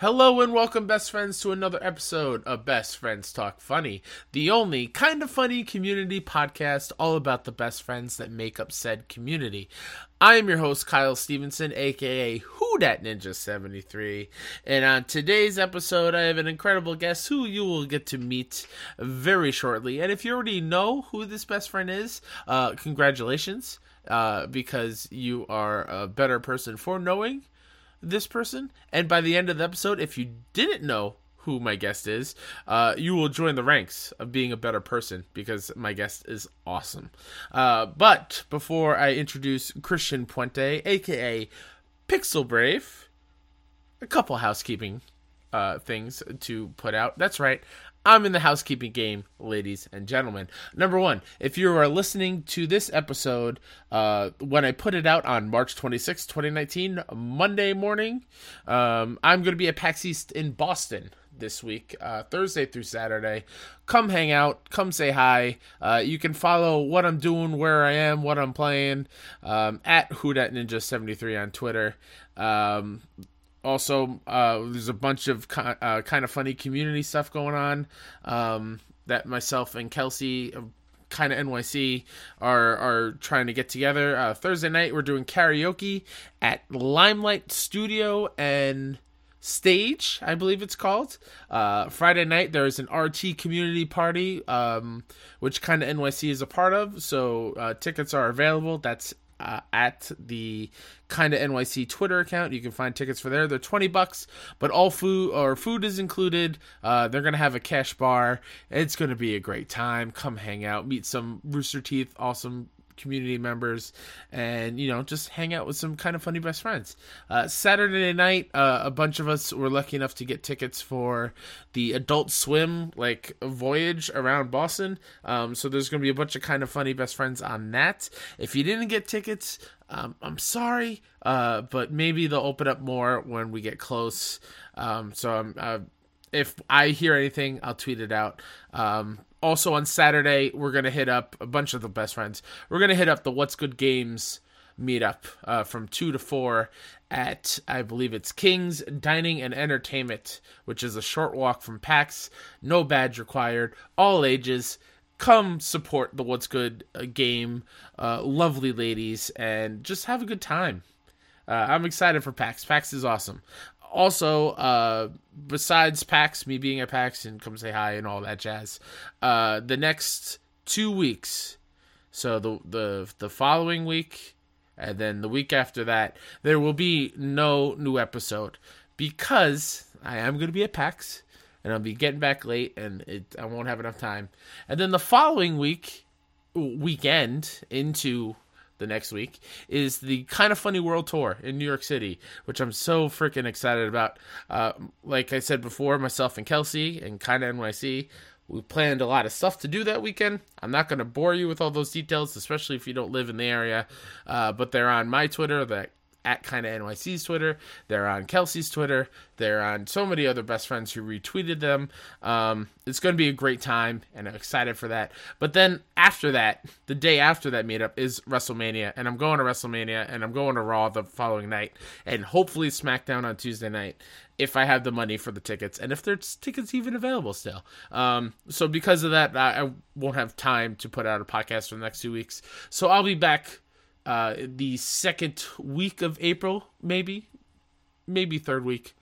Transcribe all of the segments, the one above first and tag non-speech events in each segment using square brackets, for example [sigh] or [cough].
Hello and welcome, best friends, to another episode of Best Friends Talk Funny, the only kind of funny community podcast all about the best friends that make up said community. I am your host, Kyle Stevenson, aka Who Dat Ninja 73, and on today's episode, I have an incredible guest who you will get to meet very shortly. And if you already know who this best friend is, uh, congratulations, uh, because you are a better person for knowing this person. And by the end of the episode, if you didn't know who my guest is, uh, you will join the ranks of being a better person because my guest is awesome. Uh, but before I introduce Christian Puente, aka Pixel Brave, a couple housekeeping uh, things to put out. That's right. I'm in the housekeeping game, ladies and gentlemen. Number one, if you are listening to this episode uh, when I put it out on March 26, 2019, Monday morning, um, I'm going to be at PAX East in Boston this week, uh, Thursday through Saturday. Come hang out, come say hi. Uh, you can follow what I'm doing, where I am, what I'm playing um, at Ninja73 on Twitter. Um, also uh, there's a bunch of uh, kind of funny community stuff going on um, that myself and Kelsey kind of NYC are are trying to get together. Uh, Thursday night we're doing karaoke at Limelight Studio and Stage, I believe it's called. Uh, Friday night there's an RT community party, um, which kind of NYC is a part of. So uh, tickets are available. That's uh, at the kind of NYC Twitter account. You can find tickets for there. They're 20 bucks, but all food or food is included. Uh, they're to have a cash bar. It's to be a great time. Come hang out, meet some Rooster Teeth awesome community members and you know just hang out with some kind of funny best friends. Uh, saturday night uh, a bunch of us were lucky enough to get tickets for the adult swim like voyage around boston. Um, so there's going to be a bunch of kind of funny best friends on that. If you didn't get tickets um, i'm sorry uh, but maybe they'll open up more when we get close. Um, so i'm uh, if I hear anything, I'll tweet it out. Um, also on Saturday, we're gonna hit up a bunch of the best friends. We're gonna hit up the What's Good Games meetup uh, from two to four at I believe it's King's Dining and Entertainment, which is a short walk from PAX. No badge required. All ages. Come support the What's Good uh, game, uh, lovely ladies, and just have a good time. Uh, I'm excited for PAX. PAX is awesome also, uh, besides PAX, me being at PAX and come say hi and all that jazz, uh, the next two weeks, so the the the following week, and then the week after that, there will be no new episode because I am going to be at PAX and I'll be getting back late and it, I won't have enough time. And then the following week, weekend into the next week is the kind of funny world tour in New York City, which I'm so freaking excited about. Uh, like I said before, myself and Kelsey and kind of NYC, we planned a lot of stuff to do that weekend. I'm not going to bore you with all those details, especially if you don't live in the area. Uh, but they're on my Twitter, that at kind of NYC's Twitter. They're on Kelsey's Twitter. They're on so many other best friends who retweeted them. Um, it's going to be a great time, and I'm excited for that. But then after that, the day after that meetup is WrestleMania, and I'm going to WrestleMania, and I'm going to Raw the following night, and hopefully SmackDown on Tuesday night if I have the money for the tickets, and if there's tickets even available still. Um, so because of that, I, I won't have time to put out a podcast for the next two weeks. So I'll be back uh, the second week of April, maybe, maybe third week.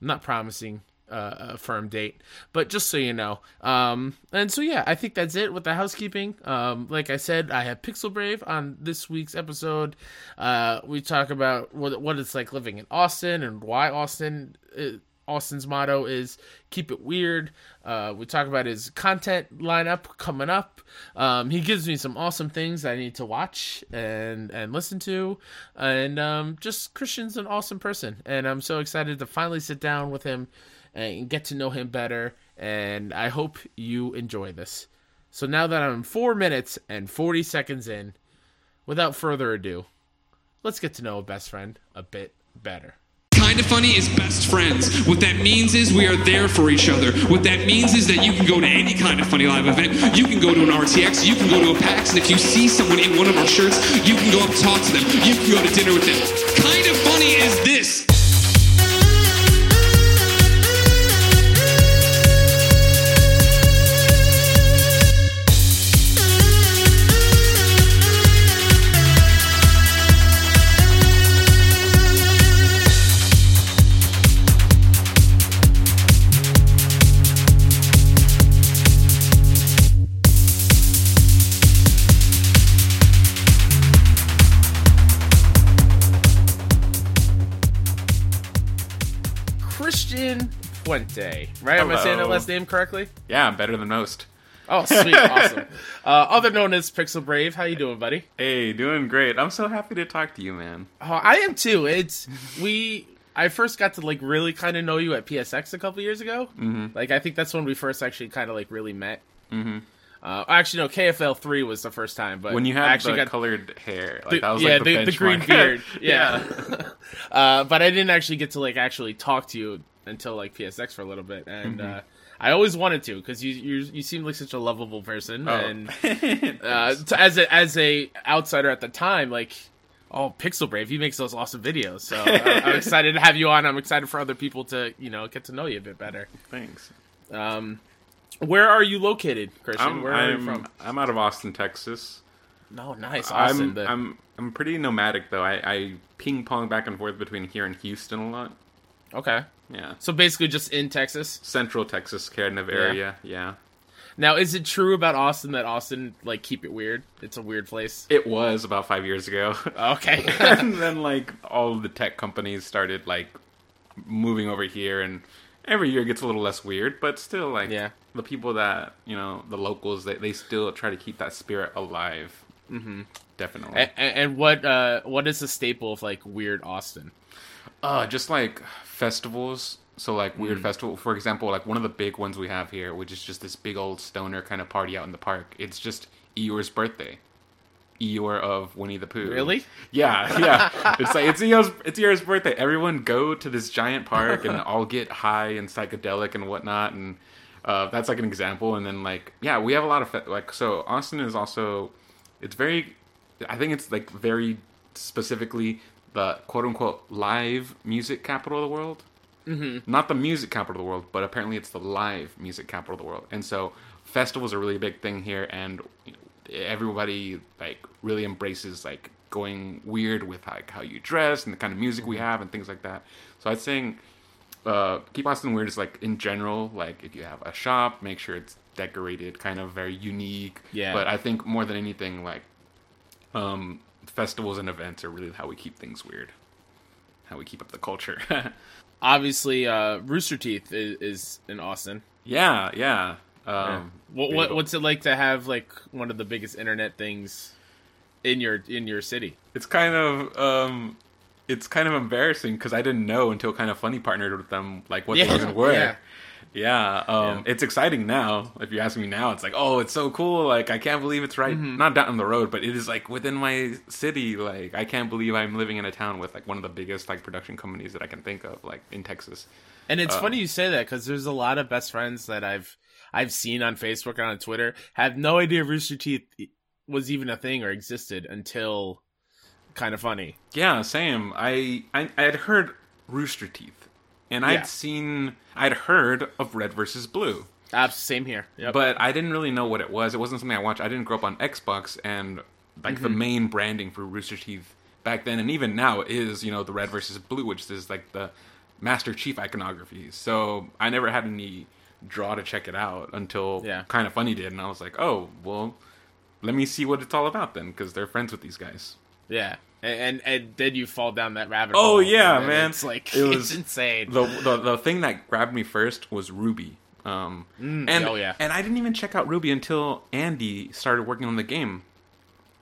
I'm not promising uh, a firm date, but just so you know. Um, and so yeah, I think that's it with the housekeeping. Um, like I said, I have Pixel Brave on this week's episode. Uh, we talk about what what it's like living in Austin and why Austin uh, Austin's motto is keep it weird. Uh, we talk about his content lineup coming up. Um, he gives me some awesome things I need to watch and and listen to, and um, just Christian's an awesome person, and I'm so excited to finally sit down with him and get to know him better. And I hope you enjoy this. So now that I'm four minutes and 40 seconds in, without further ado, let's get to know a best friend a bit better. Kind of Funny is best friends. What that means is we are there for each other. What that means is that you can go to any kind of funny live event. You can go to an RTX, you can go to a PAX, and if you see someone in one of our shirts, you can go up talk to them. You can go to dinner with them. Kind of Funny is this. Puente. Right? Am I saying that last name correctly? Yeah, I'm better than most. Oh, sweet, [laughs] awesome. Uh, other known as Pixel Brave. How you doing, buddy? Hey, doing great. I'm so happy to talk to you, man. Oh, I am too. It's we. I first got to like really kind of know you at PSX a couple years ago. Mm-hmm. Like I think that's when we first actually kind of like really met. Mm-hmm. Uh, actually, no, KFL three was the first time, but When you I had actually the got colored hair, like the- that was yeah like the, the, the green beard, [laughs] yeah. [laughs] uh, but I didn't actually get to like actually talk to you until like PSX for a little bit, and Mm-hmm. uh, I always wanted to because you you you seem like such a lovable person, Oh. and [laughs] uh, as a as a outsider at the time, like. Oh, Pixel Brave! He makes those awesome videos, so I- I'm [laughs] excited to have you on. I'm excited for other people to, you know, get to know you a bit better. Thanks. Um, where are you located, Christian? I'm, where are you I'm, from? I'm out of Austin, Texas. No, nice, awesome. I'm, The- I'm I'm pretty nomadic though. I, I ping pong back and forth between here and Houston a lot. okay, Yeah, so basically just in Texas. Central Texas kind of area. Yeah. Now, is it true about Austin that Austin like keep it weird? It's a weird place. It was about five years ago. [laughs] Okay. [laughs] and then like all of the tech companies started like moving over here and every year it gets a little less weird but still like Yeah. the people that you know the locals they, they still try to keep that spirit alive mm-hmm. Definitely and, and what uh what is the staple of like weird Austin? uh just like festivals so like weird festival for example like one of the big ones we have here which is just this big old stoner kind of party out in the park it's just eeyore's birthday Eeyore of Winnie the Pooh. Really? Yeah, [laughs] yeah. It's like it's Eeyore's it's Eeyore's birthday. Everyone go to this giant park and all get high and psychedelic and whatnot, and uh, that's like an example. And then like yeah, we have a lot of fe- like so Austin is also it's very I think it's like very specifically the quote unquote live music capital of the world. Mm-hmm. Not the music capital of the world, but apparently it's the live music capital of the world. And so festivals are really a big thing here, and you know, everybody like really embraces like going weird with like how you dress and the kind of music we have and things like that. So I'd say uh, keep Austin weird is like in general, like if you have a shop, make sure it's decorated, kind of very unique. Yeah. But I think more than anything, like um, festivals and events are really how we keep things weird, how we keep up the culture. [laughs] Obviously, uh Rooster Teeth is, is in Austin. yeah, yeah. Um, What, what what's it like to have like one of the biggest internet things in your in your city? it's kind of um it's kind of embarrassing because I didn't know until kind of funny partnered with them like what Yeah, they were [laughs] yeah. Yeah, um, Yeah. it's exciting now. If you ask me now, it's like, oh, it's so cool. Like, I can't believe it's right, Mm-hmm. not down the road, but it is like within my city. Like, I can't believe I'm living in a town with like one of the biggest like production companies that I can think of, like in Texas. And Uh. it's funny you say that because there's a lot of best friends that I've I've seen on Facebook and on Twitter have no idea Rooster Teeth was even a thing or existed until kind of funny. Yeah, same. I I, I had heard Rooster Teeth, and I'd Yeah. seen, I'd heard of Red versus Blue. Abs- same here. Yep. but I didn't really know what it was. It wasn't something I watched. I didn't grow up on Xbox, and like the mm-hmm. main branding for Rooster Teeth back then, and even now, is you know the red versus blue, which is like the Master Chief iconography. So I never had any draw to check it out until Yeah. kind of funny did, and I was like, oh well, let me see what it's all about then, because they're friends with these guys. yeah. And, and and then you fall down that rabbit Oh, hole. Oh yeah, man. It's like It [laughs] it's was- insane. the, the the thing that grabbed me first was RWBY. Um, and oh, yeah. and I didn't even check out RWBY until Andy started working on the game.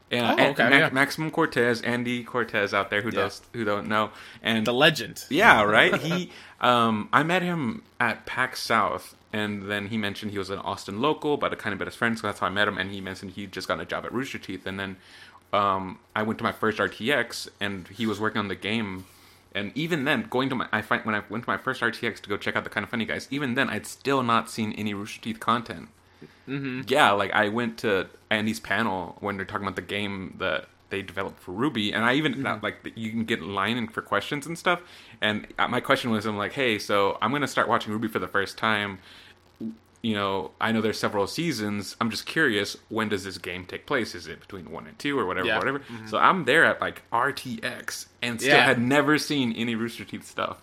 And, Oh, and okay, Ma- yeah. Maximum Cortez, Andy Cortez out there who Yeah. does who don't know, and the legend. yeah, [laughs] right. He, um, I met him at PAX South, and then he mentioned he was an Austin local, but a kind of been his friend, so that's how I met him. And he mentioned he just got a job at Rooster Teeth, and then um, I went to my first RTX, and he was working on the game. And even then, going to my, I find when I went to my first RTX to go check out the kind of funny guys, even then I'd still not seen any Rooster Teeth content. Mm-hmm. Yeah, like I went to Andy's panel when they're talking about the game that they developed for RWBY, and I even like you can get in line for questions and stuff. And uh, my question was, I'm like, hey, so I'm gonna start watching RWBY for the first time. You know, I know there's several seasons. I'm just curious, when does this game take place? Is it between one and two or whatever, Yeah. whatever? So I'm there at like RTX and still Yeah. had never seen any Rooster Teeth stuff.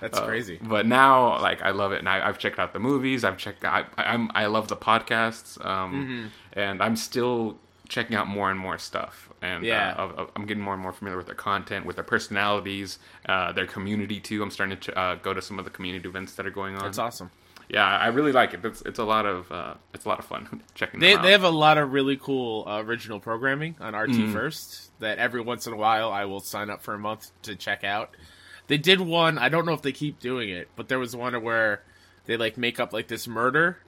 That's Uh, crazy. But now, like, I love it, and I, I've checked out the movies. I've checked. I, I'm. I love the podcasts, um, Mm-hmm. and I'm still checking out more and more stuff, and Yeah. uh, of- of- I'm getting more and more familiar with their content, with their personalities, uh, their community too. I'm starting to uh, go to some of the community events that are going on. That's awesome. Yeah, I really like it. It's it's a lot of uh, it's a lot of fun [laughs] checking. They they have a lot of really cool uh, original programming on RT Mm. First that every once in a while I will sign up for a month to check out. They did one. I don't know if they keep doing it, but there was one where they like make up like this murder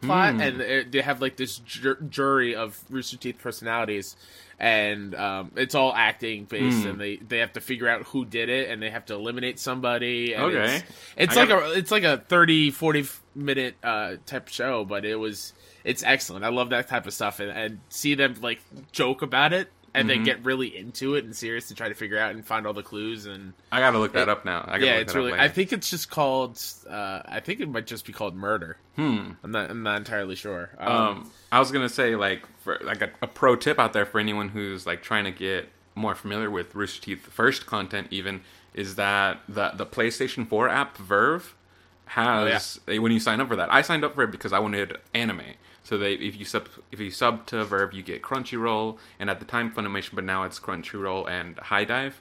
plot, Mm. and it, they have like this jur- jury of Rooster Teeth personalities, and um, it's all acting based, Mm. and they they have to figure out who did it, and they have to eliminate somebody. And Okay. it's, it's like gotta- a it's like a 30 40 minute uh type show but it was it's excellent i love that type of stuff and, and see them like joke about it and Mm-hmm. then get really into it and serious to try to figure out and find all the clues and I gotta look that up now. I gotta yeah look it's that really i think it's just called uh i think it might just be called murder Hmm. i'm not i'm not entirely sure um, Um, I was gonna say like for like a, a pro tip out there for anyone who's like trying to get more familiar with Rooster Teeth first content, even is that the the PlayStation 4 app VRV has Oh, when you sign up for that. I signed up for it because I wanted anime. So they if you sub if you sub to VRV, you get Crunchyroll, and at the time Funimation, but now it's Crunchyroll and HIDIVE.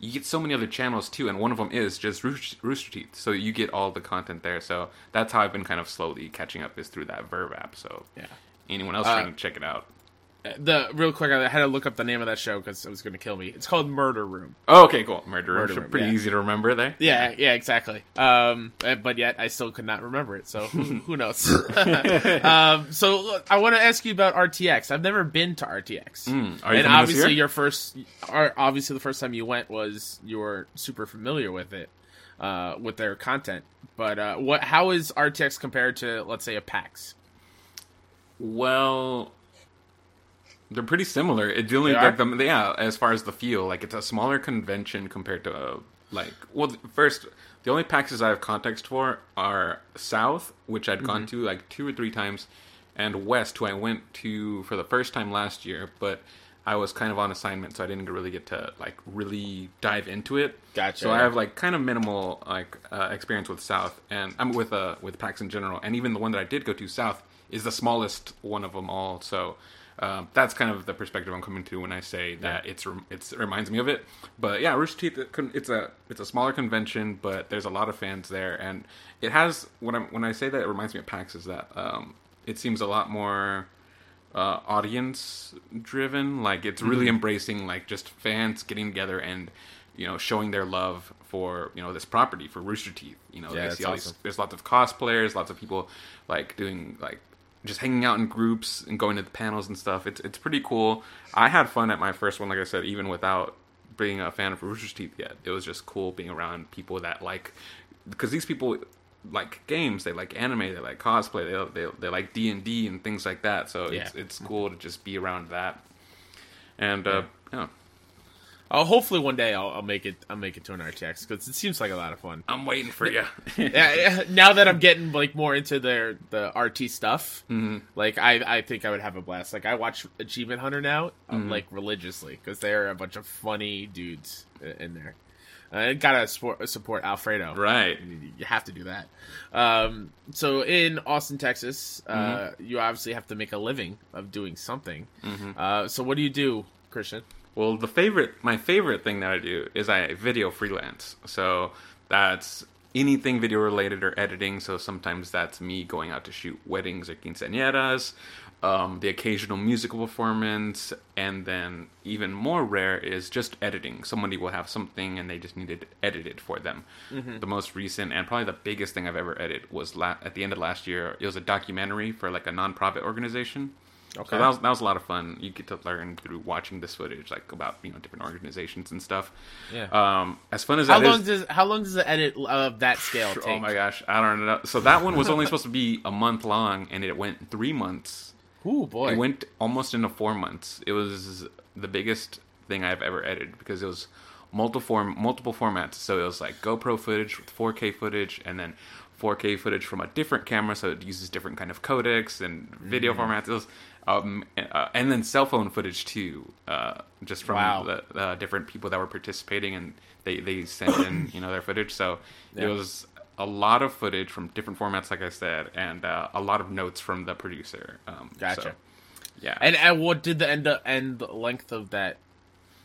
You get so many other channels too, and one of them is just Rooster, Rooster Teeth. So you get all the content there. So that's how I've been kind of slowly catching up is through that VRV app. So yeah anyone else Uh, trying to check it out. The real quick i had to look up the name of that show because it was going to kill me it's called murder room Oh, okay, cool. Murder, Murder Room. Room, Pretty yeah. easy to remember there. Yeah, yeah, exactly. Um, uh, but yet I still could not remember it. So who, [laughs] who knows? [laughs] um, so look, I want to ask you about RTX. I've never been to RTX, Mm, are you and obviously your first, obviously the first time you went was you were super familiar with it, uh, with their content. But uh, what? How is RTX compared to let's say a PAX? Well, they're pretty similar. It only They like are? the yeah, as far as the feel, like it's a smaller convention compared to uh, like well, first the only PAXs I have context for are South, which I'd Mm-hmm. gone to like two or three times, and West, who I went to for the first time last year, but. I was kind of on assignment, so I didn't really get to like really dive into it. Gotcha, So I have like kind of minimal like uh, experience with South, and I'm with uh with PAX in general, and even the one that I did go to South is the smallest one of them all. So um, that's kind of the perspective I'm coming to when I say that it's it's it reminds me of it. But yeah, Rooster Teeth it's a it's a smaller convention, but there's a lot of fans there, and it has when I when I say that it reminds me of PAX is that um, it seems a lot more uh, audience driven. Like it's really Mm-hmm. embracing like just fans getting together and you know showing their love for you know this property for Rooster Teeth. You know, Yeah, that's see all these- there's lots of cosplayers, lots of people like doing like just hanging out in groups and going to the panels and stuff. It's it's pretty cool. I had fun at my first one, like I said, even without being a fan of Rooster Teeth yet. It was just cool being around people that like because these people like games, they like anime, they like cosplay, they they, they like D and D and things like that. So it's Yeah. it's cool to just be around that. And uh, yeah, Uh, hopefully one day I'll, I'll make it. I'll make it to an RTX because it seems like a lot of fun. I'm waiting for you. [laughs] now that I'm getting like more into their the RT stuff, Mm-hmm. like I I think I would have a blast. Like I watch Achievement Hunter now, um, Mm-hmm. like religiously because they're a bunch of funny dudes in there. I gotta support, support Alfredo. right. You have to do that. Um, so in Austin, Texas, uh, Mm-hmm. you obviously have to make a living of doing something. Uh, so what do you do, Christian? Well, the favorite, my favorite thing that I do is I video freelance. So that's anything video related or editing. So sometimes that's me going out to shoot weddings or quinceañeras, um, the occasional musical performance, and then even more rare is just editing. Somebody will have something and they just need it edited for them. The most recent and probably the biggest thing I've ever edited was la- at the end of last year. It was a documentary for like a nonprofit organization. Okay. So that was that was a lot of fun. You get to learn through watching this footage, like about you know different organizations and stuff. Yeah. Um, as fun as How long is- does how long does the edit of that scale [laughs] take? oh my gosh, I don't know. So that one was only supposed to be a month long, and it went three months. Ooh boy. It went almost into four months. It was the biggest thing I've ever edited because it was multiple form multiple formats. So it was like GoPro footage with 4K footage, and then 4K footage from a different camera, so it uses different kind of codecs and video Mm. formats. It was, um, uh, and then cell phone footage too, uh, just from Wow. the uh, different people that were participating, and they they sent in [coughs] you know their footage. So Yeah. it was a lot of footage from different formats, like I said, and uh, a lot of notes from the producer. Um, Gotcha. so- Yeah. And and what did the end end length of that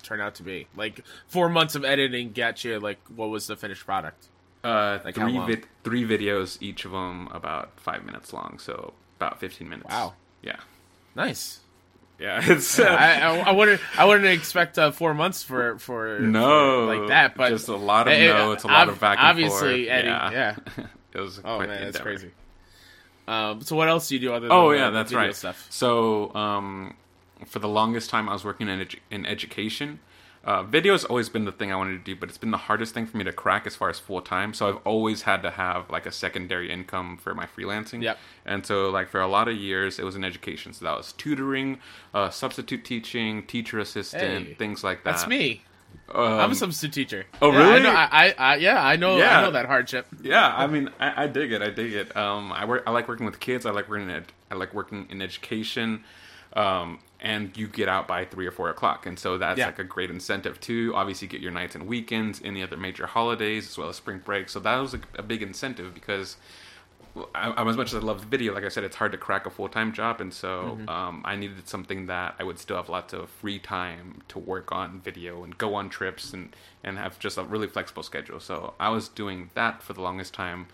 turn out to be? Like four months of editing got you like what was the finished product? Uh, Like three vid- three videos, each of them about five minutes long, so about fifteen minutes. Wow. Yeah. Nice. Yeah. [laughs] It's uh, I, I, I wouldn't I wouldn't expect uh, four months for for no for like that, but just a lot of Eh, eh, notes, a lot ob- of back and obviously, forth. Eddie, yeah. yeah. [laughs] it was. Oh quite man, that's crazy. Um, so what else do you do other than Oh uh, yeah, that's right. stuff? So um, for the longest time, I was working in edu- in education. Uh, video has always been the thing I wanted to do, but it's been the hardest thing for me to crack as far as full time. So I've always had to have like a secondary income for my freelancing. Yep. And so like for a lot of years, it was in education. So that was tutoring, uh, substitute teaching, teacher assistant, Hey, things like that. That's me. Um, I'm a substitute teacher. oh, Yeah, I really? know, I, I, I yeah, I know. I Yeah. know that hardship. Yeah, I mean, I, I dig it. I dig it. Um, I work. I like working with kids. I like working in. Ed, I like working in education. Um, and you get out by three or four o'clock, and so that's Yeah. like a great incentive to Obviously, get your nights and weekends, any other major holidays, as well as spring break. So that was a, a big incentive because. I, I- as much as I love the video, like I said, it's hard to crack a full time job, and so um, I needed something that I would still have lots of free time to work on video and go on trips and and have just a really flexible schedule. So I was doing that for the longest time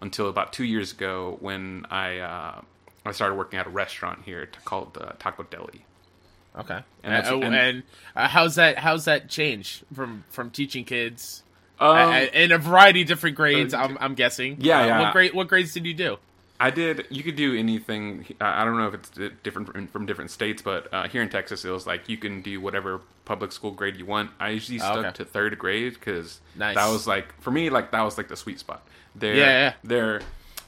until about two years ago when I uh, I started working at a restaurant here called uh, Taco Deli. Okay. And And, uh, and- and, uh, how's that? How's that change from from teaching kids Um, uh, in a variety of different grades? uh, I'm, I'm guessing. Yeah, Uh, yeah. What grade? What grades did you do? I did. You could do anything. I don't know if it's different from, from different states, but uh, here in Texas, it was like you can do whatever public school grade you want. I usually Oh, stuck okay. to third grade because Nice. that was like for me, like that was like the sweet spot. They're, Yeah, yeah. They're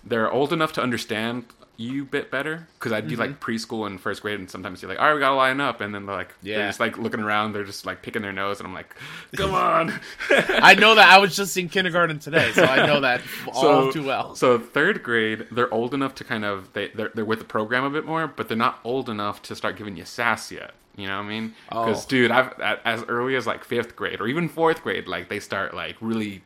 they're old enough to understand you bit better because I do Mm-hmm. like preschool and first grade, and sometimes you're like, all right, we gotta line up, and then they're like, Yeah. they're just like looking around, they're just like picking their nose, and I'm like, [laughs] come on. I know that I was just in kindergarten today, so I know that [laughs] all too well. So third grade, they're old enough to kind of they they're, they're with the program a bit more, but they're not old enough to start giving you sass yet. You know what I mean? Because Oh. dude, I've as early as like fifth grade or even fourth grade, like they start like really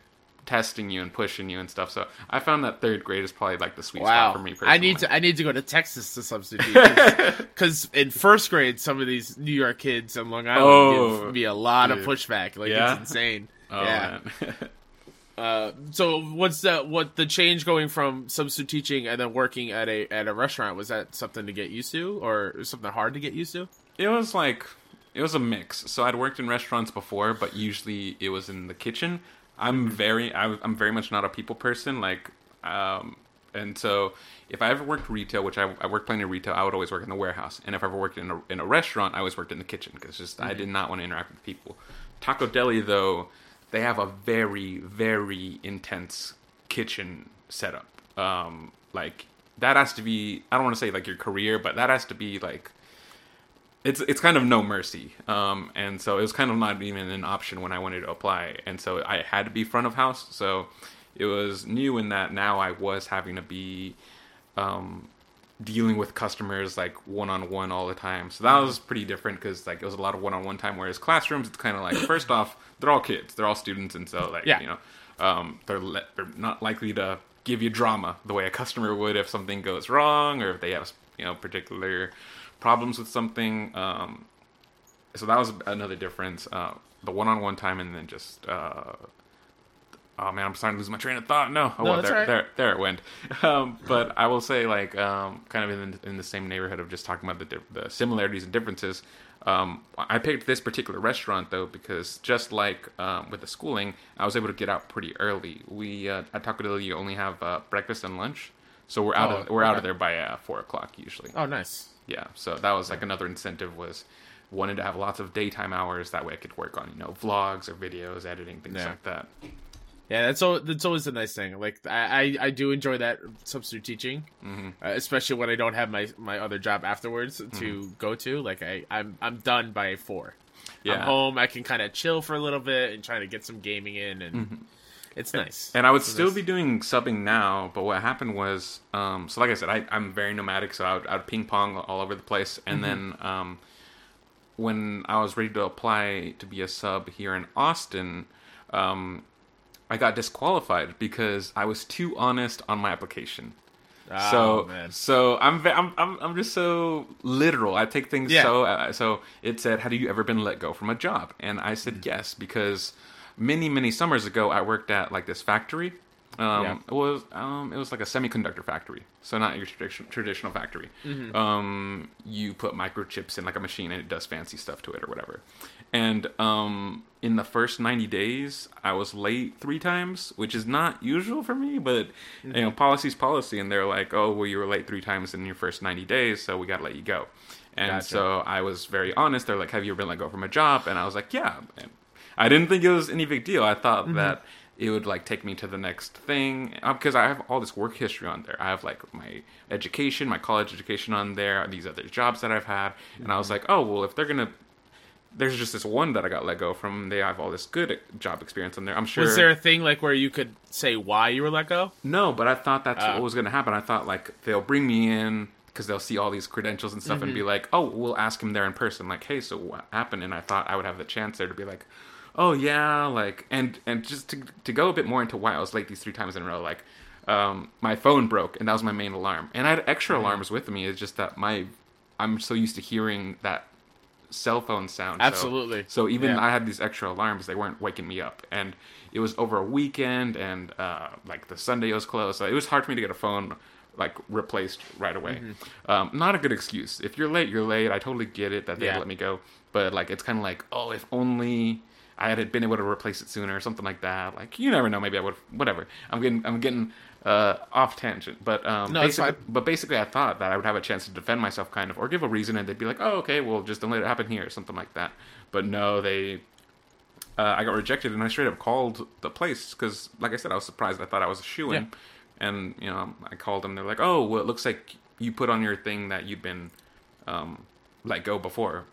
testing you and pushing you and stuff. So I found that third grade is probably like the sweet Wow, spot for me. Personally. I need to I need to go to Texas to substitute [laughs] because in first grade some of these New York kids on Long Island Oh, give me a lot of pushback. Like Yeah? it's insane. Oh yeah. [laughs] Uh, so what's the what the change going from substitute teaching and then working at a at a restaurant was that something to get used to or something hard to get used to? It was like it was a mix. So I'd worked in restaurants before, but usually it was in the kitchen. I'm very I, I'm very much not a people person. Like, um, and so if I ever worked retail, which I, I worked plenty of retail, I would always work in the warehouse. And if I ever worked in a in a restaurant, I always worked in the kitchen because just I did not want to interact with people. Taco Deli though, they have a very very intense kitchen setup. Um, like that has to be I don't want to say like your career, but that has to be like it's it's kind of no mercy. Um, and so it was kind of not even an option when I wanted to apply. And so I had to be front of house. So it was new in that now I was having to be um, dealing with customers like one on one all the time. So that was pretty different because like it was a lot of one on one time. Whereas classrooms, it's kind of like first off, they're all kids, they're all students, and so like Yeah. you know, um, they're le- they're not likely to give you drama the way a customer would if something goes wrong or if they have you know particular problems with something. Um, so that was another difference. Uh, the one on one time and then just. Uh, Oh man, I'm starting to lose my train of thought. No, oh, No, well, there, right. there, there it went. [laughs] Um, but I will say, like, um, kind of in, in the same neighborhood of just talking about the, the similarities and differences. Um, I picked this particular restaurant though because just like um, with the schooling, I was able to get out pretty early. We uh, at Taco Deli you only have uh, breakfast and lunch, so we're out Oh, of we're out of there by uh, four o'clock usually. Oh, nice. Yeah, so that was like another incentive was wanted to have lots of daytime hours that way I could work on you know vlogs or videos, editing things Yeah. like that. Yeah, that's al- that's always a nice thing. Like I I, I do enjoy that substitute teaching, Mm-hmm. uh, especially when I don't have my, my other job afterwards to Mm-hmm. go to. Like I I'm I'm done by four. Yeah. I'm home. I can kind of chill for a little bit and try to get some gaming in, and it's nice. Mm-hmm. And I would It's still nice- be doing subbing now, but what happened was, um, so like I said, I, I'm very nomadic, so I would, I would ping pong all over the place. And then um, when I was ready to apply to be a sub here in Austin, um, I got disqualified because I was too honest on my application. Oh, so man. so I'm, I'm I'm I'm just so literal. I take things Yeah. so uh, so. It said, "Have you ever been let go from a job?" And I said Mm. yes because many many summers ago I worked at like this factory. Um, Yeah. It was um, it was like a semiconductor factory, so not your tradition, traditional factory. Mm-hmm. Um, you put microchips in like a machine and it does fancy stuff to it or whatever. And um, in the first ninety days, I was late three times, which is not usual for me. But Mm-hmm. you know, policy's policy, and they're like, "Oh, well, you were late three times in your first ninety days, so we got to let you go." And Gotcha. so I was very honest. They're like, "Have you ever been let go from a job?" And I was like, "Yeah." And I didn't think it was any big deal. I thought Mm-hmm. that it would like take me to the next thing because I have all this work history on there. I have like my education, my college education on there, these other jobs that I've had, and I Mm-hmm. was like, "Oh, well, if they're gonna." There's just this one that I got let go from. They have all this good job experience on there. I'm sure. Was there a thing like where you could say why you were let go? No, but I thought that's Oh. what was going to happen. I thought like they'll bring me in because they'll see all these credentials and stuff Mm-hmm. and be like, "Oh, we'll ask him there in person." Like, "Hey, so what happened?" And I thought I would have the chance there to be like, "Oh yeah," like and and just to to go a bit more into why I was late these three times in a row. Like, um, my phone broke and that was my main alarm, and I had extra Mm-hmm. alarms with me. It's just that my I'm so used to hearing that cell phone sound. so- Absolutely. So, even Yeah. I had these extra alarms; they weren't waking me up, and it was over a weekend, and uh, like the Sunday was closed, so it was hard for me to get a phone like replaced right away. Mm-hmm. Um, not a good excuse. If you're late, you're late. I totally get it that they Yeah. let me go, but like it's kind of like, oh, if only. I had been able to replace it sooner or something like that. Like you never know. Maybe I would. Whatever. I'm getting. I'm getting uh, off tangent. But um, No, basically, but basically, I thought that I would have a chance to defend myself, kind of, or give a reason, and they'd be like, "Oh, okay, well, just don't let it happen here," or something like that. But no, they. Uh, I got rejected, and I straight up called the place because, like I said, I was surprised. I thought I was a shoe in, and you know, I called them. They're like, "Oh, well, it looks like you put on your thing that you'd been um, let go before."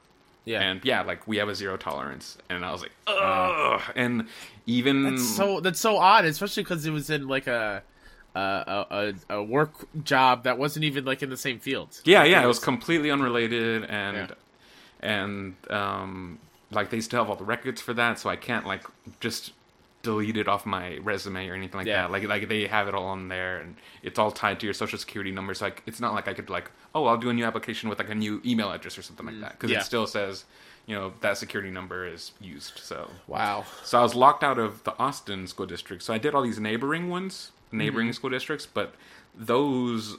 Yeah. And yeah, like we have a zero tolerance, and I was like, ugh. And even That's so that's so odd, especially because it was in like a, a a a work job that wasn't even like in the same field. Yeah, yeah, it was completely unrelated, and Yeah. and um, like they still have all the records for that, so I can't like just delete it off my resume or anything like Yeah. that. Like like they have it all on there, and it's all tied to your social security number. So like it's not like I could like oh I'll do a new application with like a new email address or something like that because Mm, Yeah. it still says you know that security number is used. So Wow. so I was locked out of the Austin school district. So I did all these neighboring ones, neighboring school districts, but those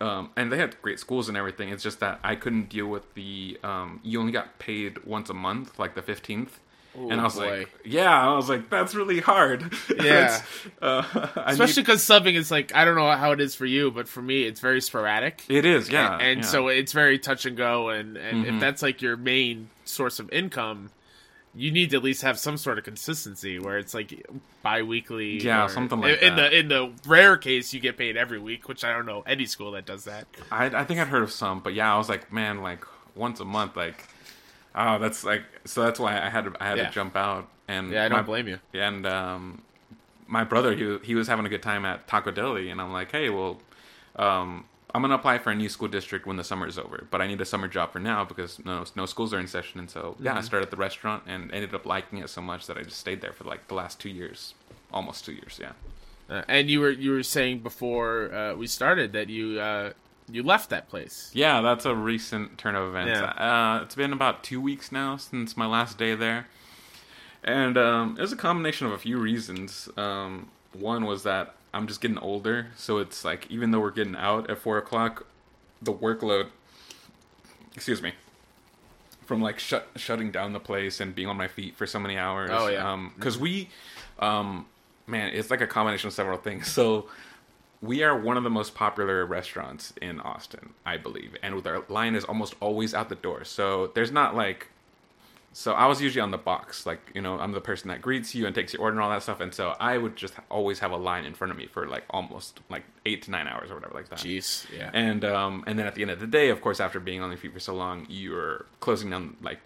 um, and they had great schools and everything. It's just that I couldn't deal with the um, you only got paid once a month, like the fifteenth. And I was boy. like, yeah, I was like, that's really hard. [laughs] Yeah. Uh, Especially need- because subbing is like I don't know how it is for you, but for me it's very sporadic. it is, yeah, and, and yeah. Mm-hmm. so it's very touch and go and, and if that's like your main source of income you need to at least have some sort of consistency where it's like bi-weekly Yeah, or- something like in that. the in the rare case you get paid every week which i don't know any school that does that I, I think I'd heard of some, but yeah, I was like, man, like once a month, like, oh, that's like, so that's why I had to, I had Yeah. to jump out. And yeah i don't my- blame you And um, my brother, he he was having a good time at Taco Deli, and I'm like, hey, well, um, I'm gonna apply for a new school district when the summer is over, but I need a summer job for now because no no schools are in session, and so yeah, Mm-hmm. I started at the restaurant and ended up liking it so much that I just stayed there for like the last two years, almost two years, yeah. uh, and you were you were saying before uh, we started that you uh, you left that place Yeah, that's a recent turn of events. Yeah. Uh, it's been about two weeks now since my last day there, and um, it was a combination of a few reasons. Um, one was that I'm just getting older, so it's like even though we're getting out at four o'clock, the workload, excuse me, from like shut, shutting down the place and being on my feet for so many hours. Oh, yeah. because we, um, man, it's like a combination of several things. [laughs] So we are one of the most popular restaurants in Austin, I believe, and with our line is almost always out the door. So there's not like, so I was usually on the box, like you know, I'm the person that greets you and takes your order and all that stuff, and so I would just always have a line in front of me for like almost like eight to nine hours or whatever like that. jeez yeah And um, and then at the end of the day, of course, after being on your feet for so long, you're closing down like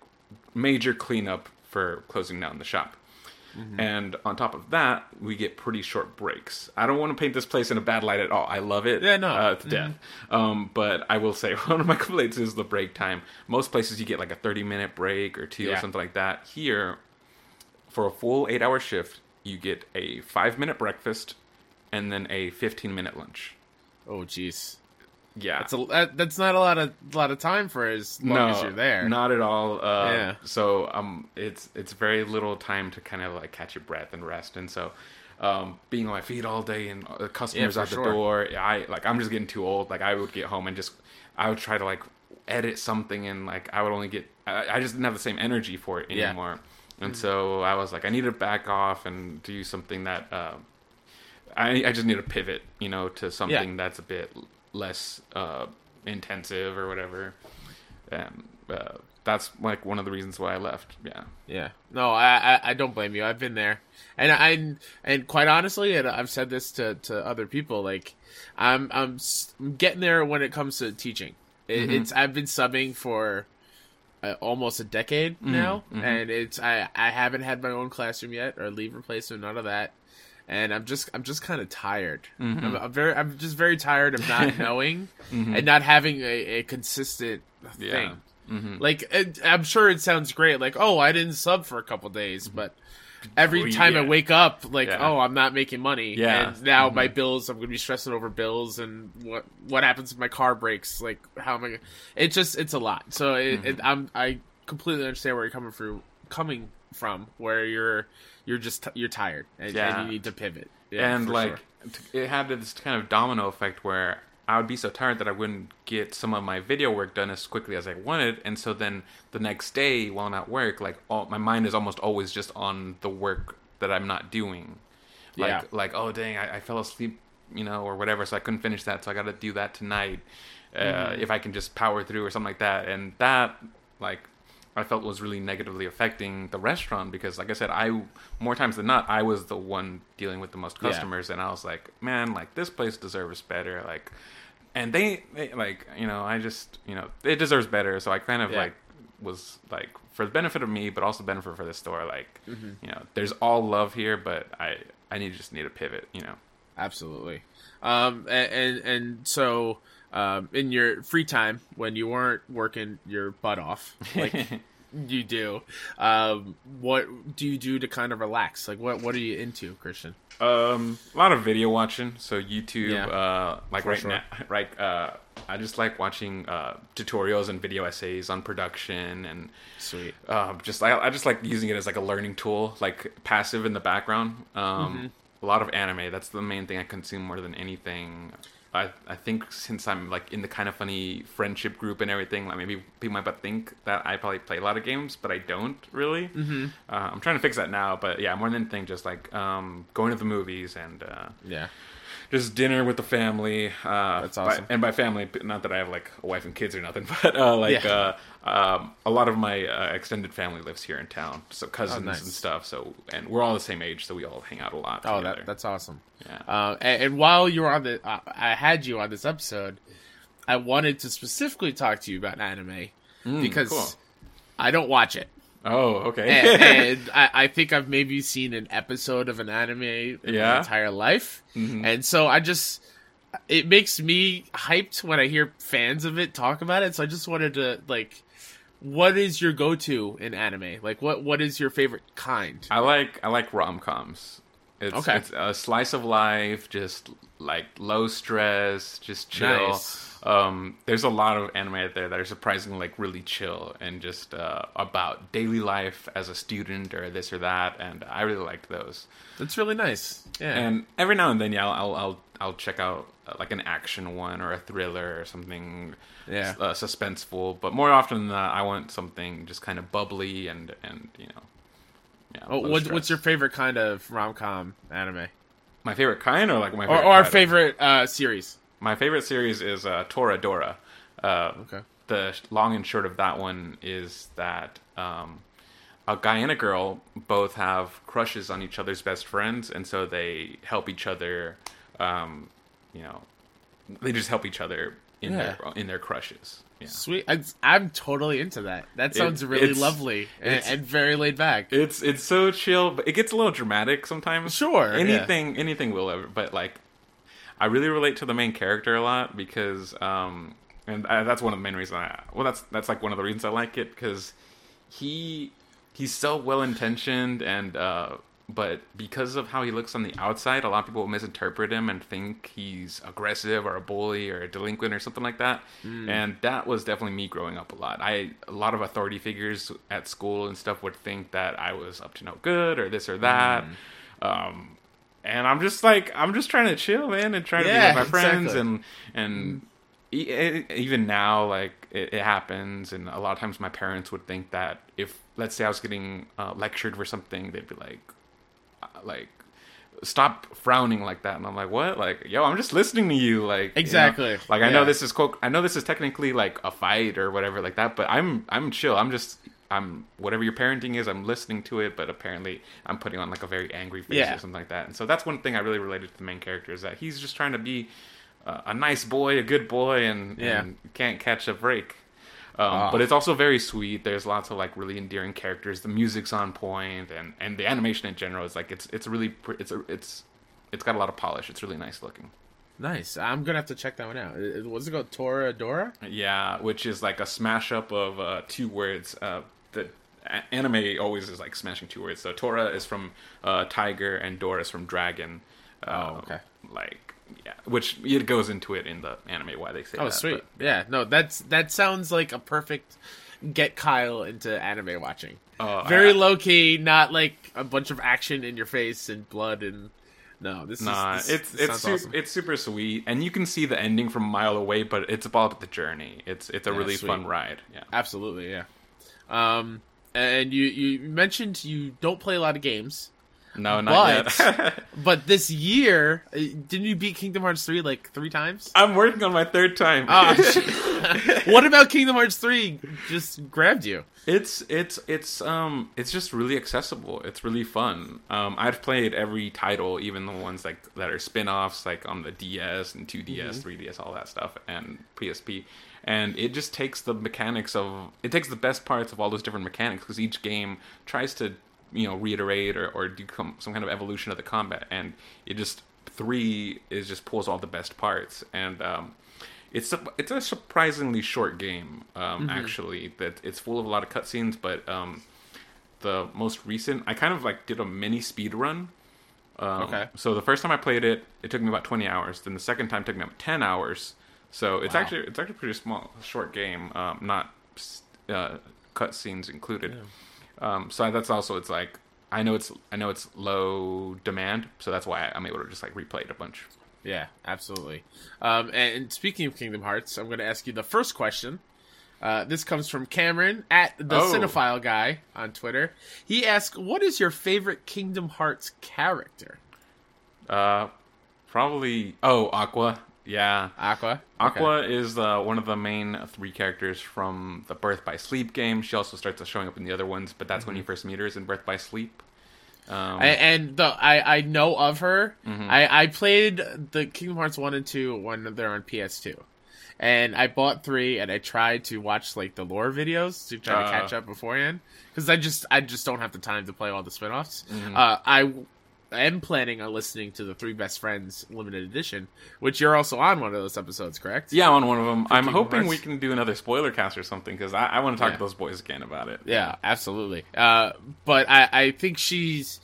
major cleanup for closing down the shop. Mm-hmm. And on top of that, we get pretty short breaks. I don't want to paint this place in a bad light at all. I love it, Yeah, no. uh, to death. Um, but I will say [laughs] one of my complaints is the break time. Most places you get like a thirty minute break or two or something like that. Here, for a full eight hour shift, you get a five minute breakfast and then a fifteen minute lunch. Oh, jeez. Yeah, That's a that, that's not a lot of lot of time for as long as you're there. Not at all. Uh, Yeah. So um, it's it's very little time to kind of like catch your breath and rest, and so. Um, being on my feet all day and uh, customers for out the sure. door, I like I'm just getting too old. Like I would get home and just I would try to like edit something and like I would only get I, I just didn't have the same energy for it Yeah. anymore. And so I was like I need to back off and do something that uh, I I just need to pivot, you know, to something that's a bit less uh, intensive or whatever. And uh, that's like one of the reasons why I left. Yeah. Yeah. No, I, I I don't blame you. I've been there, and I and quite honestly, and I've said this to, to other people. Like, I'm I'm getting there when it comes to teaching. It, It's I've been subbing for uh, almost a decade now, and it's I I haven't had my own classroom yet or leave replacement, none of that. And I'm just I'm just kind of tired. Mm-hmm. I'm, I'm very I'm just very tired of not [laughs] knowing mm-hmm. and not having a, a consistent Yeah. thing. Mm-hmm. Like it, I'm sure it sounds great. Like oh, I didn't sub for a couple days, but every Oh, time I wake up, like Yeah. oh, I'm not making money. Yeah. and now my bills. I'm gonna be stressing over bills and what what happens if my car breaks. Like how am I? Gonna... It just it's a lot. So it, it, I'm I completely understand where you're coming through coming from. Where you're you're just you're tired and, Yeah. and you need to pivot. Yeah, and like sure. it had this kind of domino effect where I would be so tired that I wouldn't get some of my video work done as quickly as I wanted, and so then the next day while I'm work, like all, my mind is almost always just on the work that I'm not doing. Like Yeah. like oh dang, I, I fell asleep, you know, or whatever, so I couldn't finish that, so I got to do that tonight. Uh, Mm-hmm. If I can just power through or something like that, and that like I felt was really negatively affecting the restaurant because, like I said, I more times than not I was the one dealing with the most Yeah. customers, and I was like, man, like this place deserves better, like, and they, they like you know I just you know it deserves better, so I kind of Yeah. like was like for the benefit of me, but also benefit for the store, like Mm-hmm. you know there's all love here, but I I need just need a pivot, you know. Absolutely. Um, and and, and so um, in your free time when you weren't working your butt off, like [laughs] you do, um, what do you do to kind of relax? Like what what are you into, Christian? Um, a lot of video watching. So YouTube, Yeah, uh, like right sure. now, [laughs] right. Uh, I just like watching uh, tutorials and video essays on production and Sweet. um, just I, I just like using it as like a learning tool, like passive in the background. Um, Mm-hmm. A lot of anime. That's the main thing I consume more than anything. I I think since I'm like in the kind of funny friendship group and everything, like maybe people might think that I probably play a lot of games, but I don't really. Mm-hmm. Uh, I'm trying to fix that now, but yeah, more than anything, just like um, going to the movies and. Uh, Yeah. Just dinner with the family. Uh, That's by- awesome. and by family, not that I have like a wife and kids or nothing, [laughs] but uh, like Yeah. uh, um, a lot of my uh, extended family lives here in town, so cousins Oh, nice. and stuff. So and we're all the same age, so we all hang out a lot. Oh, that that's awesome. Yeah. Uh, and, and while you were on the, uh, I had you on this episode. I wanted to specifically talk to you about anime because cool. I don't watch it. Oh, okay. and, [laughs] and I, I think I've maybe seen an episode of an anime in my entire life, mm-hmm. and so I just it makes me hyped when I hear fans of it talk about it. So I just wanted to like, what is your go to in anime? Like, what what is your favorite kind? I like I like rom coms. It's, Okay. it's a slice of life, just like low stress, just chill. Nice. Um, there's a lot of anime out there that are surprisingly like really chill and just uh, about daily life as a student or this or that, and I really liked those. That's really nice. Yeah, And every now and then, yeah, I'll I'll I'll, I'll check out uh, like an action one or a thriller or something, Yeah. uh, suspenseful. But more often than not, I want something just kind of bubbly and and you know, yeah. oh, what, what's your favorite kind of rom com anime, my favorite kind or like my or, favorite or our favorite uh, series? My favorite series is uh, Toradora. Uh, Okay. The long and short of that one is that um, a guy and a girl both have crushes on each other's best friends, and so they help each other. Um, you know, they just help each other in Yeah. their in their crushes. Yeah. Sweet, I, I'm totally into that. That sounds really lovely and, and very laid back. It's it's so chill, but it gets a little dramatic sometimes. Sure, yeah. anything anything will ever, but like, I really relate to the main character a lot because, um, and I, that's one of the main reasons. I well, that's that's like one of the reasons I like it because he he's so well intentioned and uh, but because of how he looks on the outside, a lot of people misinterpret him and think he's aggressive or a bully or a delinquent or something like that. And that was definitely me growing up a lot. I a lot of authority figures at school and stuff would think that I was up to no good or this or that. Um, and I'm just like I'm just trying to chill, man, and trying Yeah, to be with my friends exactly. and and even now like it, it happens and a lot of times my parents would think that if let's say i was getting uh, lectured for something they'd be like uh, like stop frowning like that and i'm like what like yo i'm just listening to you like you know? Exactly. like i know this is quote i know this is technically like a fight or whatever like that but i'm i'm chill i'm just i'm whatever your parenting is i'm listening to it but apparently i'm putting on like a very angry face Yeah. or something like that and so that's one thing i really related to the main character is that he's just trying to be uh, a nice boy, a good boy, and, Yeah. and can't catch a break. Um. But it's also very sweet. There's lots of like really endearing characters. The music's on point, and, and the animation in general is like it's it's really pr- it's a, it's it's got a lot of polish. It's really nice looking. Nice. I'm gonna have to check that one out. What's it called? Toradora? Yeah, which is like a smash up of uh, two words. Uh, the anime always is like smashing two words. So Tora is from uh, tiger, and Dora is from dragon. Uh, Oh, okay. Like yeah, which it goes into it in the anime why they say Oh, that. sweet. but- Yeah. No, that's that sounds like a perfect get Kyle into anime watching. Oh, Very I- low key, not like a bunch of action in your face and blood and no. This Nah, is this, it's this it's su- awesome. it's super sweet, and you can see the ending from a mile away, but it's about the journey. It's it's a Yeah, really sweet. fun ride. Yeah. Absolutely, yeah. Um, and you you mentioned you don't play a lot of games, No, not But- yet. [laughs] but this year, uh, didn't you beat Kingdom Hearts three like three times? I'm working on my third time. Ah, [laughs] what about Kingdom Hearts three? Just grabbed you. it's it's it's um it's just really accessible. It's really fun. Um, I've played every title, even the ones like that are spin-offs, like on the DS and 2DS, 3DS, all that stuff, and PSP. And it just takes the mechanics of it takes the best parts of all those different mechanics because each game tries to you know reiterate or, or do com- some kind of evolution of the combat, and it just three is just pulls all the best parts and. um it's a, it's a surprisingly short game, um, actually. That it's full of a lot of cutscenes, but um, the most recent, I kind of like did a mini speed run. Um, Okay. So the first time I played it, it took me about twenty hours. Then the second time took me about ten hours. So it's Wow. actually it's actually pretty small, short game. Um, not uh, cutscenes included. Um, so that's also it's like I know it's I know it's low demand, so that's why I'm able to just like replay it a bunch. Yeah, absolutely. Um, and speaking of Kingdom Hearts, I'm going to ask you the first question. Uh, this comes from Cameron at the Oh. Cinephile guy on Twitter. He asks, "What is your favorite Kingdom Hearts character?" Uh, probably oh Aqua, yeah. Aqua. Aqua Okay. is uh, one of the main three characters from the Birth by Sleep game. She also starts showing up in the other ones, but that's when you first meet her is in Birth by Sleep. Um, I, and the I, I know of her. Mm-hmm. I, I played the Kingdom Hearts one and two when they're on PS2, and I bought three and I tried to watch like the lore videos to try to Uh. catch up beforehand because I just I just don't have the time to play all the spin-offs. Mm-hmm. Uh, I am planning on listening to the Three Best Friends limited edition, which you're also on one of those episodes, correct? yeah, on one of them. I'm hoping we can do another spoiler cast or something because I, I want to talk Yeah. to those boys again about it. Yeah, absolutely. Uh, but I, I think she's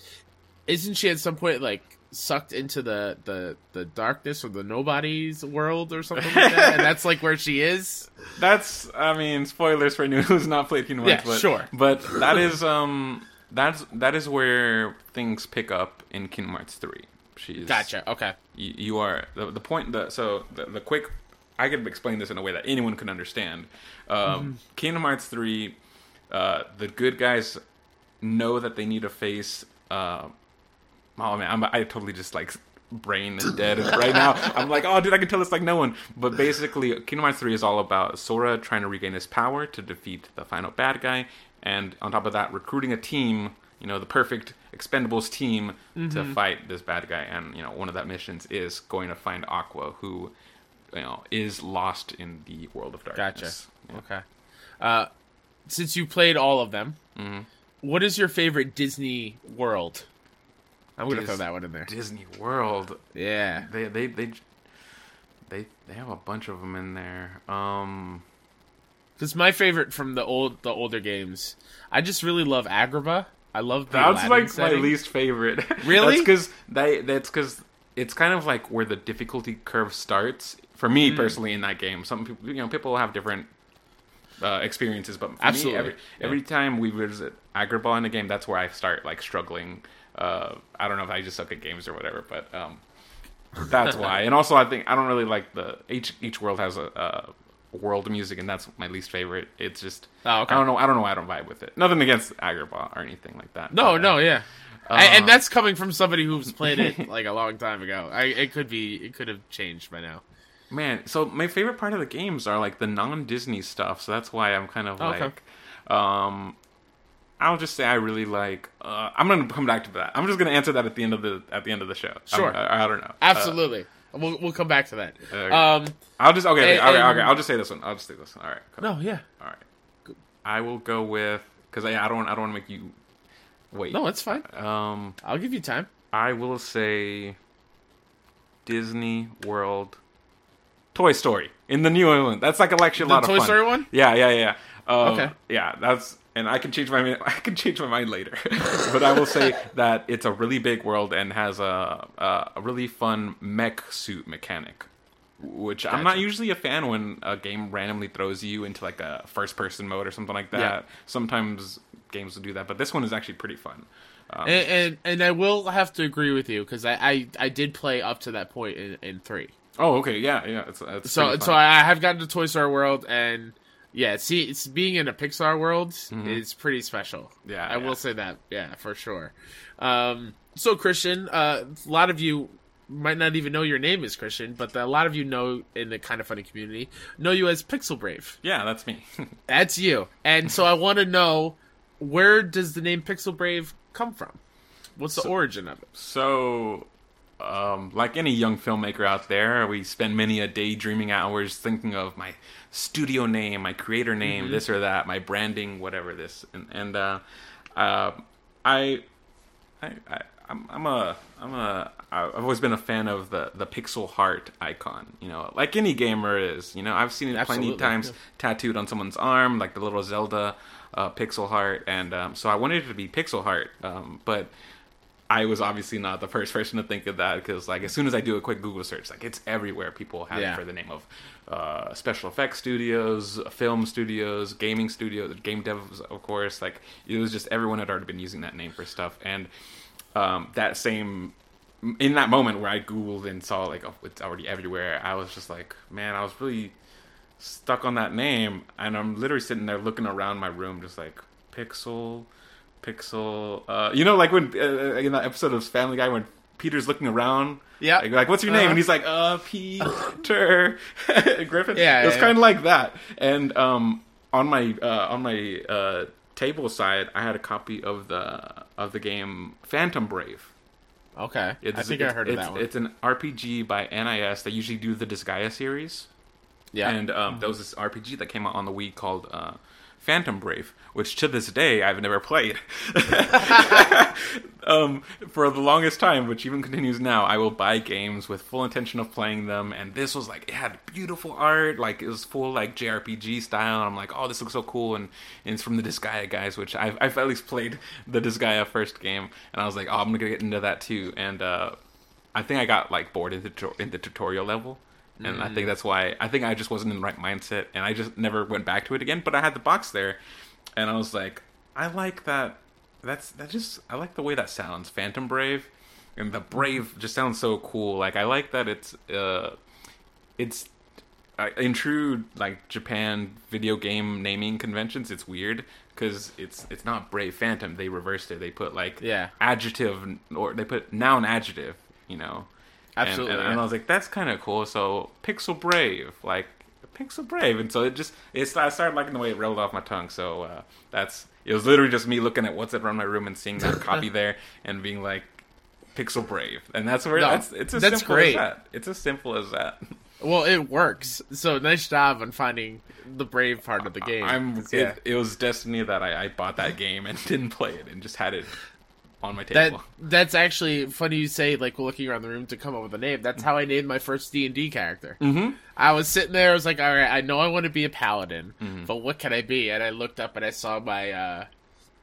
isn't she at some point like sucked into the the the darkness or the nobody's world or something like that, and that's like where she is. [laughs] That's, I mean, spoilers for anyone who's not played Kingdom Yeah, Hearts. but, sure. But that is, um, that's that is where things pick up in Kingdom Hearts three. She's Gotcha. Okay. you, you are the, the point the so the, the quick i could explain this in a way that anyone can understand um, kingdom hearts 3 uh, the good guys know that they need to face uh, oh man I'm, i totally just like brain is dead [laughs] right now i'm like oh dude i can tell this like no one but basically kingdom hearts 3 is all about sora trying to regain his power to defeat the final bad guy and on top of that recruiting a team you know the perfect expendables team to fight this bad guy and you know one of that missions is going to find aqua who you know is lost in the world of darkness. Gotcha. darkness Okay. Uh, since you played all of them, Mm-hmm. what is your favorite Disney world? I'm gonna Dis- throw that one in there. disney world Yeah. they they they they they have a bunch of them in there um Because my favorite from the old the older games, I just really love Agrabah. I love the That's Aladdin like setting. my least favorite. [laughs] Really? That's because they. That's because it's kind of like where the difficulty curve starts. For me Hmm. personally, in that game, some people, you know, people have different uh, experiences, but for Absolutely. me, every, every time we visit Agrabah in the game, that's where I start like struggling. Uh, I don't know if I just suck at games or whatever, but um, that's why. [laughs] And also, I think I don't really like the each each world has a. a world music and that's my least favorite it's just Oh, okay. i don't know i don't know why i don't vibe with it nothing against agrabah or anything like that No, But, uh, no, yeah. Uh, and, and that's coming from somebody who's played it [laughs] like a long time ago. I, it could be, it could have changed by now. Man, so my favorite part of the games are like the non-Disney stuff. So that's why I'm kind of Okay. like, um, I'll just say I really like. Uh, I'm gonna come back to that. I'm just gonna answer that at the end of the at the end of the show. Sure. I, I don't know. Uh, Absolutely. We'll we'll come back to that. Okay. Um, I'll just okay. And- okay, okay, okay. I'll just say this one. I'll just say this one. All right. cool. no, yeah, All right. I will go with because I, I don't I don't want to make you wait. no, it's fine. Um, I'll give you time. I will say Disney World Toy Story in the New England. That's like actually a The lot Toy of fun. Toy Story one? Yeah, yeah, yeah. Um, Okay. Yeah, that's and I can change my mi- [laughs] I can change my mind later, [laughs] but I will say [laughs] that it's a really big world and has a a, a really fun mech suit mechanic. Which I'm not usually a fan when a game randomly throws you into like a first person mode or something like that. Yeah. Sometimes games will do that, but this one is actually pretty fun. Um, And, and and I will have to agree with you because I, I I did play up to that point in, in three. oh, okay, yeah, yeah. It's, it's So so. I have gotten to Toy Story World and yeah, see, it's being in a Pixar world is pretty special. Mm-hmm. Yeah, I yeah. will say that. Yeah, for sure. Um, so Christian, uh, a lot of you might not even know your name is Christian, but a lot of you know in the kind of funny community know you as Pixel Brave. Yeah, that's me. [laughs] That's you. And so I want to know where does the name Pixel Brave come from? What's the origin of it? so, um, like any young filmmaker out there, we spend many a daydreaming hours thinking of my studio name, my creator name, this or that, my branding, whatever this, and, and uh, uh, I, I, I, I'm, I'm a, I'm a, I've always been a fan of the the pixel heart icon. You know, like any gamer is. You know, I've seen it Absolutely, plenty of times yeah. tattooed on someone's arm, like the little Zelda uh, pixel heart, and um, so I wanted it to be pixel heart, um, but. I was obviously not the first person to think of that because, like, as soon as I do a quick Google search, like, it's everywhere. People have Yeah. it for the name of uh, special effects studios, film studios, gaming studios, game devs, of course. Like, it was just everyone had already been using that name for stuff, and um, that same in that moment where I googled and saw like, oh, it's already everywhere. I was just like, man, I was really stuck on that name, and I'm literally sitting there looking around my room, just like Pixel, Pixel. Uh, you know, like when uh, in that episode of Family Guy when Peter's looking around. Yeah. Like, like, what's your name? Uh-huh. And he's like, uh, Peter [laughs] Griffin. Yeah, It was yeah, kind of like that. And um, on my uh, on my uh, table side, I had a copy of the of the game Phantom Brave. Okay, I It's- think I heard of it's, that one. It's an RPG by NIS. They usually do the Disgaea series. yeah, And um, there was this RPG that came out on the Wii called uh, Phantom Brave, which to this day I've never played. [laughs] um, for the longest time, which even continues now, I will buy games with full intention of playing them. And this was like it had beautiful art, like it was full like JRPG style. And I'm like, oh, this looks so cool. And, and it's from the Disgaea guys, which I've, I've at least played the Disgaea first game, and I was like, oh, I'm gonna get into that too. And uh, I think I got like bored in the, in the tutorial level and I think that's why I think I just wasn't in the right mindset, and I just never went back to it again. But I had the box there, and I was like, I like that. That's that just I like the way that sounds, Phantom Brave, and the Brave just sounds so cool. Like I like that it's uh, it's uh, in true like Japan video game naming conventions. It's weird because it's it's not Brave Phantom. They reversed it. They put like Yeah. adjective or they put noun adjective. You know. And- Absolutely, and, yeah. and I was like, that's kind of cool. So Pixel Brave, like Pixel Brave, and so it just it I started liking the way it rolled off my tongue. So uh, that's it was literally just me looking at what's around my room and seeing that copy [laughs] there and being like Pixel Brave, and that's where No, that's it's as that's simple great. as that. It's as simple as that. [laughs] well, it works. So nice job on finding the brave part of the game. I'm yeah. it, it was destiny that I, I bought that game and [laughs] didn't play it and just had it on my that table. [laughs] that's actually funny you say like looking around the room to come up with a name. That's how I named my first D and D character. Mm-hmm. I was sitting there. I was like, all right, I know I want to be a paladin, Mm-hmm. but what can I be? And I looked up and I saw my uh,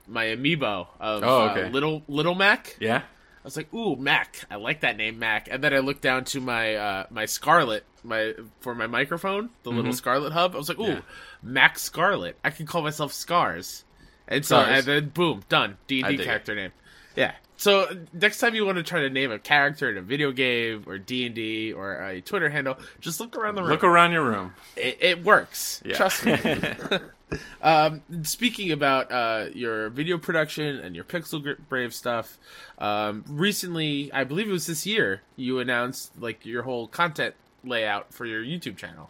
my amiibo of Oh, uh, little little Mac. Yeah. I was like, "Ooh, Mac! I like that name, Mac." And then I looked down to my uh, my Scarlett, my for my microphone, the little Scarlett hub. I was like, "Ooh, Mm-hmm. Yeah. Mac Scarlet! I can call myself Scars." And so, Scars. and then boom, done. D and D dig it. character name. Yeah. So next time you want to try to name a character in a video game or D and D or a Twitter handle, just look around the room. Look around your room. it, it works. Yeah. Trust me. [laughs] [laughs] um, speaking about uh, your video production and your Pixel Brave stuff, um, recently, I believe it was this year, you announced like your whole content layout for your YouTube channel.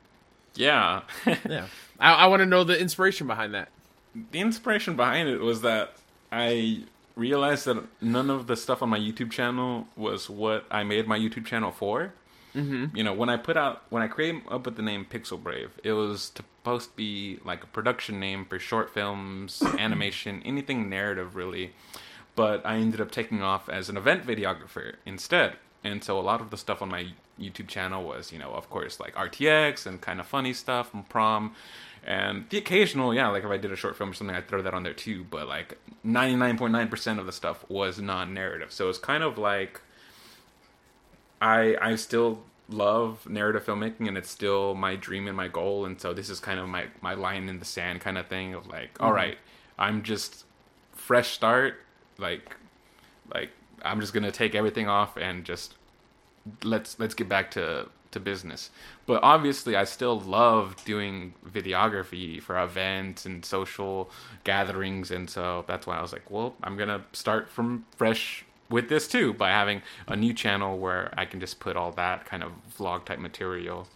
yeah. [laughs] Yeah, I, I want to know the inspiration behind that. the inspiration behind it was that I realized that none of the stuff on my YouTube channel was what I made my YouTube channel for. Mm-hmm. You know, when I put out, when I came up with the name Pixel Brave, it was supposed to be like a production name for short films, [coughs] animation, anything narrative really. But I ended up taking off as an event videographer instead. And so a lot of the stuff on my YouTube channel was, you know, of course, like RTX and kind of funny stuff and prom. And the occasional, yeah, like if I did a short film or something, I'd throw that on there too. But like 99.9% of the stuff was non narrative. So it's kind of like I I still love narrative filmmaking and it's still my dream and my goal. And so this is kind of my, my line in the sand kind of thing of like, all mm-hmm. right, I'm just fresh start. Like, like I'm just gonna take everything off and just let's let's get back to to business. But obviously, I still love doing videography for events and social gatherings, and so that's why I was like, well, I'm gonna start from fresh with this too by having a new channel where I can just put all that kind of vlog type material.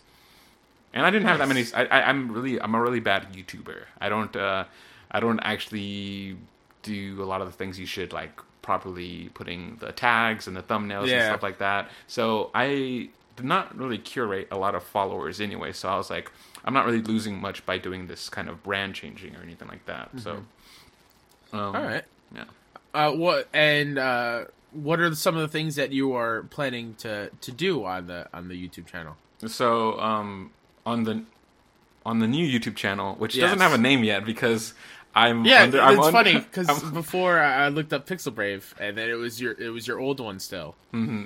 And I didn't have that many. I, I, I'm really, I'm a really bad YouTuber. I don't, uh, I don't actually do a lot of the things you should like properly putting the tags and the thumbnails and stuff like that. So I did not really curate a lot of followers anyway. So I was like, I'm not really losing much by doing this kind of brand changing or anything like that. So, um, All right. yeah. Uh, what and uh, what are some of the things that you are planning to to do on the on the YouTube channel? So um, on the on the new YouTube channel, which Yes. doesn't have a name yet because I'm Yeah, under, I'm it's un- funny because [laughs] before I looked up Pixel Brave, and then it was your it was your old one still.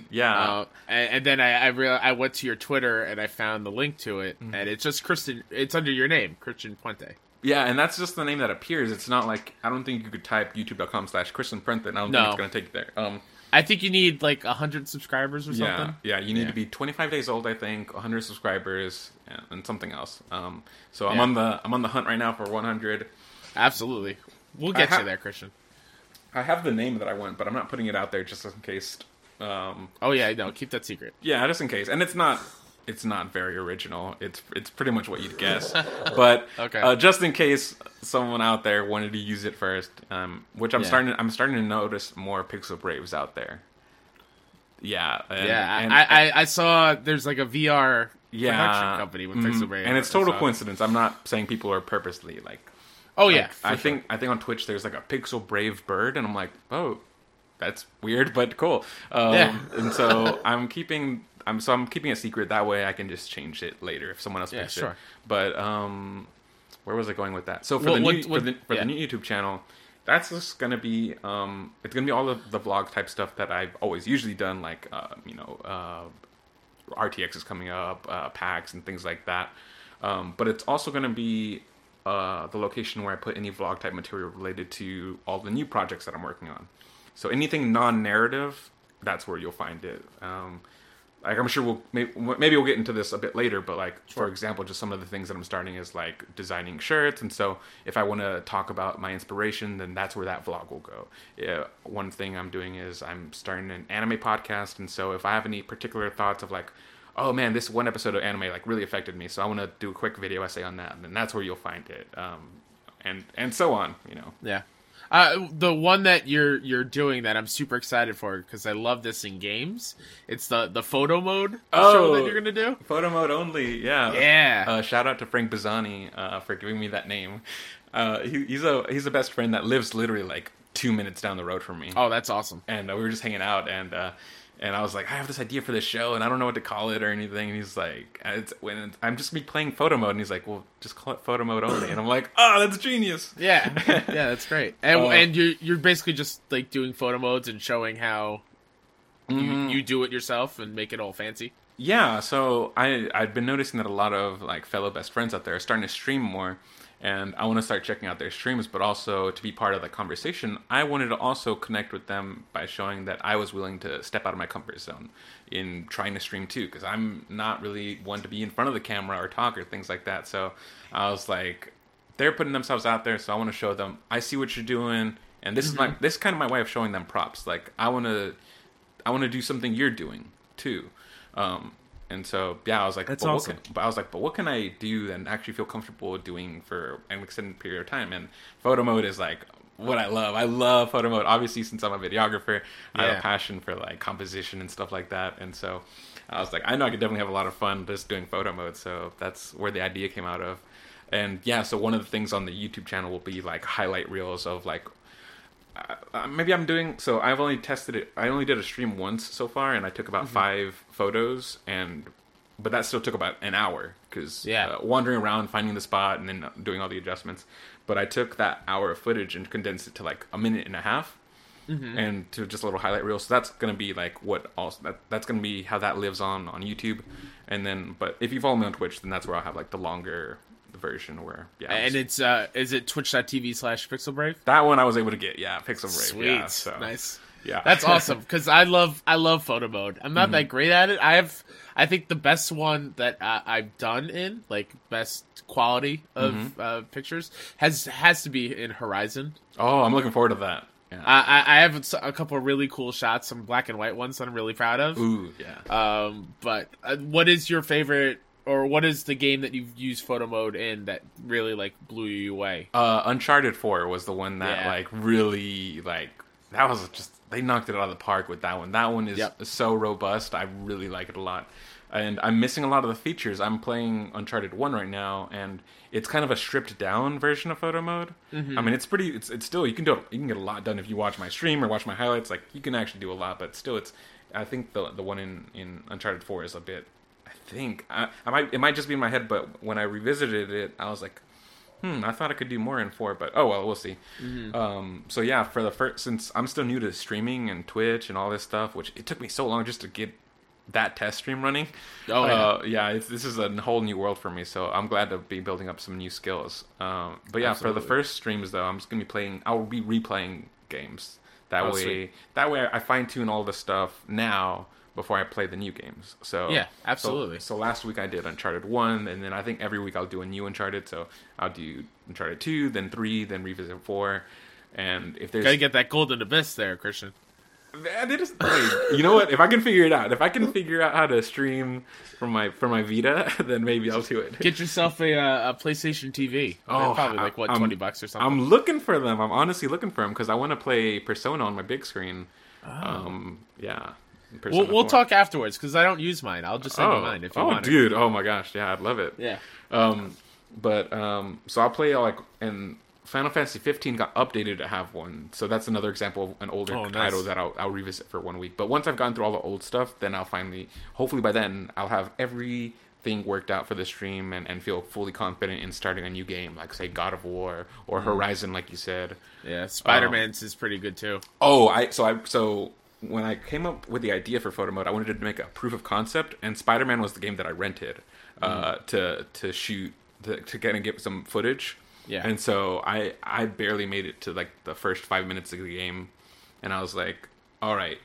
yeah Uh, and, and then I I, real, I went to your Twitter and I found the link to it, Mm-hmm. and it's just Christian. It's under your name, Christian Puente. yeah, and that's just the name that appears. It's not like I don't think you could type youtube.com slash Christian Puente. I don't No. think it's gonna take you there. Um, I think you need like hundred subscribers or yeah, something. yeah, you need Yeah. to be 25 days old, I think, 100 subscribers, and, and something else. Um, so I'm Yeah. on the I'm on the hunt right now for 100. Absolutely, we'll get ha- you there, Christian. I have the name that I want, but I'm not putting it out there just in case. Um, Oh yeah, no, keep that secret. Yeah, just in case. And it's not it's not very original. It's it's pretty much what you'd guess. but [laughs] Okay. uh, just in case someone out there wanted to use it first, um, which I'm Yeah. starting I'm starting to notice more Pixel Braves out there. Yeah, and, Yeah, and- I, I I saw there's like a VR yeah, production company with mhm. Pixel Brave, and it's total coincidence. I'm not saying people are purposely like. Oh yeah, like, I sure. think I think on Twitch there's like a Pixel Brave bird, and I'm like, oh, that's weird, but cool. Um, Yeah. and so [laughs] I'm keeping I'm so I'm keeping it secret. That way I can just change it later if someone else Yeah, picks sure. it. But um, where was I going with that? So for What- the what- new for the for yeah. the new YouTube channel, that's just gonna be um, it's gonna be all of the vlog type stuff that I've always usually done, like uh, you know, uh, RTX is coming up, uh, packs and things like that. Um, but it's also going to be uh, the location where I put any vlog type material related to all the new projects that I'm working on. So anything non-narrative, that's where you'll find it. Um, like I'm sure we'll maybe, maybe we'll get into this a bit later, but like for example, just some of the things that I'm starting is like designing shirts, and so if I want to talk about my inspiration, then that's where that vlog will go. Yeah, one thing I'm doing is I'm starting an anime podcast, and so if I have any particular thoughts of like, oh man, this one episode of anime like really affected me, so I want to do a quick video essay on that, and that's where you'll find it, um, and and so on, you know. Yeah. Uh, the one that you're you're doing that I'm super excited for because I love this in games. It's the the photo mode show Oh. that you're gonna do. Photo mode only, yeah. Yeah. Uh, shout out to Frank Bazzani uh, for giving me that name. Uh, he, he's a he's a best friend that lives literally like two minutes down the road from me, Oh, that's awesome. and uh, we were just hanging out, and uh, and I was like, I have this idea for this show, and I don't know what to call it or anything. And he's like, it's, when I'm just gonna be playing photo mode, and he's like, well, just call it photo mode only. And I'm like, oh, that's genius. Yeah, [laughs] yeah, that's great. And Uh, and you're you're basically just like doing photo modes and showing how you, you do it yourself and make it all fancy. Yeah, so I I've been noticing that a lot of like fellow best friends out there are starting to stream more, and I want to start checking out their streams. But also to be part of the conversation, I wanted to also connect with them by showing that I was willing to step out of my comfort zone in trying to stream too, because I'm not really one to be in front of the camera or talk or things like that. So I was like, they're putting themselves out there, so I want to show them I see what you're doing, and this is my this is kind of my way of showing them props. Like I want to I want to do something you're doing too. Um, and so yeah, I was like, That's but awesome. What can, but I was like, but what can I do and actually feel comfortable doing for an extended period of time? And photo mode is like what I love. I love photo mode. Obviously, since I'm a videographer, I have a passion for like composition and stuff like that. And so I was like, I know I could definitely have a lot of fun just doing photo mode. So that's where the idea came out of. And yeah, so one of the things on the YouTube channel will be like highlight reels of like uh, maybe I'm doing so. I've only tested it. I only did a stream once so far, and I took Mm-hmm. about five photos, and but that still took about an hour because Yeah. uh, wandering around, finding the spot, and then doing all the adjustments. But I took that hour of footage and condensed it to like a minute and a half, Mm-hmm. and to just a little highlight reel. So that's gonna be like what also that, that's gonna be how that lives on on YouTube, and then but if you follow me on Twitch, then that's where I'll have like the longer version where yeah. And it's uh, is it twitch.tv slash pixelbrave? that one I was able to get yeah Pixel Brave Sweet, yeah so. nice. Yeah, That's [laughs] awesome because I love I love photo mode. I'm not that great at it. I have I think the best one that uh, I've done in like best quality of uh, pictures has has to be in Horizon. Oh, I'm looking forward to that. Yeah. I, I I have a couple of really cool shots, some black and white ones that I'm really proud of. Ooh, yeah. Um, but uh, what is your favorite, or what is the game that you've used photo mode in that really like blew you away? Uh, Uncharted Four was the one that Yeah. like really like that was just they knocked it out of the park with that one. That one is Yep. so robust. I really like it a lot. And I'm missing a lot of the features. I'm playing Uncharted One right now, and it's kind of a stripped down version of photo mode. Mm-hmm. I mean, it's pretty. It's it's still you can do you can get a lot done if you watch my stream or watch my highlights. Like you can actually do a lot, but still, it's. I think the the one in in Uncharted Four is a bit. Think I, I might it might just be in my head, but when I revisited it, I was like, hmm, I thought I could do more in four, but oh well, we'll see. Um, so yeah, for the first, since I'm still new to streaming and Twitch and all this stuff, which it took me so long just to get that test stream running. Oh, yeah. uh, yeah, it's, this is a whole new world for me. So I'm glad to be building up some new skills. Um, but yeah, for the first streams though, I'm just gonna be playing. I'll be replaying games. That Oh, way, sweet. that way I fine tune all the stuff now before I play the new games. So Yeah, absolutely. So, last week I did Uncharted one, and then I think every week I'll do a new Uncharted. So I'll do Uncharted two, then three, then revisit four. And if there's Gotta get that golden abyss there, Christian. Man, it is- you know what? If I can figure it out, if I can figure out how to stream from my from my Vita, [laughs] then maybe I'll do it. Get yourself a uh, a PlayStation TV. Oh, probably I- like what I'm- twenty bucks or something. I'm looking for them. I'm honestly looking for them because I want to play Persona on my big screen. Um, yeah. Persona we'll we'll 4. talk afterwards because I don't use mine. I'll just send you Oh, mine if you oh, want it. dude! Oh my gosh! Yeah, I'd love it. Yeah. Um, but um, so I'll play like and Final Fantasy 15 got updated to have one, so that's another example of an older Oh, nice. title that I'll, I'll revisit for one week. But once I've gone through all the old stuff, then I'll finally, hopefully by then, I'll have everything worked out for the stream and, and feel fully confident in starting a new game, like say God of War or Mm-hmm. Horizon, like you said. Yeah. Spider Man's is pretty good too. Oh, I so I so when I came up with the idea for photo mode, I wanted to make a proof of concept, and Spider Man was the game that I rented uh, to to shoot to, to kind of get some footage. Yeah. and so I I barely made it to like the first five minutes of the game, and I was like, all right,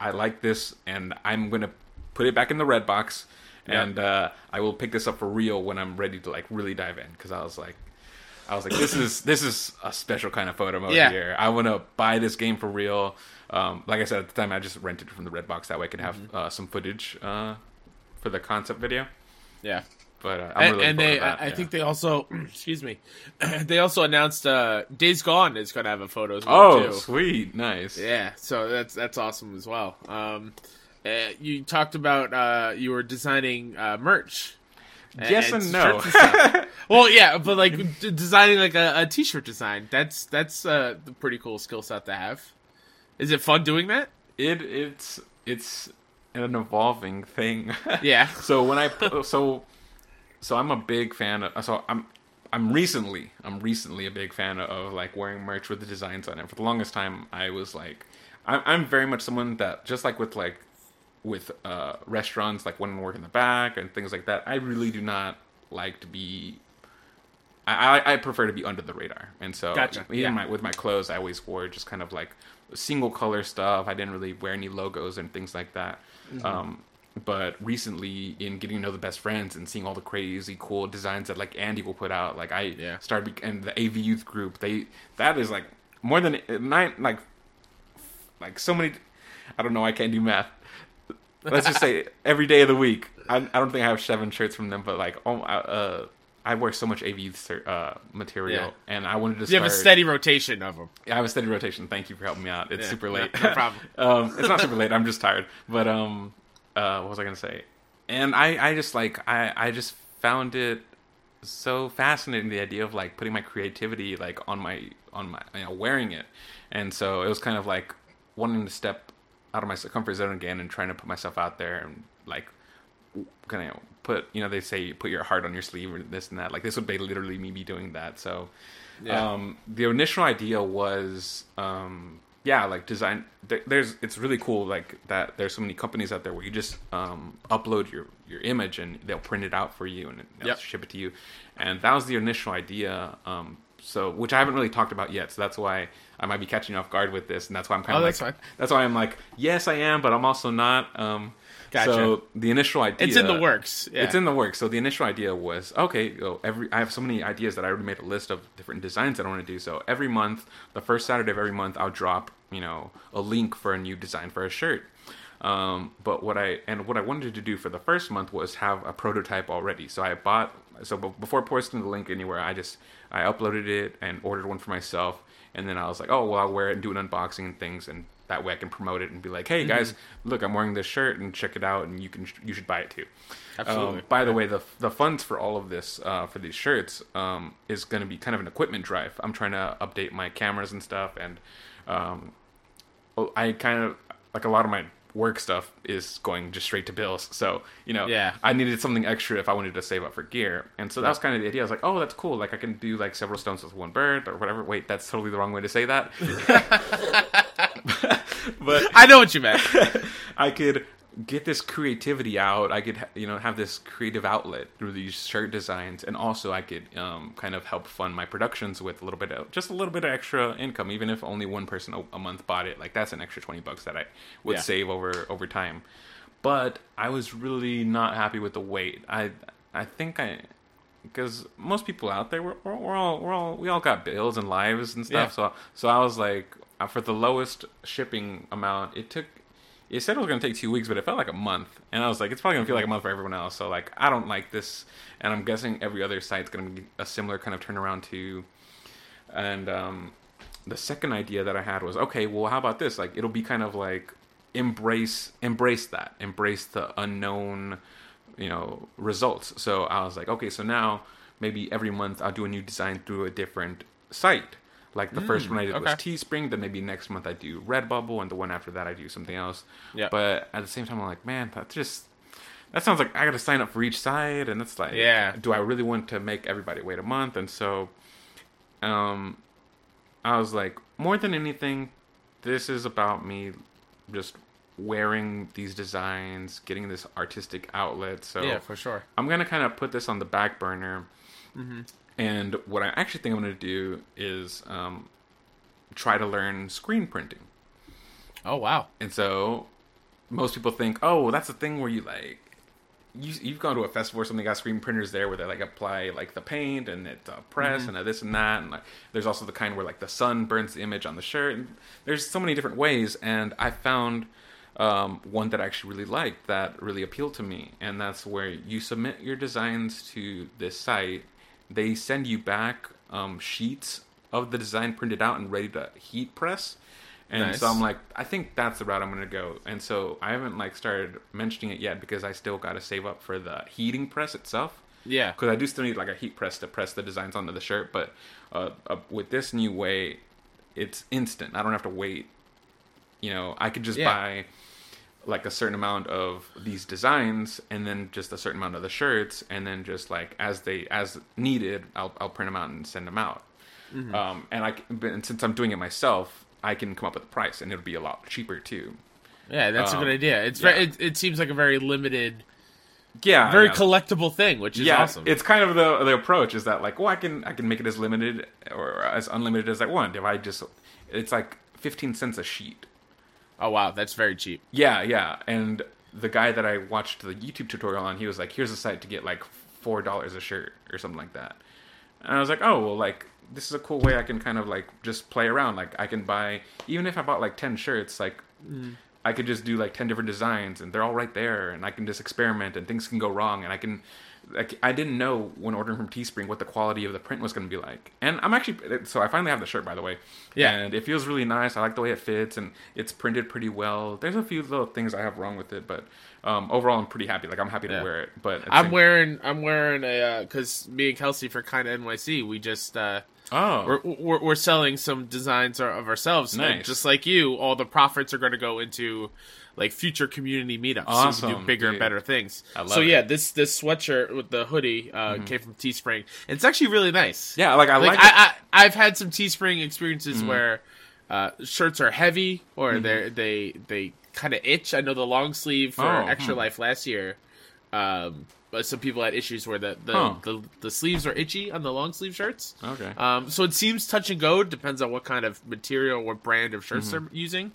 I like this, and I'm gonna put it back in the red box, Yeah. and uh, I will pick this up for real when I'm ready to like really dive in because I was like. I was like, "This is this is a special kind of photo mode Yeah. here. I want to buy this game for real." Um, like I said at the time, I just rented it from the red box that way I could have Mm-hmm. uh, some footage uh, for the concept video. Yeah. But uh, I'm and, really and they, that, I, I yeah. think they also, [clears throat] excuse me, [clears throat] they also announced uh, Days Gone is going to have a photos mode Oh, too. sweet, nice. Yeah, so that's that's awesome as well. Um, uh, you talked about uh, you were designing uh, merch. Yes and and no. and [laughs] well, yeah, but like d- designing like a, a t-shirt design. That's that's uh, a pretty cool skill set to have. Is it fun doing that? it it's it's an evolving thing. [laughs] Yeah. so when I so so I'm a big fan of so I'm I'm recently I'm recently a big fan of like wearing merch with the designs on it. For the longest time, I was like I'm I'm very much someone that just like with like with uh, restaurants like when I work in the back and things like that. I really do not like to be. I, I- I prefer to be under the radar, and so Gotcha. even Yeah. my, with my clothes, I always wore just kind of like single color stuff. I didn't really wear any logos and things like that. Mm-hmm. Um, but recently, in getting to know the best friends and seeing all the crazy cool designs that like Andy will put out, like I Yeah. started and the AV Youth group, they that is like more than nine like like so many. I don't know. I can't do math. Let's just say [laughs] every day of the week. I, I don't think I have seven shirts from them, but like oh, uh, I wear so much AV uh, material, Yeah. and I wanted to. You have a steady rotation of them. I have a steady rotation. Thank you for helping me out. It's Yeah, super no- late. no [laughs] problem. um, it's not super late. I'm just tired. But um, uh, what was I gonna say? And I, I just like I, I just found it so fascinating the idea of like putting my creativity like on my on my you know wearing it, and so it was kind of like wanting to step out of my comfort zone again and trying to put myself out there and like kind of put you know they say put your heart on your sleeve or this and that like this would be literally me be doing that so Yeah. um the initial idea was um yeah like design there, there's it's really cool like that there's so many companies out there where you just um upload your your image and they'll print it out for you and they'll Yep. ship it to you and that was the initial idea um so which I haven't really talked about yet so that's why I might be catching you off guard with this and that's why I'm kind Oh, of that's like fine. that's why I'm like yes I am but I'm also not um Gotcha. so the initial idea It's in the works. Yeah. it's in the works. So the initial idea was okay. So every I have so many ideas that I already made a list of different designs that I want to do. So every month, the first Saturday of every month, I'll drop you know a link for a new design for a shirt. Um, but what I and what I wanted to do for the first month was have a prototype already. So I bought so be- before posting the link anywhere, I just I uploaded it and ordered one for myself, and then I was like, oh well, I'll wear it and do an unboxing and things, and that way I can promote it and be like, hey guys, look, I'm wearing this shirt and check it out, and you can you should buy it too. Absolutely. Um, by the way, the the funds for all of this uh, for these shirts um, is going to be kind of an equipment drive. I'm trying to update my cameras and stuff, and um, I kind of like a lot of my work stuff is going just straight to bills. So you know, Yeah. I needed something extra if I wanted to save up for gear, and so that was kind of the idea. I was like, oh, that's cool. Like I can do like several stones with one bird or whatever. Wait, that's totally the wrong way to say that. [laughs] but [laughs] I know what you meant. [laughs] I could get this creativity out. I could, you know, have this creative outlet through these shirt designs, and also I could um, kind of help fund my productions with a little bit of just a little bit of extra income, even if only one person a, a month bought it. Like that's an extra twenty bucks that I would Yeah. save over over time. But I was really not happy with the weight. I I think I because most people out there we're, we're, we're all we're all we all got bills and lives and stuff. So so I was like uh, for the lowest shipping amount, it took. It said it was going to take two weeks, but it felt like a month, and I was like, it's probably going to feel like a month for everyone else. So like, I don't like this, and I'm guessing every other site's going to be a similar kind of turnaround too. And um, the second idea that I had was, okay, well, how about this? Like, it'll be kind of like embrace embrace that, embrace the unknown, you know, results. So I was like, okay, so now maybe every month I'll do a new design through a different site. Like the first one I did was. Teespring, then maybe next month I do Redbubble, and the one after that I do something else. Yeah. But at the same time, I'm like, man, that just that sounds like I got to sign up for each site, and it's like, Yeah. do I really want to make everybody wait a month? And so, um, I was like, more than anything, this is about me just wearing these designs, getting this artistic outlet. So yeah, for sure. I'm gonna kind of put this on the back burner. And what I actually think I'm gonna do is um, try to learn screen printing. Oh wow. And so most people think, oh, that's the thing where you like you you've gone to a festival or something got screen printers there where they like apply like the paint and it uh, press and uh, this and that and like there's also the kind where like the sun burns the image on the shirt and there's so many different ways and I found um, one that I actually really liked that really appealed to me and that's where you submit your designs to this site they send you back um, sheets of the design printed out and ready to heat press and so I'm like, I think that's the route I'm gonna go. And so I haven't like started mentioning it yet because I still got to save up for the heating press itself. Yeah. Because I do still need like a heat press to press the designs onto the shirt. But uh, uh, with this new way, it's instant. I don't have to wait. You know, I could just Yeah. buy like a certain amount of these designs and then just a certain amount of the shirts and then just like as they as needed i'll, I'll print them out and send them out Mm-hmm. um, and i and since i'm doing it myself i can come up with a price and it'll be a lot cheaper too Yeah, that's a Um, good idea. It's yeah. very, it, it seems like a very limited, yeah very yeah. collectible thing, which is yeah, awesome. it's kind of the the approach is that like, well, I can I can make it as limited or as unlimited as I want. If I just, it's like fifteen cents a sheet. Oh wow, that's very cheap. Yeah, yeah. And the guy that I watched the YouTube tutorial on, he was like, "Here's a site to get like four dollars a shirt or something like that." And I was like, "Oh, well, like this is a cool way I can kind of like just play around. Like I can buy even if I bought like ten shirts, like." I could just do like 10 different designs and they're all right there and I can just experiment and things can go wrong and I can like I didn't know when ordering from Teespring what the quality of the print was going to be like. And I'm actually so I finally have the shirt by the way. Yeah. And it feels really nice. I like the way it fits and it's printed pretty well. There's a few little things I have wrong with it, but um, overall I'm pretty happy. Like I'm happy to Yeah. wear it. But I'm same- wearing I'm wearing a because me and Kelsey for kind of NYC we just uh, Oh. we're, we're we're selling some designs of ourselves. And Nice. just like you, all the profits are going to go into like future community meetups. So we can do bigger and better things. So it. Mm-hmm. yeah, this this sweatshirt with the hoodie uh, came from Teespring. And it's actually really nice. yeah, like I like like, it. I, I I've had some Teespring experiences Mm-hmm. where uh, shirts are heavy or they they they kind of itch. I know the long sleeve for Oh, Extra hmm. Life last year. Um, but some people had issues where the the, Huh. the the sleeves are itchy on the long sleeve shirts. Okay. Um, so it seems touch and go. Depends on what kind of material, what brand of shirts Mm-hmm. they're using.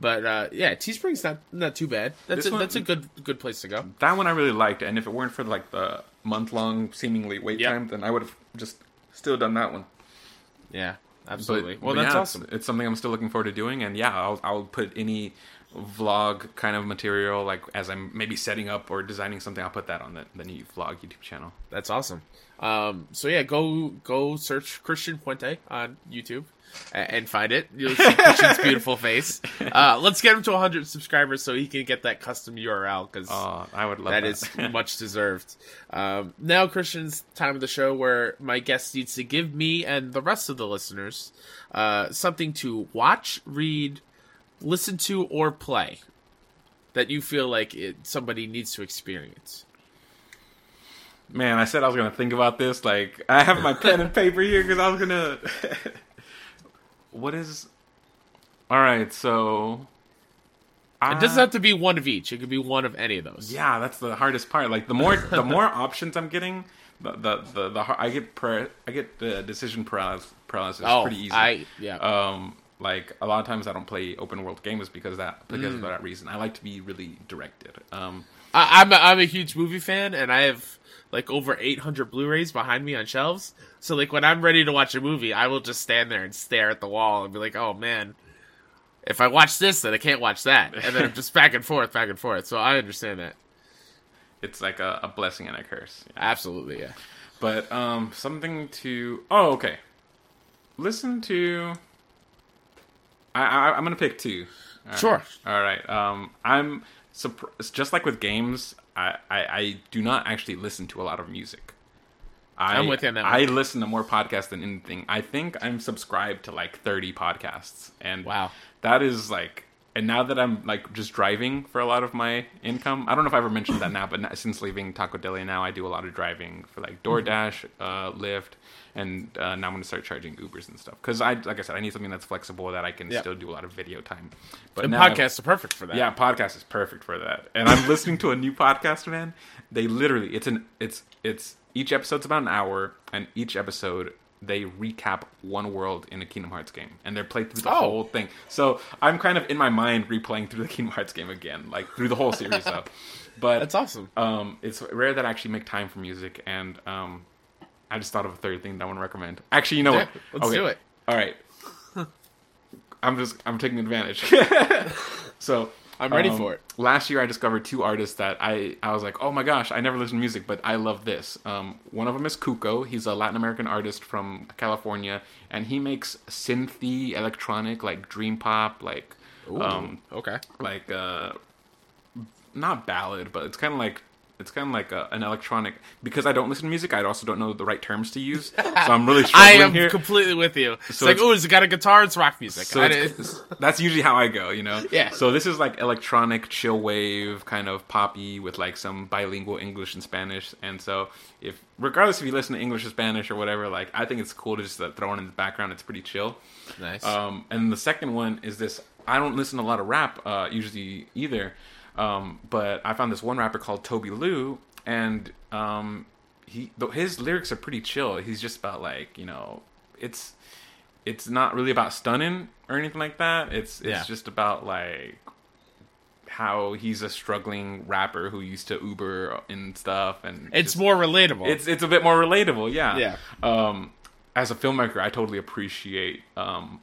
But uh, yeah, Teespring's not not too bad. That's a, one- that's a good good place to go. that one I really liked and if it weren't for like the month long seemingly wait Yep. time then I would have just still done that one. Yeah, But- absolutely. well, but that's yeah, awesome. It's, it's something I'm still looking forward to doing, and yeah, I'll I'll put any vlog kind of material like as I'm maybe setting up or designing something. I'll put that on the the new vlog YouTube channel. That's awesome. Um, so yeah, go go search Christian Puente on YouTube and, find it. You'll see Christian's beautiful face. [laughs] Uh, let's get him to 100 subscribers so he can get that custom URL because Oh, I would love that that. is much deserved. Um, now, Christian's time of the show where my guest needs to give me and the rest of the listeners uh, something to watch, read, listen to, or play that you feel like it, somebody needs to experience. Man, I said I was gonna think about this. Like I have my pen and paper here because I was gonna. [laughs] what is? All right, so. It doesn't have to be one of each. It could be one of any of those. Yeah, that's the hardest part. Like the more the more [laughs] options I'm getting, the the the, the I get per, I get the decision paralysis, paralysis Oh, pretty easy. I yeah. um like a lot of times I don't play open world games because that because Mm. of that reason. I like to be really directed. Um I, I'm a, I'm a huge movie fan, and I have like over 800 Blu-rays behind me on shelves. So like when I'm ready to watch a movie, I will just stand there and stare at the wall and be like, "Oh man, if I watch this, then I can't watch that," and then I'm just back and forth, back and forth. So I understand that it's like a, a blessing and a curse. absolutely. Yeah. But um something to Oh, okay. Listen to I, I I'm going to pick two. All right. Sure. All right. Um I'm surprised just like with games, I, I I do not actually listen to a lot of music. I, I'm with that. I listen to more podcasts than anything. I think I'm subscribed to like 30 podcasts, and Wow. that is like. And now that I'm like just driving for a lot of my income, I don't know if I ever mentioned that now, but now, since leaving Tacodeli now, I do a lot of driving for like DoorDash, uh, Lyft, and uh, now I'm gonna start charging Ubers and stuff. Because I, like I said, I need something that's flexible that I can still do a lot of video time. But And podcasts are perfect for that. yeah, podcast is perfect for that. And I'm listening to a new podcast, man. They literally it's an it's it's each episode's about an hour, and each episode they recap one world in a Kingdom Hearts game, and they're played through the Oh. whole thing. So I'm kind of in my mind replaying through the [laughs] Kingdom Hearts game again, like through the whole series though. But That's awesome. um, it's rare that I actually make time for music, and um, I just thought of a third thing that I want to recommend. Actually, you know Yeah, what? let's do it. All right. [laughs] I'm just I'm taking advantage. [laughs] so I'm ready um, for it. Last year, I discovered two artists that I I was like, oh my gosh, I never listened to music, but I love this. Um, one of them is Cuco. He's a Latin American artist from California, and he makes synthy electronic, like dream pop, like um, okay. like uh not ballad but it's kind of like it's kind of like a, an electronic because I don't listen to music. I also don't know the right terms to use, so I'm [laughs] really struggling I am here. completely with you. It's So like, oh, it's got a guitar. It's rock music. So it's- that's usually how I go, you know. Yeah. So this is like electronic chill wave, kind of poppy with like some bilingual English and Spanish. And so if regardless if you listen to English or Spanish or whatever, like I think it's cool to just uh, throw it in the background. It's pretty chill. nice. Um, and the second one is this. I don't listen to a lot of rap uh, usually either, um, but I found this one rapper called Tobi Lou, and um, he his lyrics are pretty chill. He's just about like you know, it's it's not really about stunning or anything like that. It's it's Yeah. just about like how he's a struggling rapper who used to Uber and stuff, and it's just- more relatable. it's it's a bit more relatable, yeah. Yeah. Um, as a filmmaker, I totally appreciate um,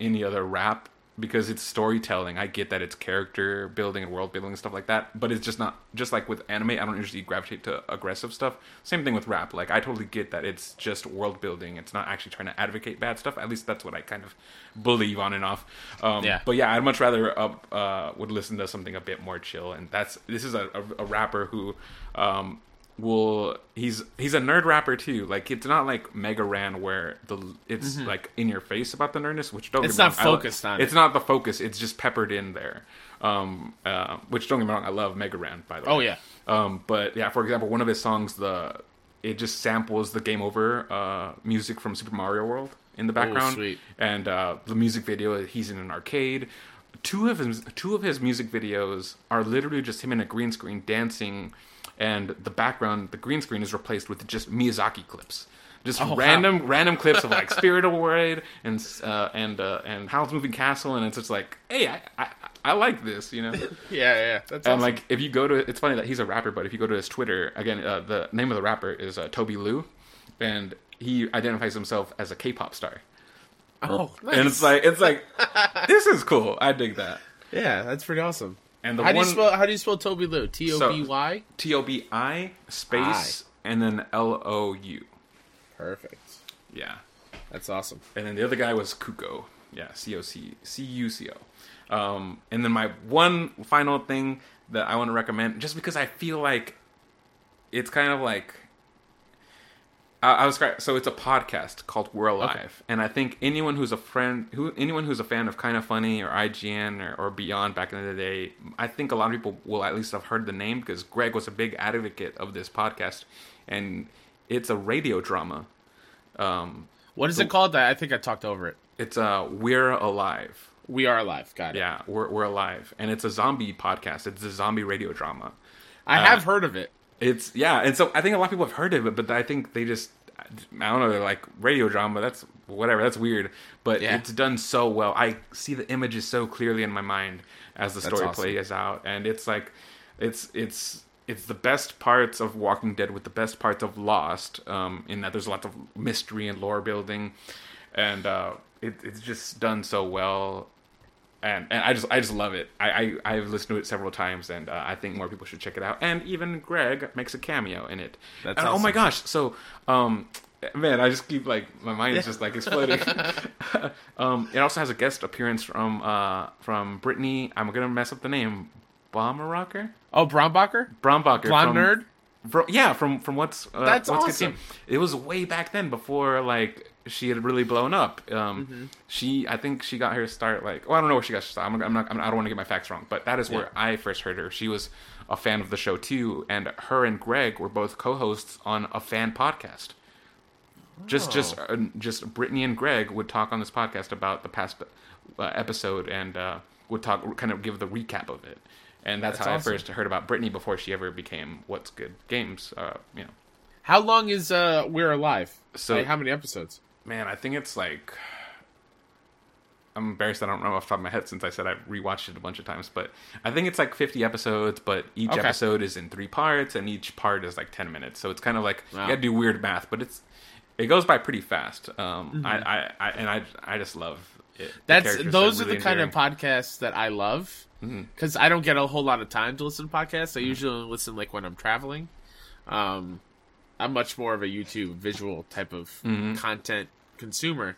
any other rap because it's storytelling. I get that it's character building and world building and stuff like that, but it's just not just like with anime. I don't usually gravitate to aggressive stuff. Same thing with rap. Like I totally get that it's just world building. It's not actually trying to advocate bad stuff. At least that's what I kind of believe on and off. Um, Yeah. But yeah, I'd much rather uh, uh, would listen to something a bit more chill. And that's this is a, a, a rapper who um, will he's he's a nerd rapper too. Like it's not like Mega Ran where the it's like in your face about the nerdness, which don't Mm-hmm. It's get me not wrong, lo- focused on It's it. not the focus. It's just peppered in there. Um, uh, which don't get me wrong, I love Mega Ran by the way. Oh, yeah. Um, but yeah, for example, one of his songs, the it just samples the Game Over uh, music from Super Mario World in the background, sweet. and uh, the music video he's in an arcade. Two of his two of his music videos are literally just him in a green screen dancing, and the background, the green screen, is replaced with just Miyazaki clips. Just Oh, wow. random [laughs] random clips of like Spirited Away and uh, and uh, and Howl's Moving Castle, and it's just like, hey, I, I I like this, you know. [laughs] yeah, yeah. That's And awesome. like, if you go to, it's funny that he's a rapper, but if you go to his Twitter, again, uh, the name of the rapper is uh, Tobi Lou, and he identifies himself as a K-pop star. oh, nice. And it's like, it's like, [laughs] this is cool. I dig that. yeah, that's pretty awesome. And the How do you spell? How do you spell Tobi Lou? T O B Y. T O B I space and then L O U. Perfect. Yeah. That's awesome. And then the other guy was Cuco. Yeah, C O C C U C O. Um, and then my one final thing that I want to recommend, just because I feel like it's kind of like I, I was so it's a podcast called We're Alive, and I think anyone who's a friend, who anyone who's a fan of Kind of Funny or IGN or, or Beyond back in the day, I think a lot of people will at least have heard the name because Greg was a big advocate of this podcast, and it's a radio drama. Um, What is it called? I think I talked over it. it's uh We're Alive. We are alive. Got it. Yeah, we're we're alive, and it's a zombie podcast. It's a zombie radio drama. I Uh, have heard of it. It's yeah, and so I think a lot of people have heard of it, but I think they just I don't know. They're like radio drama. That's whatever. That's weird, but Yeah. it's done so well. I see the images so clearly in my mind as the That's story awesome. plays out, and it's like it's it's it's the best parts of Walking Dead with the best parts of Lost. Um, in that there's lots of mystery and lore building, and uh, it, it's just done so well and and I just I just love it. I I I've listened to it several times, and uh, I think more people should check it out. And even Greg makes a cameo in it. That's And, Oh my gosh! So um, man, I just keep like my mind is just like exploding. [laughs] um, it also has a guest appearance from uh from Brittney. I'm gonna mess up the name. Baumeracker? Oh, Brombacher, Brombacher. blonde from, nerd. Yeah, from from what's uh, That's what's awesome. It was way back then before like she had really blown up. Um, Mm-hmm. She, I think she got her start like. Well, I don't know where she got her start. I'm, I'm not. I'm, I don't want to get my facts wrong, but that is where I first heard her. She was a fan of the show too, and her and Greg were both co-hosts on a fan podcast. Just, just, Oh. uh, just Brittney and Greg would talk on this podcast about the past uh, episode and uh, would talk, kind of give the recap of it. And that's, That's how awesome. I first heard about Brittney before she ever became What's Good Games. Uh, you know, How long is uh We're Alive? So- Like, how many episodes? Man, I think it's like. I'm embarrassed. I don't know off the top of my head since I said I've rewatched it a bunch of times, but I think it's like 50 episodes. But each Okay. episode is in three parts, and each part is like 10 minutes. So it's kind of like Wow. you got to do weird math, but it's it goes by pretty fast. Um, Mm-hmm. I, I, I and I I just love it. That's those are really the kind of podcasts that I love Mm-hmm. because I don't get a whole lot of time to listen to podcasts. I usually listen like when I'm traveling. Um, I'm much more of a YouTube visual type of Mm-hmm. content consumer,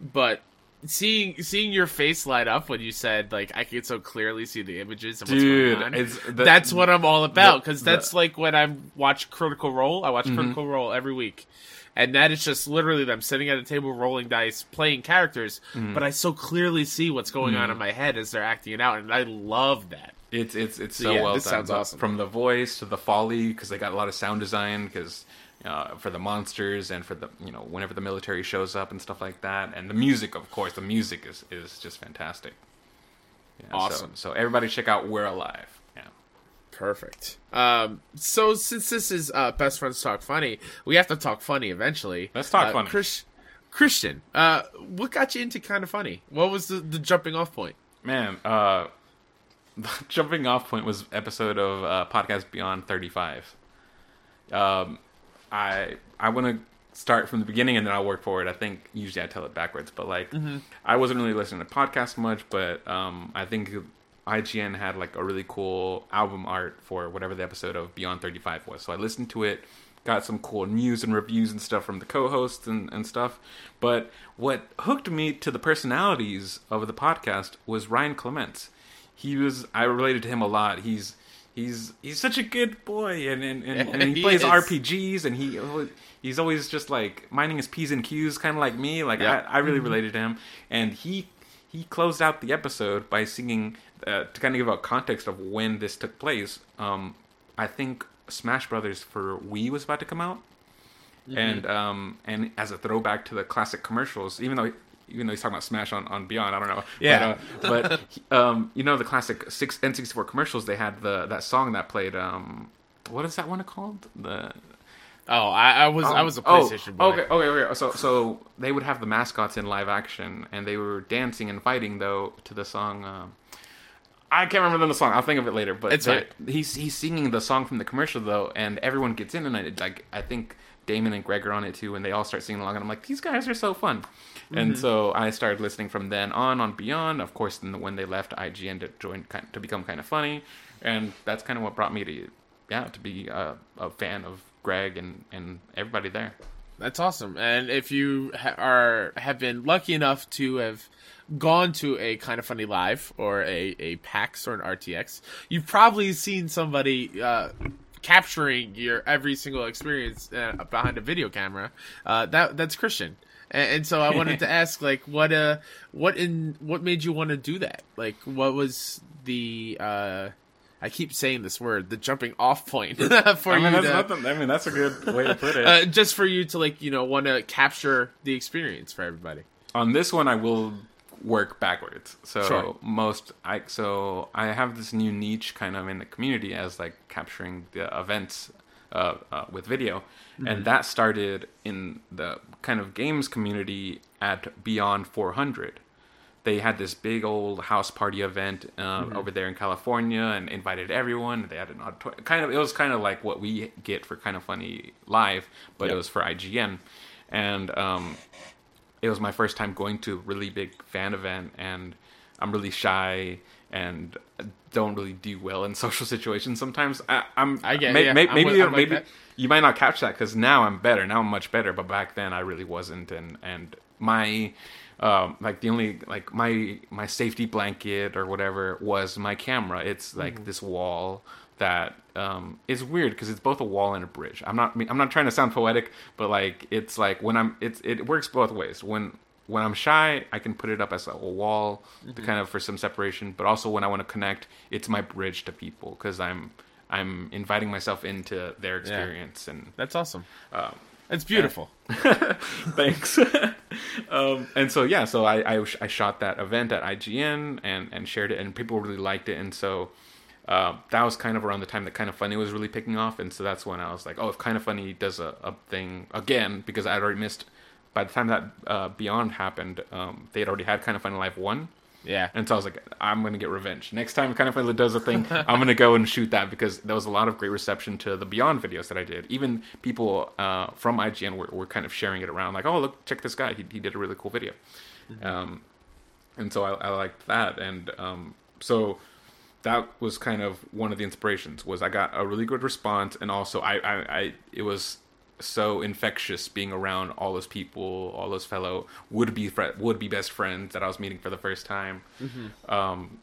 but seeing seeing your face light up when you said like I could so clearly see the images and Dude, what's going on. the- that's what I'm all about because the- that's like when I watch Critical Role. I watch Mm-hmm. Critical Role every week, and that is just literally them sitting at a table rolling dice, playing characters. Mm-hmm. But I so clearly see what's going on in my head as they're acting it out, and I love that. It's it's it's So, so yeah, well this done. sounds awesome. From the voice to the foley, because they got a lot of sound design, because uh, for the monsters and for the you know whenever the military shows up and stuff like that, and the music, of course, the music is is just fantastic. Yeah, Awesome. So, everybody check out We're Alive. Yeah. Perfect. Um, so since this is uh, best friends talk funny, we have to talk funny eventually. Let's talk Uh, funny. Chris, Christian, uh, what got you into kind of funny? What was the, the jumping off point? Man, uh, [laughs] the jumping off point was episode of uh, podcast Beyond Thirty Five. Um, I I want to start from the beginning and then I'll work forward. I think usually I tell it backwards, but like I wasn't really listening to podcasts much, but um, I think IGN had like a really cool album art for whatever the episode of Beyond Thirty Five was. So I listened to it. Got some cool news and reviews and stuff from the co-hosts and, and stuff. But what hooked me to the personalities of the podcast was Ryan Clements he was I related to him a lot. He's he's he's such a good boy and and, and, and he, He plays is. RPGs and he he's always just like minding his P's and Q's kind of like me. Like Yeah. I, I really related to him and he he closed out the episode by singing uh, to kind of give a context of when this took place. Um I think Smash Brothers for Wii was about to come out. And um and as a throwback to the classic commercials, even though even though he's talking about Smash on, on Beyond, I don't know. Yeah. But, uh, but um, you know the classic six N64 commercials. They had the that song that played. Um, what is that one called? The Oh, I, I was I was a Oh, PlayStation boy. Okay, okay, okay. So so they would have the mascots in live action, and they were dancing and fighting though to the song. Um, I can't remember the song. I'll think of it later. But It's they're- he's he's singing the song from the commercial though, and everyone gets in, and it like I think Damon and Greg are on it too, and they all start singing along, and I'm like, these guys are so fun. Mm-hmm. And so I started listening from then on on Beyond. Of course, then when they left IGN to join to become kind of funny, and that's kind of what brought me to yeah to be a, a fan of Greg and and everybody there. That's awesome. And if you ha- are have been lucky enough to have gone to a kind of funny live or a, a PAX or an RTX, you've probably seen somebody uh, capturing your every single experience uh, behind a video camera. Uh, that that's Christian. And, and so I wanted to [laughs] ask, like, what uh, what in what made you want to do that? Like, what was the uh, I keep saying this word, the jumping off point [laughs] for I mean, you that's to, nothing. I mean, that's a good way to put it. [laughs] uh, just for you to like you know want to capture the experience for everybody. on this one I will work backwards. So Sure. most I so I have this new niche kind of in the community as like capturing the events uh, uh, with video, and that started in the kind of games community at Beyond 400. They had this big old house party event uh, over there in California and invited everyone. They had an auditorium. Kind of, it was kind of like what we get for kind of funny live, but it was for IGN, and um, it was my first time going to a really big fan event and i'm really shy and don't really do well in [laughs] social situations sometimes I, i'm I get- may, yeah, may- I'm maybe with- I'm maybe that. you might not catch that because now i'm better now i'm much better but back then i really wasn't and and my um like the only like my my safety blanket or whatever was my camera it's like Mm-hmm. this wall that um is weird because it's both a wall and a bridge. I'm not I'm not trying to sound poetic, but like it's like when I'm it's it works both ways. When when I'm shy, I can put it up as a wall Mm-hmm. to kind of for some separation, but also when I want to connect, it's my bridge to people because I'm I'm inviting myself into their experience and That's awesome. um, It's beautiful. [laughs] Thanks. [laughs] um, and so yeah, so I, I I shot that event at IGN and and shared it, and people really liked it, and so. Uh, that was kind of around the time that kind of funny was really picking off, and so that's when I was like, "Oh, if kind of funny does a, a thing again," because I'd already missed. By the time that uh, Beyond happened, um, they had already had kind of funny Life one, Yeah. and so I was like, I'm gonna get revenge. Next time Kind of Funny does a thing, [laughs] I'm gonna go and shoot that because there was a lot of great reception to the Beyond videos that I did. Even people uh, from IGN were, were kind of sharing it around, like, oh look, check this guy, he, he did a really cool video. Um, and so I, I liked that, and um, so that was kind of one of the inspirations. Was I got a really good response, and also I, I, I it was so infectious being around all those people, all those fellow would be would be best friends that I was meeting for the first time. Um,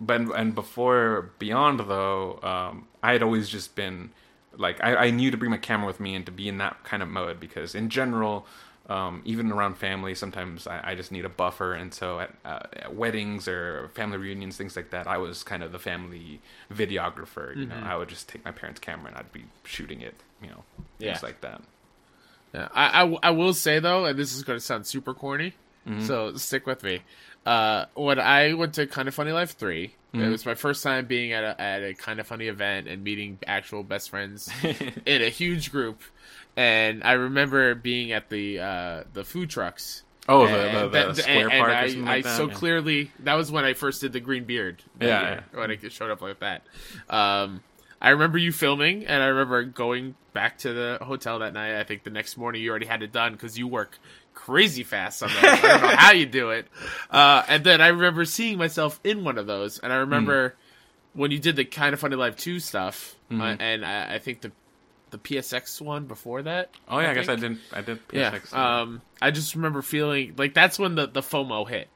but and before beyond though, um, I had always just been like I, I knew to bring my camera with me and to be in that kind of mode because in general. Um, even around family, sometimes I, I just need a buffer, and so at, uh, at weddings or family reunions, things like that, I was kind of the family videographer. You know, I would just take my parents' camera and I'd be shooting it. You know, things Yeah. like that. Yeah, I, I, I will say though, and this is going to sound super corny, Mm-hmm. so stick with me. Uh, when I went to Kind of Funny Life 3 Mm-hmm. it was my first time being at a, at a Kind of Funny event and meeting actual best friends [laughs] in a huge group. And I remember being at the uh, the food trucks. Oh, the, And the, the square and- and park I, or something I like that. so yeah. clearly that was when I first did the green beard. Yeah, year, when I showed up like that. Um, I remember you filming, and I remember going back to the hotel that night. I think the next morning you already had it done because you work crazy fast those. I don't know how you do it. [laughs] Uh, and then I remember seeing myself in one of those, and I remember when you did the kind of funny live two stuff, uh, and I, I think the the PSX one before that. Oh yeah, I, guess I didn't. I did Yeah. PSX. Um, I just remember feeling like that's when the, the FOMO hit.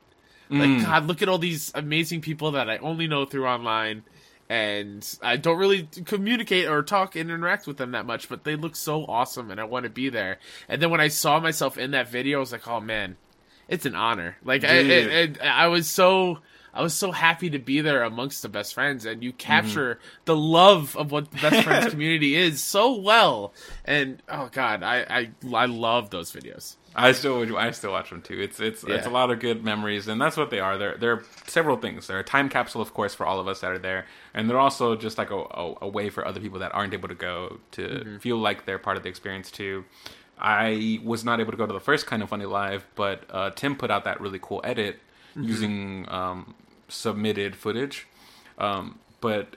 Like, Mm. God, look at all these amazing people that I only know through online, and I don't really communicate or talk and interact with them that much, but they look so awesome, and I want to be there. And then when I saw myself in that video, I was like, oh man, it's an honor. Like, I, it, it, I was so. I was so happy to be there amongst the best friends, and you capture the love of what the best friends [laughs] community is so well. And oh god, I I, I love those videos. I still I still watch them too. It's it's it's a lot of good memories, and that's what they are. They're they're several things. They're a time capsule, of course, for all of us that are there, and they're also just like a, a, a way for other people that aren't able to go to Mm-hmm. feel like they're part of the experience too. I was not able to go to the first kind of funny live, but uh, Tim put out that really cool edit Mm-hmm. using um, submitted footage, um, but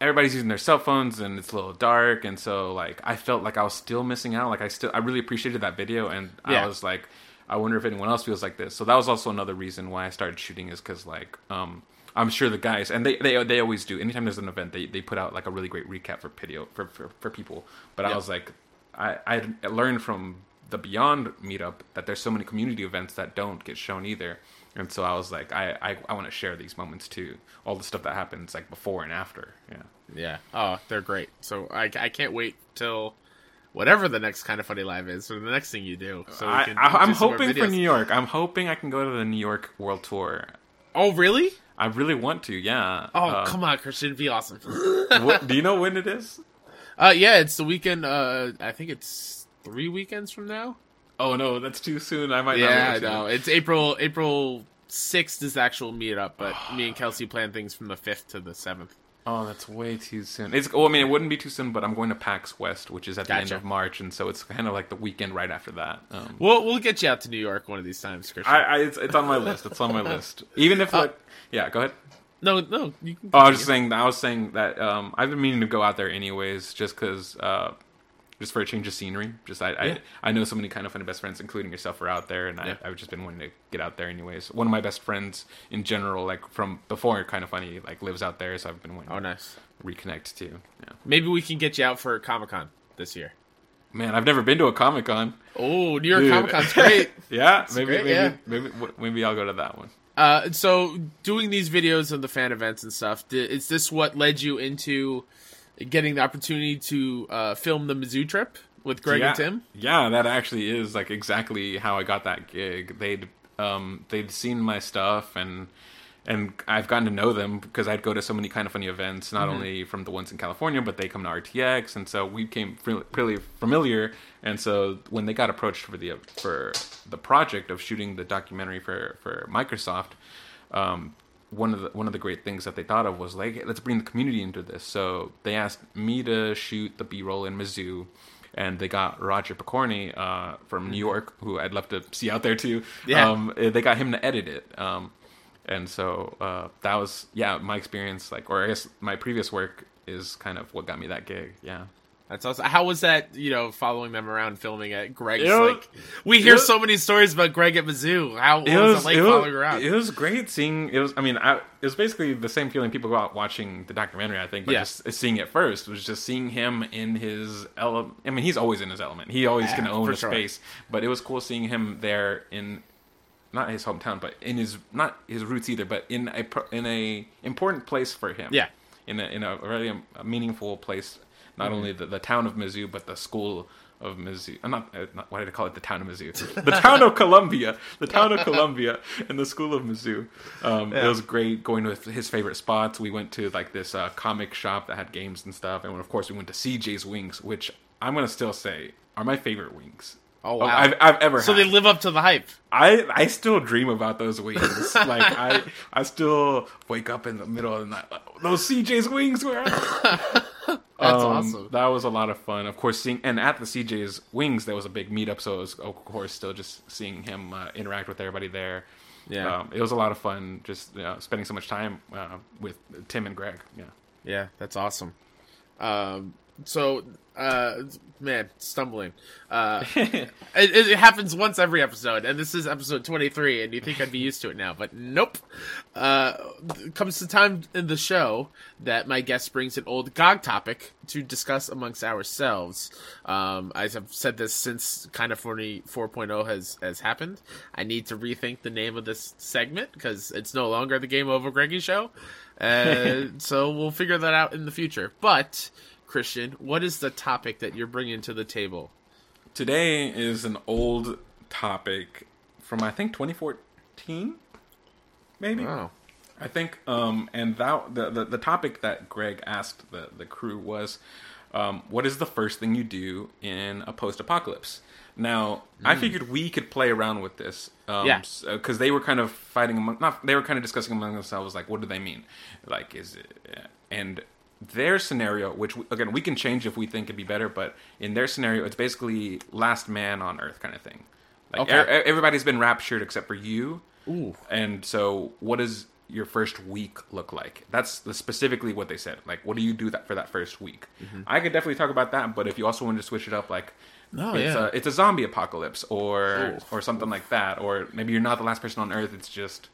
everybody's using their cell phones and it's a little dark. And so like i felt like i was still missing out. Like i still i really appreciated that video. And Yeah. i was like i wonder if anyone else feels like this. So that was also another reason why i started shooting is because like um i'm sure the guys and they they, they always do. Anytime there's an event they, they put out like a really great recap for video for for, for people. But i was like i i learned from the beyond meetup that there's so many community events that don't get shown either and so i was like i i, I want to share these moments too all the stuff that happens like before and after yeah Yeah. Oh, they're great. So I, I can't wait till whatever the next kind of funny live is or the next thing you do. So we I, can I, I'm do hoping for. New York. I'm hoping I can go to the New York World Tour. Oh, really? I really want to. Yeah. Oh, Uh, come on, Christian, it'd be awesome. [laughs] what, do you know when it is? uh, yeah, it's the weekend. Uh, I think it's three weekends from now. Oh no, that's too soon. I might. Yeah, not I be able to. know. It's April. April sixth is the actual meetup, but me and [sighs] Kelsey plan things from the fifth to the seventh. Oh, that's way too soon. It's. Well, I mean, it wouldn't be too soon, but I'm going to PAX West, which is at the end of March, and so it's kind of like the weekend right after that. Um, We'll we'll get you out to New York one of these times, Christian. I, I it's, it's on my list. It's on my list. [laughs] Even if like, yeah, go ahead. no, no. Oh, I was just saying. I was saying that um, I've been meaning to go out there anyways, just because, uh, just for a change of scenery. Just I, Yeah. I, I know so many kind of funny best friends, including yourself, are out there, and Yeah. I, I've just been wanting to get out there anyways. One of my best friends in general, like from before, kind of funny, like lives out there, so I've been wanting Oh, to nice. reconnect too. Yeah, Maybe we can get you out for Comic Con this year. man, I've never been to a comic con. Oh, New York Dude. Comic Con's great. [laughs] Yeah, maybe great, maybe, yeah. maybe maybe I'll go to that one. Uh, so doing these videos of the fan events and stuff, is this what led you into getting the opportunity to uh, film the Mizzou trip with Greg yeah, and Tim? Yeah, that actually is like exactly how I got that gig. They'd um they'd seen my stuff and and I've gotten to know them because I'd go to so many kind of funny events, not only from the ones in California, but they come to RTX, and so we became pretty familiar. And so when they got approached for the for the project of shooting the documentary for for Microsoft, um, one of the one of the great things that they thought of was like, let's bring the community into this. So they asked me to shoot the B roll in Mizzou, and they got Roger Picorni uh, from New York, who I'd love to see out there too. Yeah. Um, they got him to edit it. Um, and so uh, that was yeah my experience like or i guess my previous work is kind of what got me that gig yeah That's awesome. How was that? You know, following them around filming at Greg's. Was- like, we hear was- so many stories about Greg at Mizzou. How it was, was it like it following was, around? it was great seeing it was I mean I, it was basically the same feeling people go out watching the documentary I think but Yeah. just seeing it first was just seeing him in his element I mean he's always in his element he always Yeah, can own a sure. space but it was cool seeing him there in not his hometown but in his not his roots either but in a in a important place for him Yeah. in a in a really um, meaningful place not Mm-hmm. only the, the town of Mizzou but the school of Mizzou. I'm not, uh, not why did I call it the town of Mizzou? [laughs] The town of Columbia, the town of Columbia, and the school of Mizzou. Um, It was great going to his favorite spots. We went to like this uh, comic shop that had games and stuff, and of course we went to CJ's Wings, which I'm gonna still say are my favorite wings. Oh, wow. I've, I've ever so had. they live up to the hype. I I still dream about those wings. [laughs] like I I still wake up in the middle of the night. Like, those CJ's wings were. [laughs] That's Um, awesome. That was a lot of fun. Of course, seeing and at the CJ's Wings there was a big meetup, so it was of course still just seeing him uh, interact with everybody there. Yeah. um, it was a lot of fun. Just you know, spending so much time uh, with Tim and Greg. Yeah. Yeah, that's awesome. Um, so, uh, man, stumbling. Uh, [laughs] it, it happens once every episode, and this is episode 23, and you think I'd be used to it now, but nope. Uh, comes the time in the show that my guest brings an old GOG topic to discuss amongst ourselves. Um, I have said this since kind of 40 4.0 has, has happened. I need to rethink the name of this segment because it's no longer the Game Over Greggy show. Uh, [laughs] so we'll figure that out in the future. But Christian, what is the topic that you're bringing to the table? Today is an old topic from I think 2014, maybe. Oh, I think, um, and that the, the the topic that Greg asked the the crew was, um, what is the first thing you do in a post apocalypse? Now, I figured we could play around with this, um, Yeah. because they were kind of fighting among, not they were kind of discussing among themselves, like, what do they mean? Like, is it, and their scenario, which we, again we can change if we think it'd be better, but in their scenario, it's basically last man on Earth kind of thing. Like, Okay. e- everybody's been raptured except for you. Ooh. And so, what does your first week look like? That's specifically what they said. Like, what do you do that for that first week? Mm-hmm. I could definitely talk about that, but if you also wanted to switch it up, like, no, it's, yeah. a, it's a zombie apocalypse, or or something like that, or maybe you're not the last person on Earth. It's just,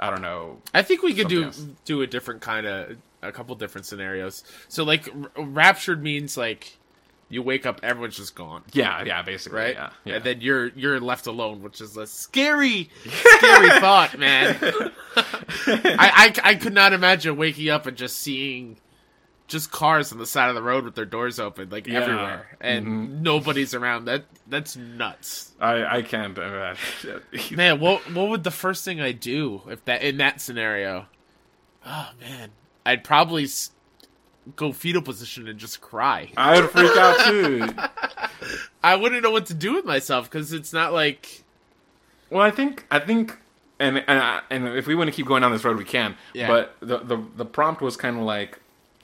I don't know. I think we could do else. do a different kind of a couple different scenarios. So like r- raptured means like you wake up, everyone's just gone. Yeah, yeah, basically, Right, Yeah, yeah. and then you're you're left alone, which is a scary, [laughs] scary thought, man. [laughs] I, I I could not imagine waking up and just seeing just cars on the side of the road with their doors open, like Yeah. Mm-hmm. everywhere, and nobody's around. That that's nuts, I I can't imagine. [laughs] man. What what would the first thing I do if that in that scenario? Oh man, I'd probably s- go fetal position and just cry. I would freak out too. [laughs] I wouldn't know what to do with myself because it's not like Well, I think I think, and and and if we want to keep going down this road, we can. Yeah. But the the the prompt was kind of like,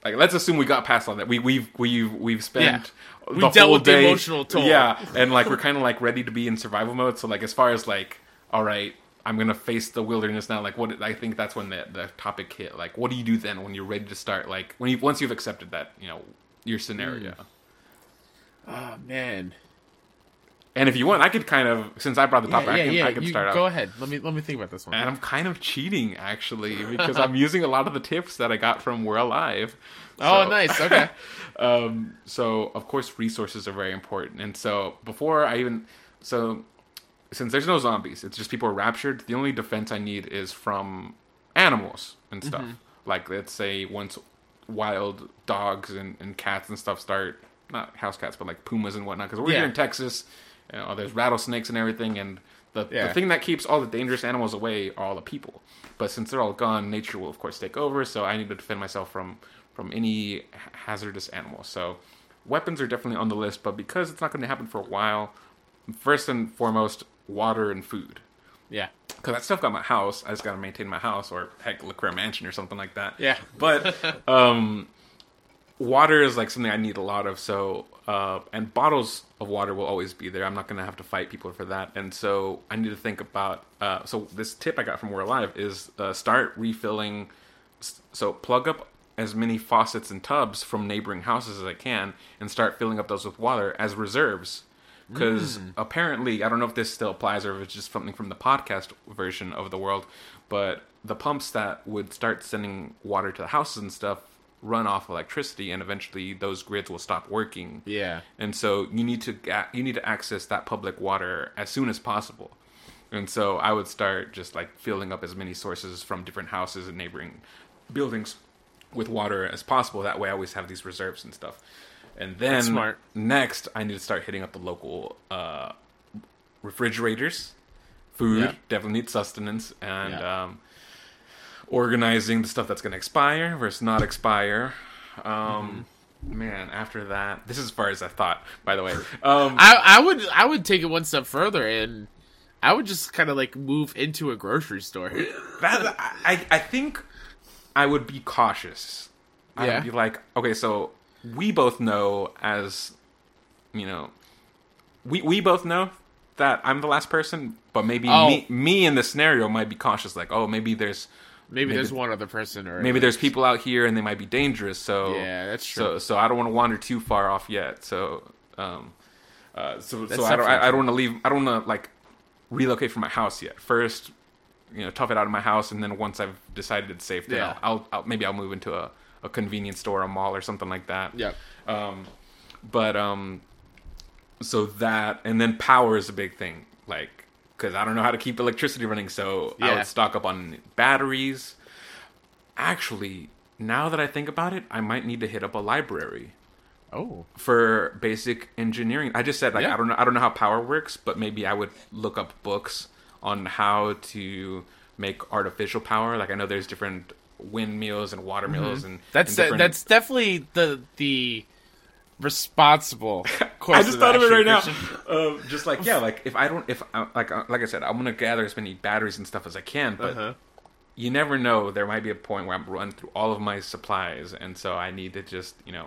like let's assume we got past all that. We we've we've we've spent. We the dealt whole with the day- emotional toll. Yeah, and like we're kind of like ready to be in survival mode. So like as far as like, all right, I'm gonna face the wilderness now. Like what I think that's when the the topic hit. Like what do you do then when you're ready to start? Like when you once you've accepted that you know your scenario. Oh man. And if you want, I could kind of since I brought the Yeah, topic, I yeah, can yeah. I can you, start go ahead. Let me let me think about this one. And I'm kind of cheating actually because I'm [laughs] using a lot of the tips that I got from We're Alive. [laughs] Oh, nice. [laughs] Okay. um, so of course resources are very important, and so before I even so since there's no zombies, it's just people are raptured. The only defense I need is from animals and stuff. Mm-hmm. Like let's say once wild dogs and, and cats and stuff start not house cats but like pumas and whatnot because we're Yeah. here in Texas. You know, there's rattlesnakes and everything, and the, Yeah. the thing that keeps all the dangerous animals away are all the people. But since they're all gone, nature will of course take over. So I need to defend myself from from any hazardous animals. So weapons are definitely on the list, but because it's not going to happen for a while, first and foremost, water and food. yeah. Because I still got my house. I just got to maintain my house, or heck, for mansion or something like that. Yeah. But [laughs] um, water is like something I need a lot of. So uh, and bottles of water will always be there. I'm not gonna have to fight people for that. And so I need to think about. Uh, so this tip I got from We're Alive is uh, start refilling. So plug up as many faucets and tubs from neighboring houses as I can and start filling up those with water as reserves. Because mm. apparently, I don't know if this still applies or if it's just something from the podcast version of the world, but the pumps that would start sending water to the houses and stuff run off electricity, and eventually those grids will stop working. Yeah. And so you need to you need to access that public water as soon as possible. And so I would start just like filling up as many sources from different houses and neighboring buildings with water as possible. That way, I always have these reserves and stuff. And then That's smart. next, I need to start hitting up the local uh, refrigerators. Food Yeah. definitely needs sustenance, and Yeah. um, organizing the stuff that's going to expire versus not expire. Um, Mm-hmm. Man, after that, this is as far as I thought. By the way, [laughs] um, I I would I would take it one step further and I would just kind of like move into a grocery store. [laughs] that I I think I would be cautious. I Yeah. would be like, okay, so we both know as you know, we we both know that I'm the last person, but maybe Oh. me me in the scenario might be cautious. Like, oh, maybe there's Maybe, there's one other person or maybe there's people out here and they might be dangerous. So Yeah, that's true. so so I don't want to wander too far off yet. So um, uh, so That's so I don't I, I don't want to leave. I don't want to like relocate from my house yet. First, you know, tough it out of my house, and then once I've decided it's safe, then Yeah. I'll, I'll, I'll maybe I'll move into a, a convenience store, a mall, or something like that. Yeah. Um, but um, so that and then power is a big thing, like because I don't know how to keep electricity running, so I Yeah. would stock up on batteries. Actually, now that I think about it, I might need to hit up a library Oh. for basic engineering. I just said like Yeah. I don't know I don't know how power works, but maybe I would look up books on how to make artificial power. Like I know there's different windmills and water mills and Mm-hmm. That's and different- that's definitely the the responsible course [laughs] I just thought of it right now. Um, just like yeah, like if I don't, if I, like uh, like I said, I'm gonna gather as many batteries and stuff as I can, but Uh-huh. you never know. There might be a point where I'm run through all of my supplies, and so I need to just you know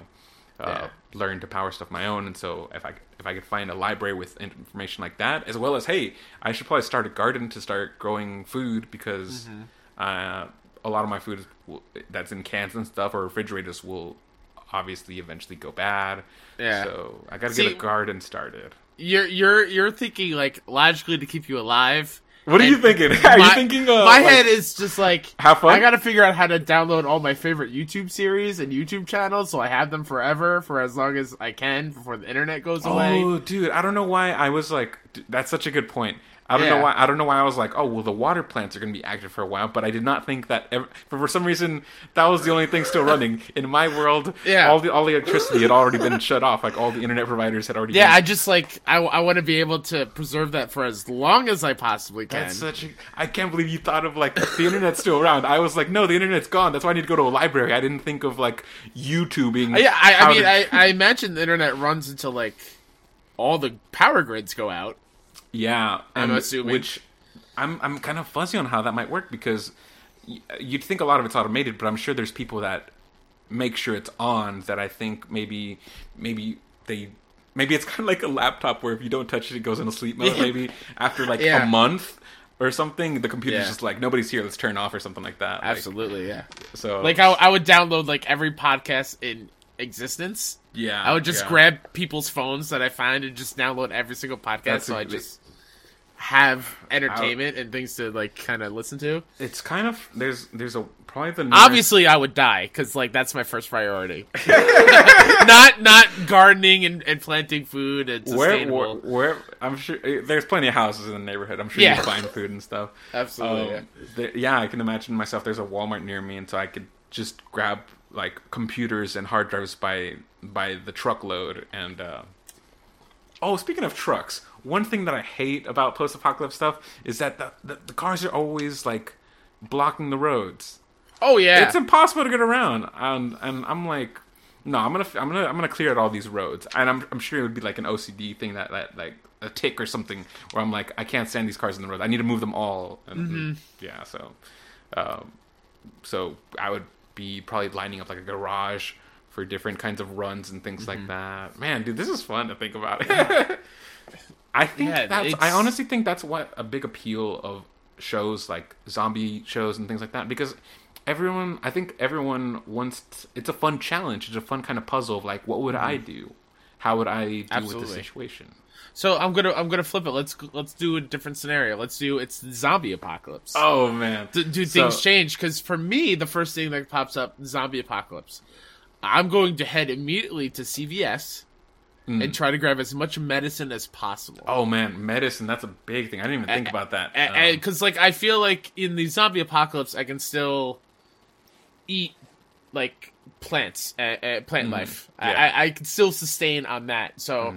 uh, Yeah. learn to power stuff my own. And so if I if I could find a library with information like that, as well as hey, I should probably start a garden to start growing food because Mm-hmm. uh, a lot of my food is, that's in cans and stuff or refrigerators will obviously eventually go bad. Yeah. So I got to get a garden started. You're you're you're thinking like logically to keep you alive. What are you thinking? [laughs] Are you my- thinking? Uh, my like- head is just like Have fun? I got to figure out how to download all my favorite YouTube series and YouTube channels, so I have them forever for as long as I can before the internet goes away. Oh, dude, I don't know why I was like. That's such a good point. I don't know why. I don't know why I was like, oh, well, the water plants are going to be active for a while, but I did not think that. Ever, for, some reason, that was the only thing still running in my world. Yeah. all the all the electricity had already been shut off. Like all the internet providers had already. Yeah, I just like I, I want to be able to preserve that for as long as I possibly can. That's such a. I can't believe you thought of like the internet's still around. I was like, no, the internet's gone. That's why I need to go to a library. I didn't think of like YouTubing. yeah, I, I mean, to- I, I imagine the internet runs until like all the power grids go out. Yeah, I'm assuming. Which I'm I'm kind of fuzzy on how that might work because y- you'd think a lot of it's automated, but I'm sure there's people that make sure it's on. That I think maybe maybe they maybe it's [laughs] kind of like a laptop where if you don't touch it, it goes into sleep mode. Maybe after like Yeah. a month or something, the computer's Yeah. just like nobody's here. Let's turn off or something like that. Like, Absolutely, yeah. so Like I, I would download like every podcast in existence. yeah, I would just yeah. grab people's phones that I find and just download every single podcast, That's so a- I just have entertainment and things to like kind of listen to. It's kind of there's there's a probably the nearest- Obviously, I would die because like that's my first priority. [laughs] not not gardening and, and planting food and Where, sustainable. where, where, I'm sure eh, there's plenty of houses in the neighborhood. I'm sure Yeah. you find food and stuff. Absolutely, Um, there- yeah, I can imagine myself. There's a Walmart near me, and so I could just grab like computers and hard drives by by the truckload. And uh, oh, speaking of trucks, one thing that I hate about post-apocalypse stuff is that the, the, the cars are always like blocking the roads. Oh yeah, It's impossible to get around, and and I'm like, no, I'm gonna I'm gonna I'm gonna clear out all these roads, and I'm I'm sure it would be like an OCD thing that that like a tick or something where I'm like I can't stand these cars in the road. I need to move them all. And, Yeah, so, um, so I would be probably lining up like a garage for different kinds of runs and things like that. Man, dude, this is fun to think about. [laughs] I think Yeah, that's. I honestly think that's what a big appeal of shows like zombie shows and things like that because everyone I think everyone wants t- it's a fun challenge. It's a fun kind of puzzle of like what would I mm-hmm. do? How would I deal with the situation? So I'm gonna I'm gonna flip it. Let's let's do a different scenario. Let's do it's zombie apocalypse. Oh man. do, do things So- change? Because for me, the first thing that pops up, zombie apocalypse. I'm going to head immediately to CVS and try to grab as much medicine as possible. Oh man, medicine, that's a big thing. I didn't even think about that. Um, because like I feel like in the zombie apocalypse, I can still eat like plants, uh, uh, plant life. I, Mm-hmm. yeah. Mm-hmm. I, I can still sustain on that. So,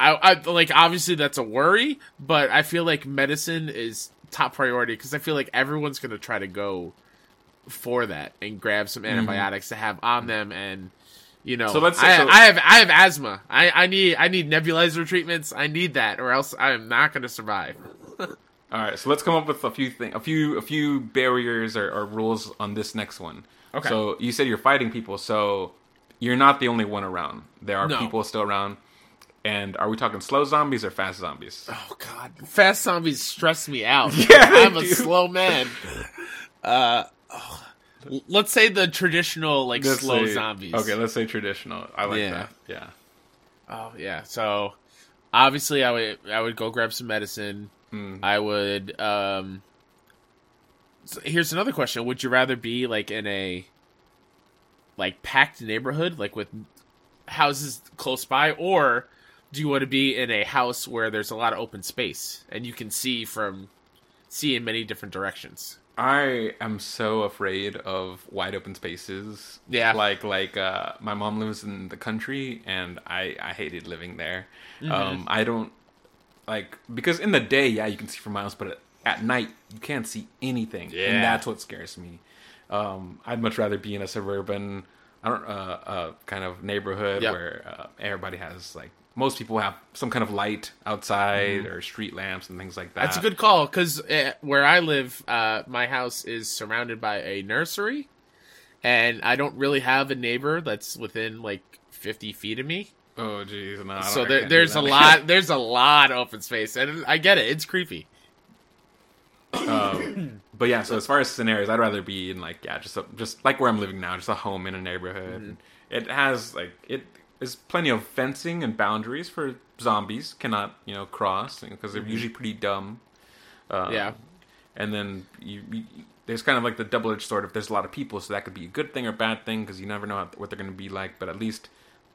I, I like obviously that's a worry, but I feel like medicine is top priority because I feel like everyone's gonna try to go for that and grab some antibiotics to have on them and. You know. So let's say- I, so- I have I have asthma. I, I need I need nebulizer treatments. I need that, or else I am not going to survive. [laughs] All right, so let's come up with a few thing, a few, a few barriers or, or rules on this next one. Okay. So you said you're fighting people, so you're not the only one around. There are No. people still around. And are we talking slow zombies or fast zombies? Oh God, fast zombies stress me out. [laughs] Yeah, I'm a slow man. [laughs] Uh, oh. Let's say the traditional like Let's slow say- zombies. Okay, let's say traditional. I like Yeah. that. Yeah. Oh yeah. So obviously, I would I would go grab some medicine. Mm. I would. um so Here's another question: Would you rather be like in a like packed neighborhood, like with houses close by, or do you want to be in a house where there's a lot of open space and you can see from see in many different directions? I am so afraid of wide open spaces. Yeah. Like like uh my mom lives in the country and I I hated living there. Mm-hmm. Um I don't like because in the day, yeah, you can see for miles, but at night you can't see anything. Yeah. And that's what scares me. Um I'd much rather be in a suburban I don't uh uh kind of neighborhood Yep. where uh, everybody has like most people have some kind of light outside or street lamps and things like that. That's a good call because uh, where I live, uh, my house is surrounded by a nursery, and I don't really have a neighbor that's within like 50 feet of me. Oh jeez, no. So there, there's a lot. [laughs] There's a lot of open space, and I get it. It's creepy. [coughs] But yeah, so as far as scenarios, I'd rather be in like yeah, just a, just like where I'm living now, just a home in a neighborhood. Mm-hmm. It has like it is plenty of fencing and boundaries for zombies cannot you know cross because they're usually pretty dumb. Um, Mm-hmm. Yeah. and then you, you there's kind of like the double edged sword. If there's a lot of people, so that could be a good thing or bad thing because you never know how- what they're going to be like. But at least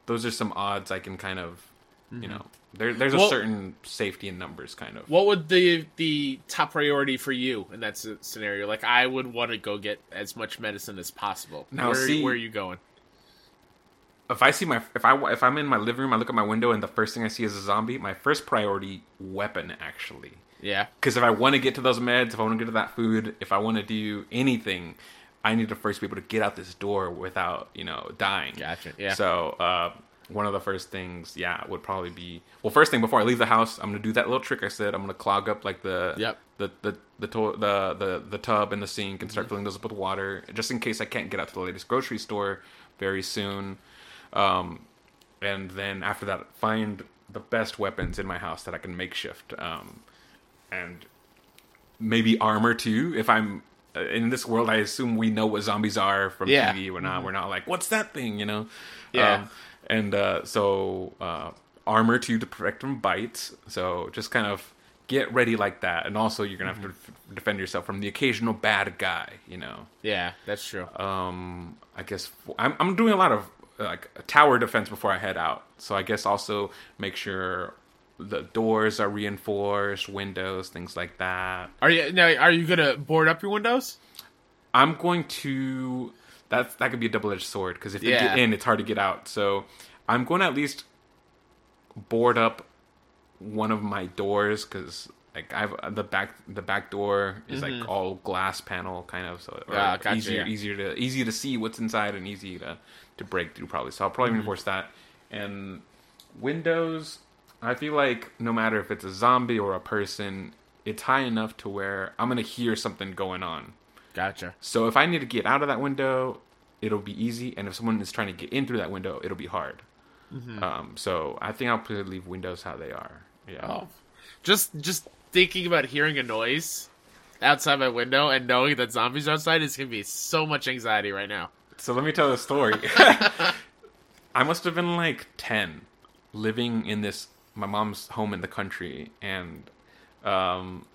those are some odds I can kind of you know there there's a Mm-hmm. Well- certain safety in numbers kind of. What would the the top priority for you in that scenario? Like, I would want to go get as much medicine as possible. Now, where, see- where are you going? If I see my if I if I'm in my living room, I look at my window and the first thing I see is a zombie. My first priority weapon actually, Yeah. because if I want to get to those meds, if I want to get to that food, if I want to do anything, I need to first be able to get out this door without you know dying. Gotcha, yeah. So uh, one of the first things, yeah, would probably be well. First thing before I leave the house, I'm gonna do that little trick I said. I'm gonna clog up like the Yep. the the the to- the, the the tub and the sink and Mm-hmm. start filling those up with water, just in case I can't get out to the latest grocery store very soon. Um, and then after that, find the best weapons in my house that I can makeshift. Um, and maybe armor too. If I'm uh, in this world, I assume we know what zombies are from Yeah. TV. We're not. We're not like, what's that thing? You know. Yeah. Um, and uh, so uh, armor too to protect from bites. So just kind of get ready like that. And also, you're gonna have to f- defend yourself from the occasional bad guy. You know. Yeah, that's true. Um, I guess f- I'm I'm doing a lot of uh, like tower defense before I head out. So I guess also make sure the doors are reinforced, windows, things like that. Are you now? Are you gonna board up your windows? I'm going to that's that could be a double edged sword because if they Yeah. get in, it's hard to get out. So I'm going to at least board up one of my doors because like I've the back the back door is like all glass panel kind of so or Mm-hmm. Ah, gotcha, easier yeah. easier to easy to see what's inside and easy to to break through probably. So I'll probably Mm-hmm. reinforce that and windows. I feel like no matter if it's a zombie or a person, it's high enough to where I'm gonna hear something going on. Gotcha. So if I need to get out of that window, it'll be easy, and if someone is trying to get in through that window, it'll be hard. Mm-hmm. Um, so I think I'll probably leave windows how they are. Yeah. Oh, just just thinking about hearing a noise outside my window and knowing that zombies are outside is gonna be so much anxiety right now. So let me tell the story. [laughs] [laughs] I must have been like 10, living in this, my mom's home in the country, and um,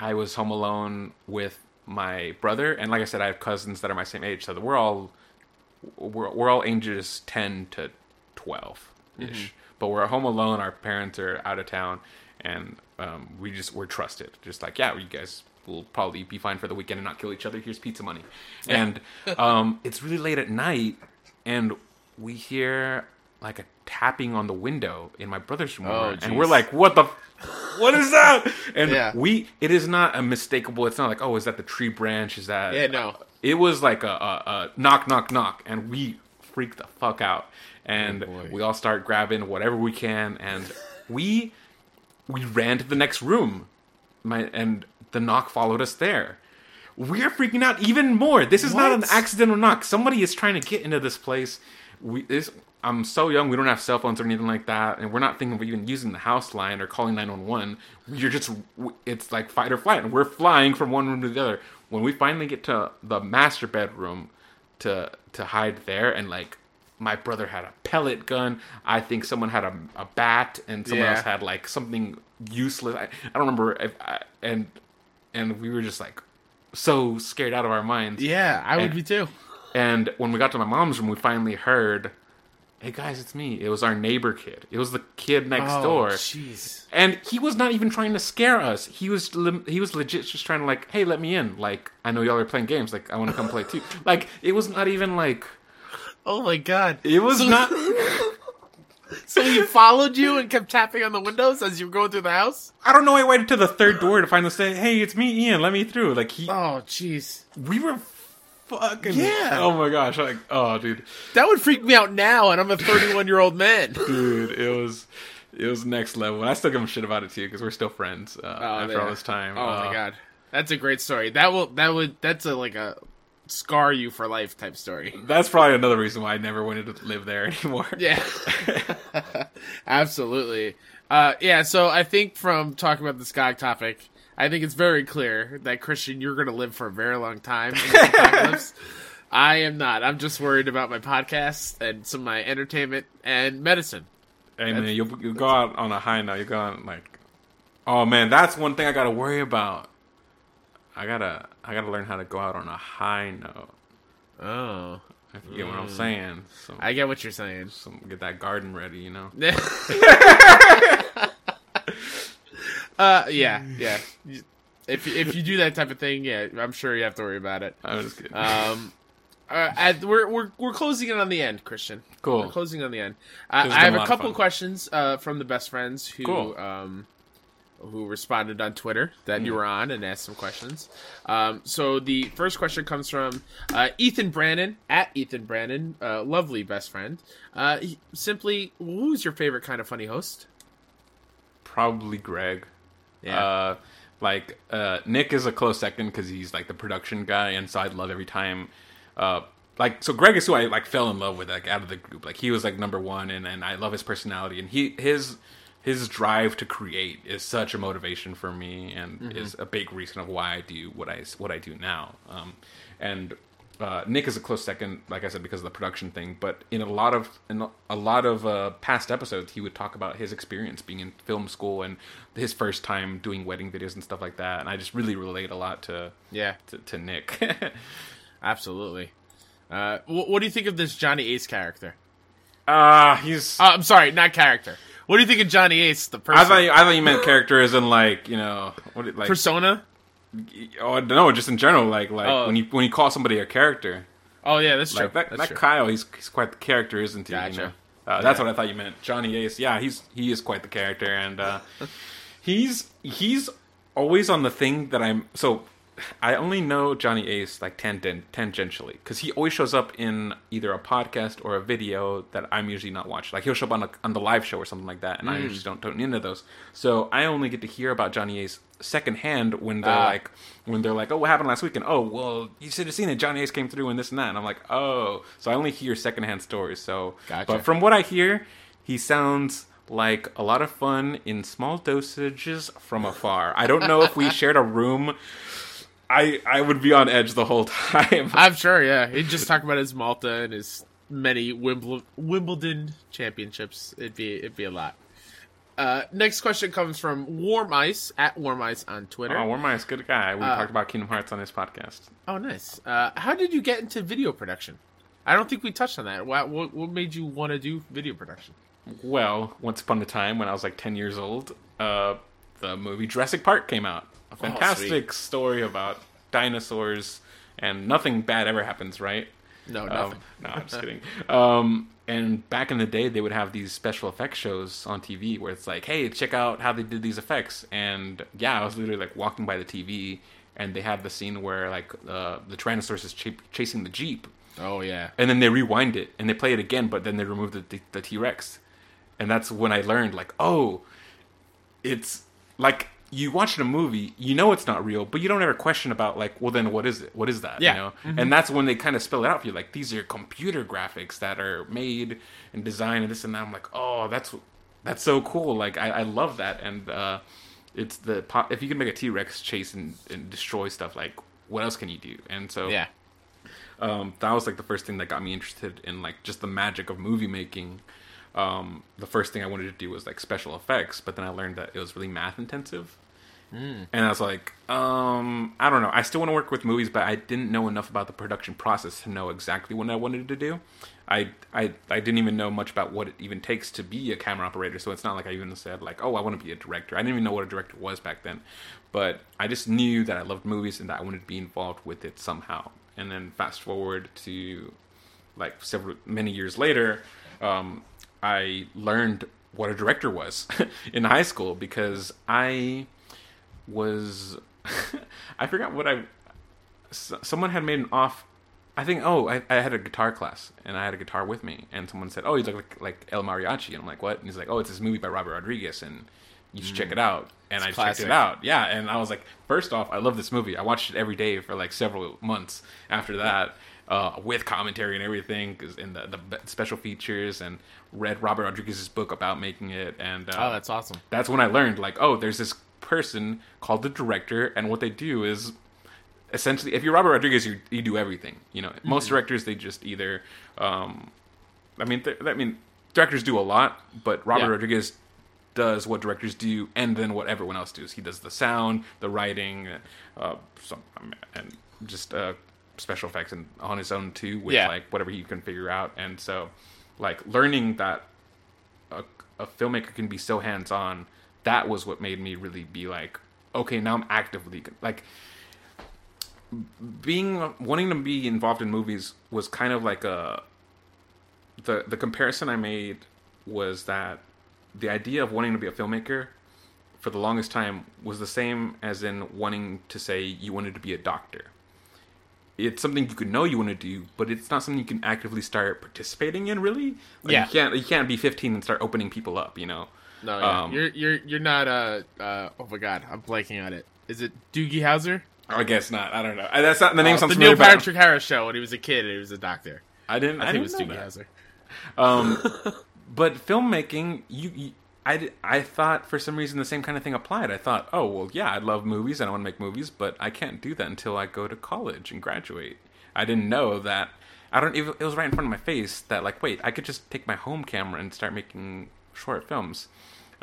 I was home alone with my brother. And like I said, I have cousins that are my same age, so we're all we're, we're all ages 10 to 12 ish. But we're at home alone. Our parents are out of town, and um, we just we're trusted. Just like yeah, you guys will probably be fine for the weekend and not kill each other. Here's pizza money, and um, [laughs] it's really late at night, and we hear like a tapping on the window in my brother's room, Oh, and we're like, what the. [laughs] What is that? And Yeah. we, it is not a mistakable. It's not like, oh, is that the tree branch? Is that Yeah, no. it was like a, a, a knock, knock, knock, and we freak the fuck out, and Oh, we all start grabbing whatever we can, and we we ran to the next room, my and the knock followed us there. We're freaking out even more. This is not an What? accidental knock. Somebody is trying to get into this place. We this. I'm so young. We don't have cell phones or anything like that, and we're not thinking of even using the house line or calling 911. You're just, it's like fight or flight, and we're flying from one room to the other. When we finally get to the master bedroom, to to hide there, and like my brother had a pellet gun. I think someone had a, a bat, and someone Yeah. else had like something useless. I, I don't remember. If I, and and we were just like so scared out of our minds. Yeah, I would And- be too. And when we got to my mom's room, we finally heard, "Hey guys, it's me." It was our neighbor kid. It was the kid next Oh, door. jeez. And he was not even trying to scare us. He was he was legit just trying to like, "Hey, let me in." Like, I know y'all are playing games. Like, I want to come play too. [laughs] Like, it was not even like Oh my god. it was So- not. [laughs] So he followed you and kept tapping on the windows as you were going through the house? I don't know. I waited to the third door to finally say, "Hey, it's me, Ian. Let me through." Like he, Oh, jeez. we were fucking. Yeah. Oh my gosh. Like, oh, dude, That would freak me out now, and I'm a 31 year old man. [laughs] dude, it was. It was next level. And I still give him shit about it too because we're still friends uh, after all this time. Oh Uh, my god, that's a great story. That will that would that's a like a scar you for life type story. [laughs] That's probably another reason why I never wanted to live there anymore. [laughs] Yeah, [laughs] absolutely. Uh, yeah, so I think from talking about the sky topic, I think it's very clear that Christian, you're going to live for a very long time. I am not. I'm just worried about my podcast and some of my entertainment and medicine. Hey man, you you go out on a high note. You go on like, oh man, that's one thing I gotta worry about. I gotta I gotta learn how to go out on a high note. Oh, If you get what I'm saying. So, I get what you're saying. some, get that garden ready, you know. [laughs] uh, yeah, yeah. If if you do that type of thing, yeah, I'm sure you have to worry about it. I'm just kidding. Um, uh, at, we're we're we're closing in on the end, Christian. Cool. We're closing on the end. I, I have a a couple questions uh, from the best friends who Cool. um who responded on Twitter that Hmm. you were on and asked some questions. Um, so the first question comes from uh, Ethan Brandon at Ethan Brandon, uh, lovely best friend. Uh, he- simply, who's your favorite kind of funny host? Probably Greg. Yeah. Uh, like uh, Nick is a close second because he's like the production guy, and so I'd love every time. Uh, like so, Greg is who I like fell in love with like out of the group. Like he was like number one, and and I love his personality and he his his drive to create is such a motivation for me, and is a big reason of why I do what I what I do now. Um, and uh, Nick is a close second, like I said, because of the production thing. But in a lot of in a lot of uh, past episodes, he would talk about his experience being in film school and his first time doing wedding videos and stuff like that. And I just really relate a lot to yeah, to, to Nick. [laughs] absolutely. Uh, wh- what do you think of this Johnny Ace character? Ah, he's. Uh, I'm sorry, not character. What do you think of Johnny Ace, the person? I thought you, I thought you meant character as in like you know what it- like persona. oh no just in general like like Oh. when you when you call somebody a character Oh yeah, that's true. like that, that's that true. Kyle he's he's quite the character isn't he? You know? Uh, that's Yeah. what I thought you meant. Johnny Ace, yeah, he's he is quite the character, and uh, [laughs] he's he's always on the thing that I'm. So I only know Johnny Ace like tangent tangentially because he always shows up in either a podcast or a video that I'm usually not watching. Like he'll show up on a, on the live show or something like that, and I Mm. usually don't don't into those. So I only get to hear about Johnny Ace secondhand when they're Ah. like when they're like, "Oh, what happened last weekend?" Oh, well, you should have seen it. Johnny Ace came through and this and that, and I'm like, "Oh." So I only hear secondhand stories. So, Gotcha. but from what I hear, he sounds like a lot of fun in small dosages from afar. I don't know if we shared a room I I would be on edge the whole [laughs] time. I'm sure. Yeah, he'd just talk about his Malta and his many Wimbledon, Wimbledon championships. It'd be it'd be a lot. Uh, next question comes from Warm Ice at Warm Ice on Twitter. Oh, Warm Ice, good guy. We talked about Kingdom Hearts on his podcast. Oh, nice. Uh, how did you get into video production? I don't think we touched on that. What what, what made you want to do video production? Well, once upon a time, when I was like ten years old, uh, the movie Jurassic Park came out. A fantastic story about dinosaurs, and nothing bad ever happens, right? No, Um, nothing. [laughs] no, I'm just [laughs] kidding. Um, and back in the day, they would have these special effects shows on TV where it's like, hey, check out how they did these effects. And yeah, I was literally like walking by the TV, and they had the scene where like uh, the Tyrannosaurus is ch- chasing the Jeep, oh yeah. and then they rewind it and they play it again, but then they remove the the, the T Rex, and that's when I learned like, oh, it's like you watch a movie, you know it's not real, but you don't ever question about like, well, then what is it? What is that? Yeah. You know, and that's when they kind of spell it out for you. Like these are computer graphics that are made and designed and this and that. I'm like, oh, that's that's so cool. Like I, I love that, and uh, it's the po- if you can make a T Rex chase and, and destroy stuff, like what else can you do? And so Yeah. um, that was like the first thing that got me interested in like just the magic of movie making. Um, the first thing I wanted to do was like special effects, but then I learned that it was really math intensive. And I was like, um, I don't know. I still want to work with movies, but I didn't know enough about the production process to know exactly what I wanted to do. I, I, I didn't even know much about what it even takes to be a camera operator. So it's not like I even said like, oh, I want to be a director. I didn't even know what a director was back then. But I just knew that I loved movies and that I wanted to be involved with it somehow. And then fast forward to like several many years later, um, I learned what a director was [laughs] in high school because I was [laughs] I forgot what I someone had made an off. I think oh I, I had a guitar class and I had a guitar with me and someone said oh you look like like El Mariachi and I'm like what? And he's like oh it's this movie by Robert Rodriguez and you should check it out and I checked it out. Yeah and I was like first off I love this movie. I watched it every day for like several months after that uh, with commentary and everything 'cause- and the, the special features and read Robert Rodriguez's book about making it and uh, Oh, that's awesome. that's when I learned like, oh, there's this person called the director, and what they do is essentially, if you're Robert Rodriguez, you you do everything. You know, most directors they just either, um, I mean, th- I mean, directors do a lot, but Robert Yeah. Rodriguez does what directors do, and then what everyone else does. He does the sound, the writing, uh, some, and just uh, special effects, and on his own too, with Yeah. like whatever he can figure out. And so, like learning that a, a filmmaker can be so hands on. That was what made me really be like, okay, now I'm actively like being wanting to be involved in movies was kind of like a the the comparison I made was that the idea of wanting to be a filmmaker for the longest time was the same as in wanting to say you wanted to be a doctor. It's something you could know you want to do, but it's not something you can actively start participating in. Really, like, Yeah. You can't. You can't be 15 and start opening people up. You know. No, yeah. Um, you're you're you're not uh uh oh my god, I'm blanking on it. Is it Doogie Howser? I guess not. I don't know. Uh, That's not the name. Uh, sounds the Neil Patrick Harris show when he was a kid and he was a doctor. I didn't. I, I, think it didn't was know Doogie. Howser. Um, [laughs] but filmmaking, you, you I, I thought for some reason the same kind of thing applied. I thought, oh well, yeah, I love movies and I want to make movies, but I can't do that until I go to college and graduate. I didn't know that. I don't. Even, it was right in front of my face that like, wait, I could just take my home camera and start making short films.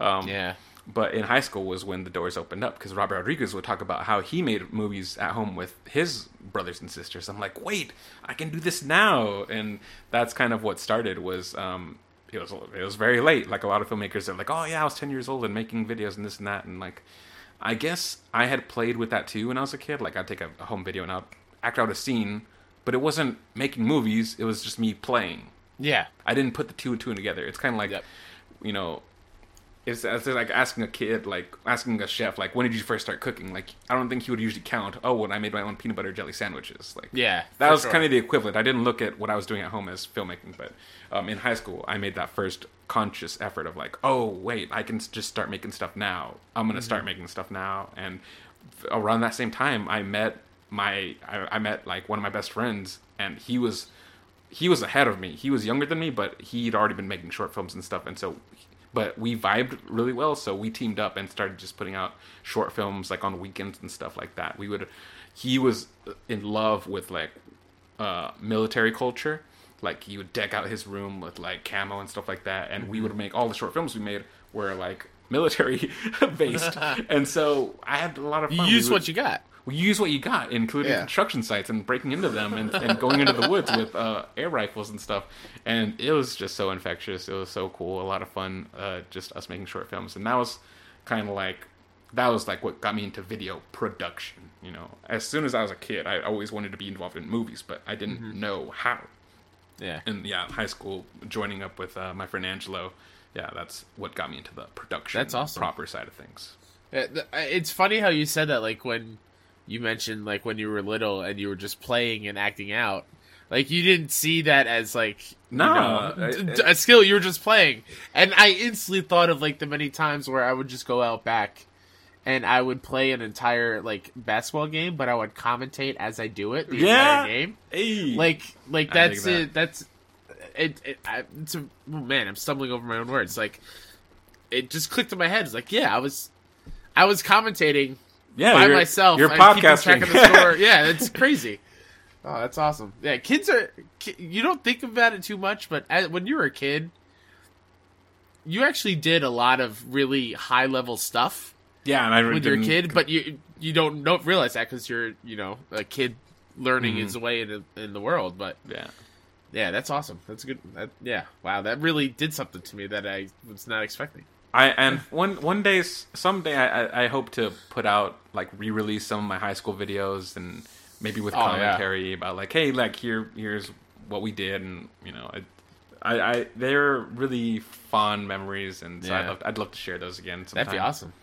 Um, Yeah. but in high school was when the doors opened up because Robert Rodriguez would talk about how he made movies at home with his brothers and sisters. I'm like, wait, I can do this now, and that's kind of what started. Was um, it was it was very late. Like a lot of filmmakers are like, oh yeah, I was 10 years old and making videos and this and that, and like, I guess I had played with that too when I was a kid. Like I'd take a, a home video and I'd act out a scene, but it wasn't making movies. It was just me playing. Yeah. I didn't put the two and two together. It's kind of like, Yep. you know, it's, it's like asking a kid, like asking a chef, like when did you first start cooking? Like I don't think he would usually count. Oh, when I made my own peanut butter jelly sandwiches. Like Yeah, that was sure. kind of the equivalent. I didn't look at what I was doing at home as filmmaking, but um, in high school, I made that first conscious effort of like, oh wait, I can just start making stuff now. I'm gonna Mm-hmm. start making stuff now. And around that same time, I met my I, I met like one of my best friends, and he was he was ahead of me. He was younger than me, but he'd already been making short films and stuff. And so but we vibed really well, so we teamed up and started just putting out short films like on weekends and stuff like that. We would. He was in love with like uh, military culture. Like he would deck out his room with like camo and stuff like that, and we Mm-hmm. would make all the short films we made were like military [laughs] based, [laughs] and so I had a lot of You fun. use We would- what you got. We use what you got, including Yeah. construction sites and breaking into them and, and going into the woods with uh, air rifles and stuff. And it was just so infectious. It was so cool. A lot of fun. Uh, just us making short films, and that was kind of like that was like what got me into video production. You know, as soon as I was a kid, I always wanted to be involved in movies, but I didn't Mm-hmm. know how. Yeah. And yeah, high school, joining up with uh, my friend Angelo. Yeah, that's what got me into the production. That's awesome. Proper side of things. It's funny how you said that, like when you mentioned like when you were little and you were just playing and acting out. Like you didn't see that as like you No, know, it- skill. You were just playing, and I instantly thought of like the many times where I would just go out back, and I would play an entire like basketball game, but I would commentate as I do it the Yeah. entire game. Hey, Like like that's dig that. it. That's it. it I, it's a oh, man. I'm stumbling over my own words. Like it just clicked in my head. It's like yeah, I was I was commentating yeah, by you're- myself. You're podcasting. track of the score. [laughs] yeah, it's crazy. Oh, that's awesome. Yeah, kids are. You don't think about it too much, but when you were a kid, you actually did a lot of really high level stuff Yeah, and I when you're kid, but you you don't don't realize that because you're you know a kid learning Mm-hmm. his way in in the world. But Yeah, yeah, that's awesome. That's good. That, yeah, wow, that really did something to me that I was not expecting. I and one one day, someday, I, I- hope to put out like re-release some of my high school videos and maybe with Oh, yeah. commentary about like, hey, like here here's what we did, and you know, I, I, I they're really fond memories, and so I'd Yeah. love, I'd love to share those again. Sometime. That'd be awesome.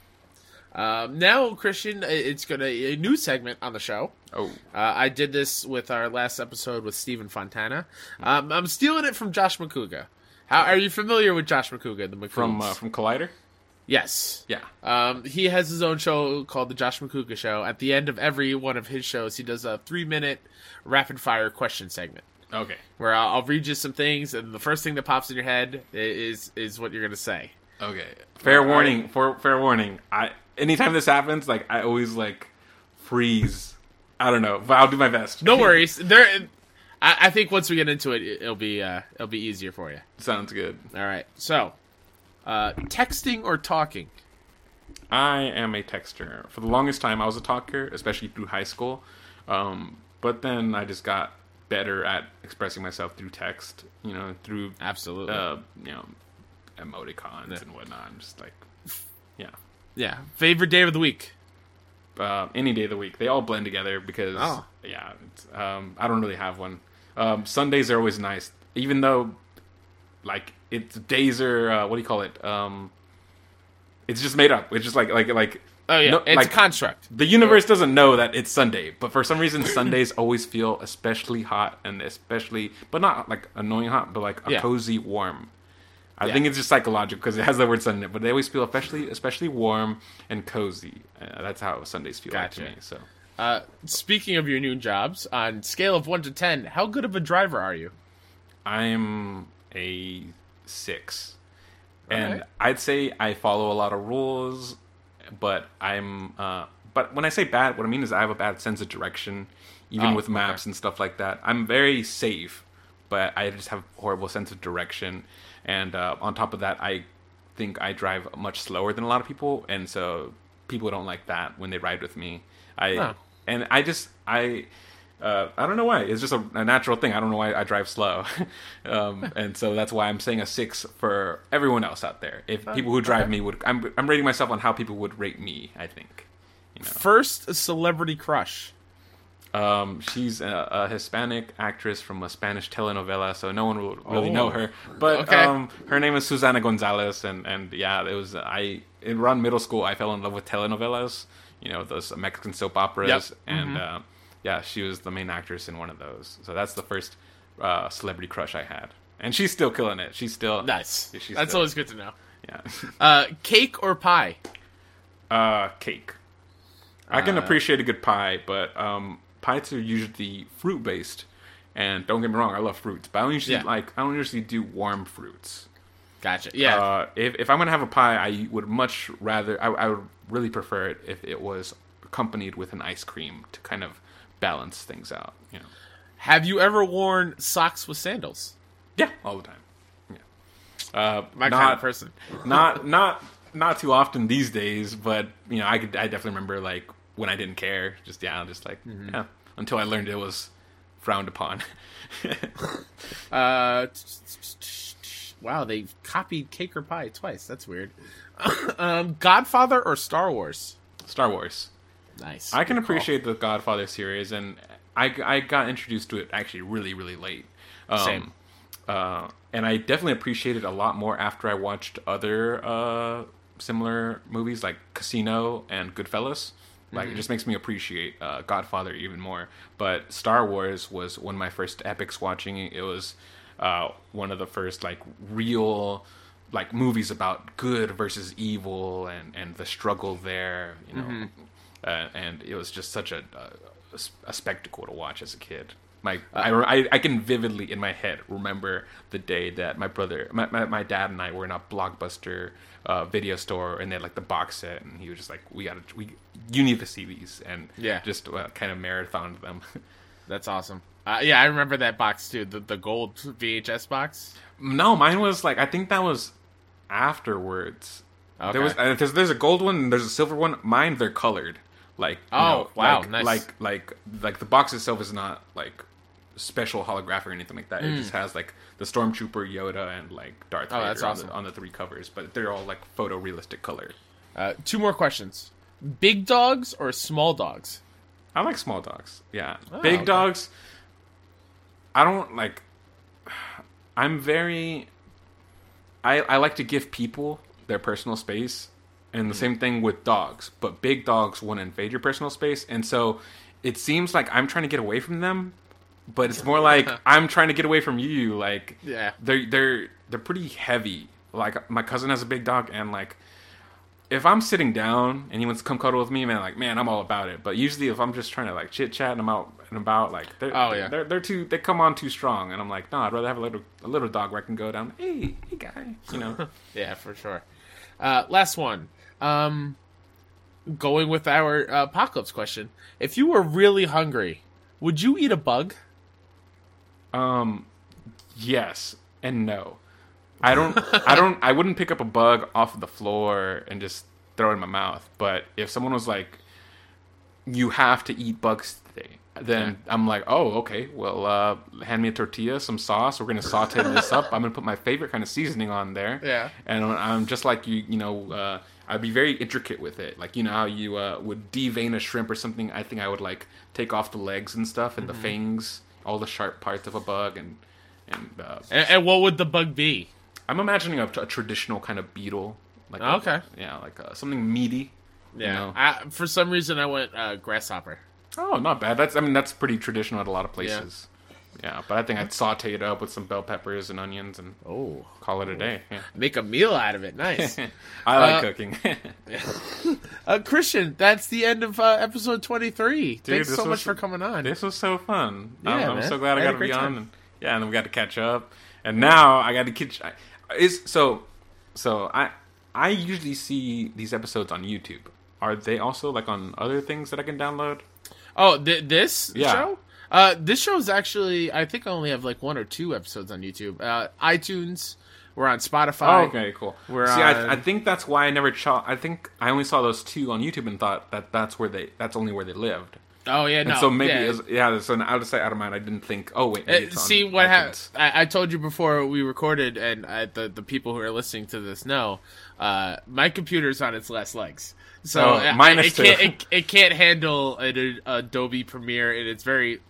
Um, now, Christian, it's gonna a new segment on the show. Oh, Uh, I did this with our last episode with Stephen Fontana. Um, I'm stealing it from Josh Macuga. How are you familiar with Josh Macuga, the Macugas? from uh, from Collider. yes. Yeah. Um, he has his own show called the Josh Macuga Show. At the end of every one of his shows, he does a three minute rapid fire question segment Okay. where I'll, I'll read you some things, and the first thing that pops in your head is is what you're gonna say. Okay. Fair All right. warning. For fair warning. I anytime this happens, like I always like freeze. I don't know, but I'll do my best. No worries. There, I, I think once we get into it, it'll be uh, it'll be easier for you. Sounds good. All right. So, uh, texting or talking? I am a texter. For the longest time, I was a talker, especially through high school. Um, but then I just got better at expressing myself through text. You know, through Absolutely. uh, you know, emoticons and whatnot. I'm just like, yeah. yeah. Favorite day of the week? Uh, any day of the week, they all blend together because Oh. yeah, it's, um, I don't really have one. Um, Sundays are always nice, even though like it's days are uh, what do you call it? Um, it's just made up. It's just like like like Oh yeah, no- it's like, a construct. The universe doesn't know that it's Sunday, but for some reason Sundays [laughs] always feel especially hot and especially, but not like annoying hot, but like a Yeah. cozy warm. I Yeah. think it's just psychological because it has the word Sunday, but they always feel especially especially warm and cozy. Uh, that's how Sundays feel Gotcha. like to me. So Uh, speaking of your new jobs, on scale of one to ten, how good of a driver are you? I'm a six, and. I'd say I follow a lot of rules, but I'm. Uh, but when I say bad, what I mean is I have a bad sense of direction, even Oh, with maps okay. and stuff like that. I'm very safe, but I just have a horrible sense of direction, and uh, on top of that, I think I drive much slower than a lot of people, and so people don't like that when they ride with me. I Huh. And I just I. Uh, I don't know why. It's just a, a natural thing. I don't know why I drive slow, [laughs] um, and so that's why I'm saying a six for everyone else out there. If people who drive me would, I'm I'm rating myself on how people would rate me. I think, you know, First celebrity crush. um, she's a, a Hispanic actress from a Spanish telenovela, so no one will really know Oh. her. But Okay. um, her name is Susana Gonzalez, and and yeah, it was I in around middle school. I fell in love with telenovelas, you know, those Mexican soap operas, Yep. and uh, yeah, she was the main actress in one of those. So that's the first uh, celebrity crush I had, and she's still killing it. She's still Nice. She's That's still- always good to know. yeah. [laughs] Uh, cake or pie? Uh, cake. I can Uh, appreciate a good pie, but um, pies are usually fruit based. And don't get me wrong, I love fruits, but I don't usually Yeah. like I don't usually do warm fruits. Gotcha. Yeah. Uh, if if I'm gonna have a pie, I would much rather. I, I would really prefer it if it was accompanied with an ice cream to kind of balance things out. You know. Have you ever worn socks with sandals? Yeah, all the time. Yeah. Uh, My not, kind of person. [laughs] not not not too often these days, but you know, I could I definitely remember like when I didn't care, just yeah, just like Mm-hmm. yeah, until I learned it was frowned upon. [laughs] Uh, wow, they copied Cake or Pie twice. That's weird. [laughs] um, Godfather or Star Wars? Star Wars. Nice. I can Good call. appreciate the Godfather series, and I, I got introduced to it actually really really late. Um, Same. Uh, and I definitely appreciate it a lot more after I watched other uh, similar movies like Casino and Goodfellas. Like Mm-hmm. it just makes me appreciate uh, Godfather even more. But Star Wars was one of my first epics watching. It was uh, one of the first like real like movies about good versus evil and and the struggle there. You know, Mm-hmm. uh, and it was just such a, a, a spectacle to watch as a kid. My, Uh, I, I, I can vividly in my head remember the day that my brother, my, my, my dad and I were in a blockbuster uh, video store, and they had like the box set, and he was just like, "We gotta, we, you need to see these," and Yeah. just uh, kind of marathoned them. [laughs] That's awesome. Uh, yeah, I remember that box too. The the gold VHS box. no, mine was like I think that was afterwards. Okay. There was uh, there's, there's a gold one and there's a silver one. Mine they're colored. Like you Oh, know, wow, like, nice. like like like the box itself is not like special holographic or anything like that. It just has like the stormtrooper Yoda and like Darth Hmm. Oh, Vader that's on, awesome. the, on the three covers, but they're all like photorealistic color. Uh, two more questions. Big dogs or small dogs? I like small dogs. Yeah, Oh, big okay. dogs. I don't like. I'm very. I I like to give people their personal space, and the Hmm. same thing with dogs. But big dogs want to invade your personal space, and so it seems like I'm trying to get away from them, but it's more like [laughs] I'm trying to get away from you. Like Yeah. they're they're they're pretty heavy. Like my cousin has a big dog, and like if I'm sitting down and he wants to come cuddle with me, man, like man, I'm all about it. But usually, if I'm just trying to like chit chat and I'm out and about, like they're, Oh, yeah. they're they're too they come on too strong, and I'm like, no, I'd rather have a little a little dog where I can go down, hey, hey guy, you know. [laughs] Yeah, for sure. Uh, last one. Um, going with our uh, apocalypse question. If you were really hungry, would you eat a bug? um, yes and no. I don't I don't I wouldn't pick up a bug off of the floor and just throw it in my mouth. But if someone was like, you have to eat bugs. Then I'm like, oh, okay. Well, uh, hand me a tortilla, some sauce. We're gonna saute this up. I'm gonna put my favorite kind of seasoning on there. Yeah. And I'm just like you. You know, uh, I'd be very intricate with it. Like you know how you uh, would devein a shrimp or something. I think I would like take off the legs and stuff and Mm-hmm. the fangs, all the sharp parts of a bug, and and uh, And, and what would the bug be? I'm imagining a, a traditional kind of beetle. Like a- Okay. yeah, like uh, something meaty. you Yeah. know? I, for some reason, I went uh, grasshopper. Oh, not bad. That's I mean that's pretty traditional at a lot of places. Yeah, but I think I'd saute it up with some bell peppers and onions and Oh. call it a day. Yeah. Make a meal out of it. Nice. [laughs] I like Uh, cooking. [laughs] uh, Christian, that's the end of uh, episode 23. Thanks this so much for coming on. this was so fun. Yeah, I'm, I'm man. so glad I, I got to be on. And, yeah, and then we got to catch up. And now I got to catch. Is so so I I usually see these episodes on YouTube. Are they also like on other things that I can download? Oh, th- this Yeah. show? Uh, this show is actually, I think I only have like one or two episodes on YouTube. Uh, iTunes, we're on Spotify. Oh, okay, cool. We're See, on- I, I think that's why I never. Ch- I think I only saw those two on YouTube and thought that that's where they. That's only where they lived. Oh, yeah, no. And so maybe yeah. It's, yeah. So out of sight, out of mind. I didn't think. Oh wait. Uh, see what happened. I, I told you before we recorded, and uh, the the people who are listening to this know. Uh, my computer's on its last legs, so Oh, I- mine I- is it can't it, it can't handle an, Adobe Premiere, and it's very.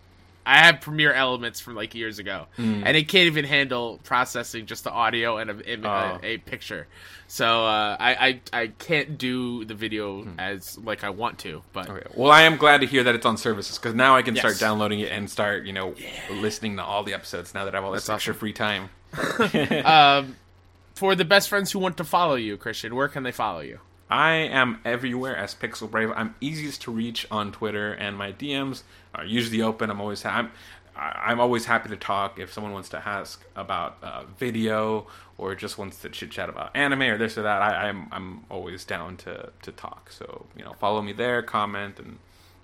I have Premiere Elements from like years ago, Hmm. and it can't even handle processing just the audio and a, im- Oh. a, a picture. So uh, I, I I can't do the video as like I want to, but. Okay. Well, I am glad to hear that it's on services because now I can Yes. start downloading it and start, you know, listening to all the episodes now that I have all this That's extra free time. [laughs] [laughs] for the best friends who want to follow you, Christian, where can they follow you? I am everywhere as Pixel Brave. I'm easiest to reach on Twitter, and my DMs are usually open. I'm always I'm I, I'm always happy to talk if someone wants to ask about uh, video or just wants to chit chat about anime or this or that. I, I'm I'm always down to to talk. So you know, follow me there, comment and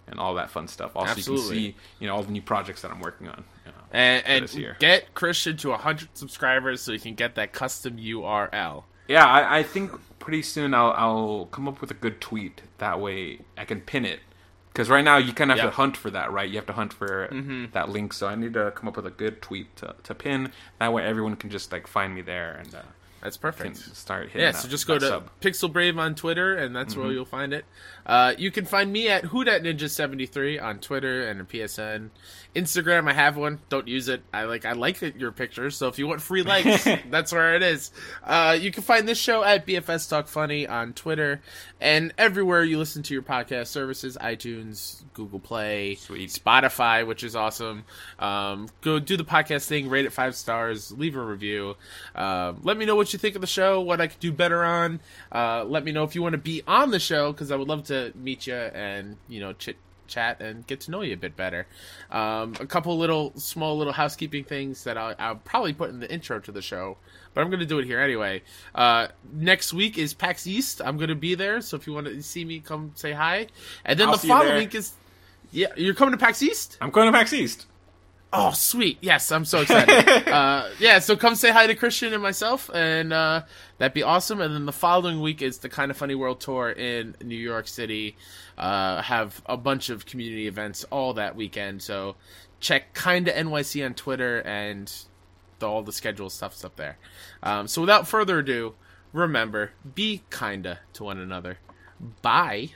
and all that fun stuff. Also, you can see you know all the new projects that I'm working on. Uh, And, and year. get Christian to 100 subscribers so you can get that custom URL. Yeah, I, I think pretty soon I'll I'll come up with a good tweet. That way I can pin it. Because right now you kind of have Yeah. to hunt for that, right? You have to hunt for that link. So I need to come up with a good tweet to, to pin. That way everyone can just like find me there and uh, That's can perfect. start hitting. Yeah, so just go to sub. Pixel Brave on Twitter, and that's where you'll find it. Uh, you can find me at WhoDatNinja73 on Twitter and PSN. Instagram, I have one. Don't use it. I like I like your pictures. So if you want free likes, [laughs] that's where it is. Uh, you can find this show at BFS Talk Funny on Twitter and everywhere you listen to your podcast services: iTunes, Google Play, Sweet. Spotify, which is awesome. Um, go do the podcast thing, rate it five stars, leave a review. Um, let me know what you think of the show, what I could do better on. Uh, let me know if you want to be on the show because I would love to meet you and you know chit chat and get to know you a bit better. Um, a couple little small little housekeeping things that I'll, I'll probably put in the intro to the show. But I'm going to do it here anyway. Uh, next week is PAX East. I'm going to be there, so if you want to see me, come say hi. And then I'll the following week is yeah, you're coming to PAX East. I'm going to PAX East. Oh, sweet. Yes, I'm so excited. [laughs] uh, yeah, so come say hi to Christian and myself, and uh, that'd be awesome. And then the following week is the Kind of Funny World Tour in New York City. Uh, have a bunch of community events all that weekend. So check Kinda NYC on Twitter, and the, all the schedule stuff's up there. Um, so without further ado, remember, be kinda to one another. Bye.